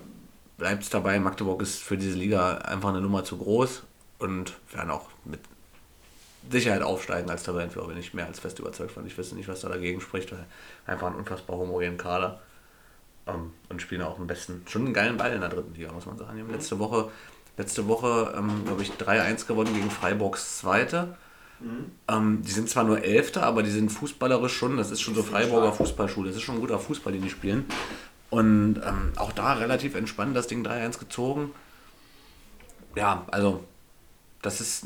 bleibt es dabei, Magdeburg ist für diese Liga einfach eine Nummer zu groß und werden auch mit Sicherheit aufsteigen als Tabellenführer, bin ich mehr als fest überzeugt von. Ich wüsste nicht, was da dagegen spricht, weil einfach ein unfassbar homogenen Kader ähm, und spielen auch am besten schon einen geilen Ball in der dritten Liga, muss man sagen. Die haben letzte Woche, letzte Woche ähm, glaube ich, 3-1 gewonnen gegen Freiburgs Zweite. Ähm, die sind zwar nur Elfter, aber die sind fußballerisch schon, das ist schon so Freiburger Fußballschule, das ist schon ein guter Fußball, den die spielen. Und ähm, auch da relativ entspannt das Ding 3-1 gezogen. Ja, also das ist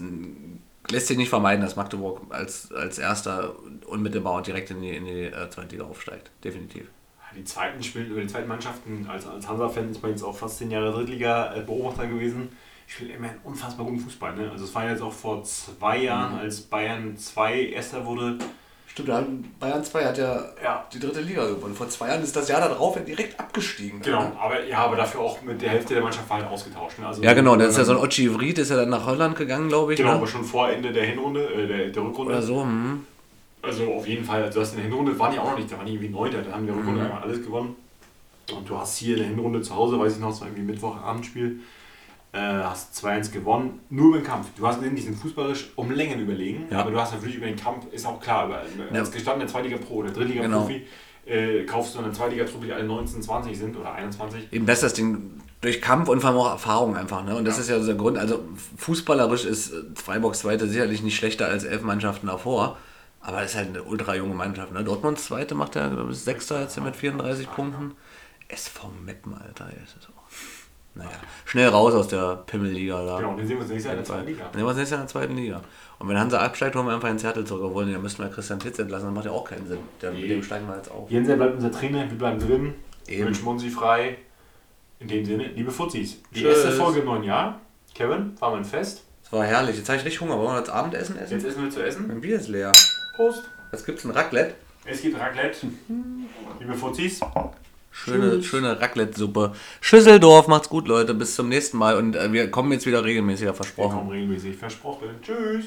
lässt sich nicht vermeiden, dass Magdeburg als, als erster unmittelbar und direkt in die, in die äh, zweite Liga aufsteigt. Definitiv. Die zweiten spielen über die zweiten Mannschaften, als, als Hansa-Fan ist man jetzt auch fast zehn Jahre Drittliga-Beobachter gewesen. Ich spiele immer einen unfassbar guten Fußball. Ne? Also es war jetzt auch vor zwei Jahren, Mhm. als Bayern 2 Erster wurde. Stimmt, Bayern 2 hat ja, Ja. die dritte Liga gewonnen. Vor zwei Jahren ist das Jahr darauf direkt abgestiegen. Genau, aber ja, aber dafür auch mit der Hälfte der Mannschaft war halt ausgetauscht. Ne? Also, Ja, genau, das ist ja so ein Ochi Vrid, ist ja dann nach Holland gegangen, glaube ich. Genau, ne? aber schon vor Ende der Hinrunde, äh, der, der Rückrunde. Oder so. Hm. Also auf jeden Fall, also du hast in der Hinrunde, waren die auch noch nicht, da waren die irgendwie Neunter, da haben die der Rückrunde Mhm. alles gewonnen. Und du hast hier in der Hinrunde zu Hause, weiß ich noch, es war irgendwie Mittwochabendspiel, äh, hast 2-1 gewonnen, nur über den Kampf. Du hast sind fußballerisch um Längen überlegen, Ja. aber du hast natürlich über den Kampf, ist auch klar, über, als gestandener Zweitliga-Pro oder Drittliga-Profi äh, kaufst du eine Zweitliga-Truppe, die alle 19, 20 sind oder 21. Eben das ist das Ding, durch Kampf und vor allem auch Erfahrung einfach. Ne? Und das Ja. ist ja so der Grund. Also fußballerisch ist äh, Freiburgs Zweite sicherlich nicht schlechter als elf Mannschaften davor. Aber es ist halt eine ultra junge Mannschaft. Ne? Dortmunds Zweite macht ja, glaube ich, Sechster jetzt mit 34 Punkten. SV Meppen, Alter. Das ist auch, naja, schnell raus aus der Pimmelliga da. Genau, den sehen wir uns nächstes Jahr in der Dann zweiten Liga. nehmen wir uns nächstes Jahr in der zweiten Liga. Und wenn Hansa absteigt, holen wir einfach einen Zettel zurück. Obwohl, dann müssten wir Christian Titz entlassen. Das macht ja auch keinen Sinn. Der, mit dem steigen wir jetzt auf. Jensen bleibt unser Trainer, wir bleiben drin. Eben. Wünschen wir uns sie frei. In dem Sinne, liebe Fuzzis, die Tschüss. erste Folge im neuen Jahr. Kevin, war mein Fest. Das war herrlich. Jetzt habe ich richtig Hunger. Wollen wir jetzt Abendessen essen? Jetzt essen wir zu essen. Mein Bier ist leer. Prost. Was gibt's? Ein Raclette? Es gibt Raclette. Liebe Fuzzis, Schöne, schöne Raclette-Suppe. Schüsseldorf, macht's gut, Leute. Bis zum nächsten Mal. Und äh, wir kommen jetzt wieder regelmäßiger wir versprochen. kommen regelmäßig versprochen. Tschüss.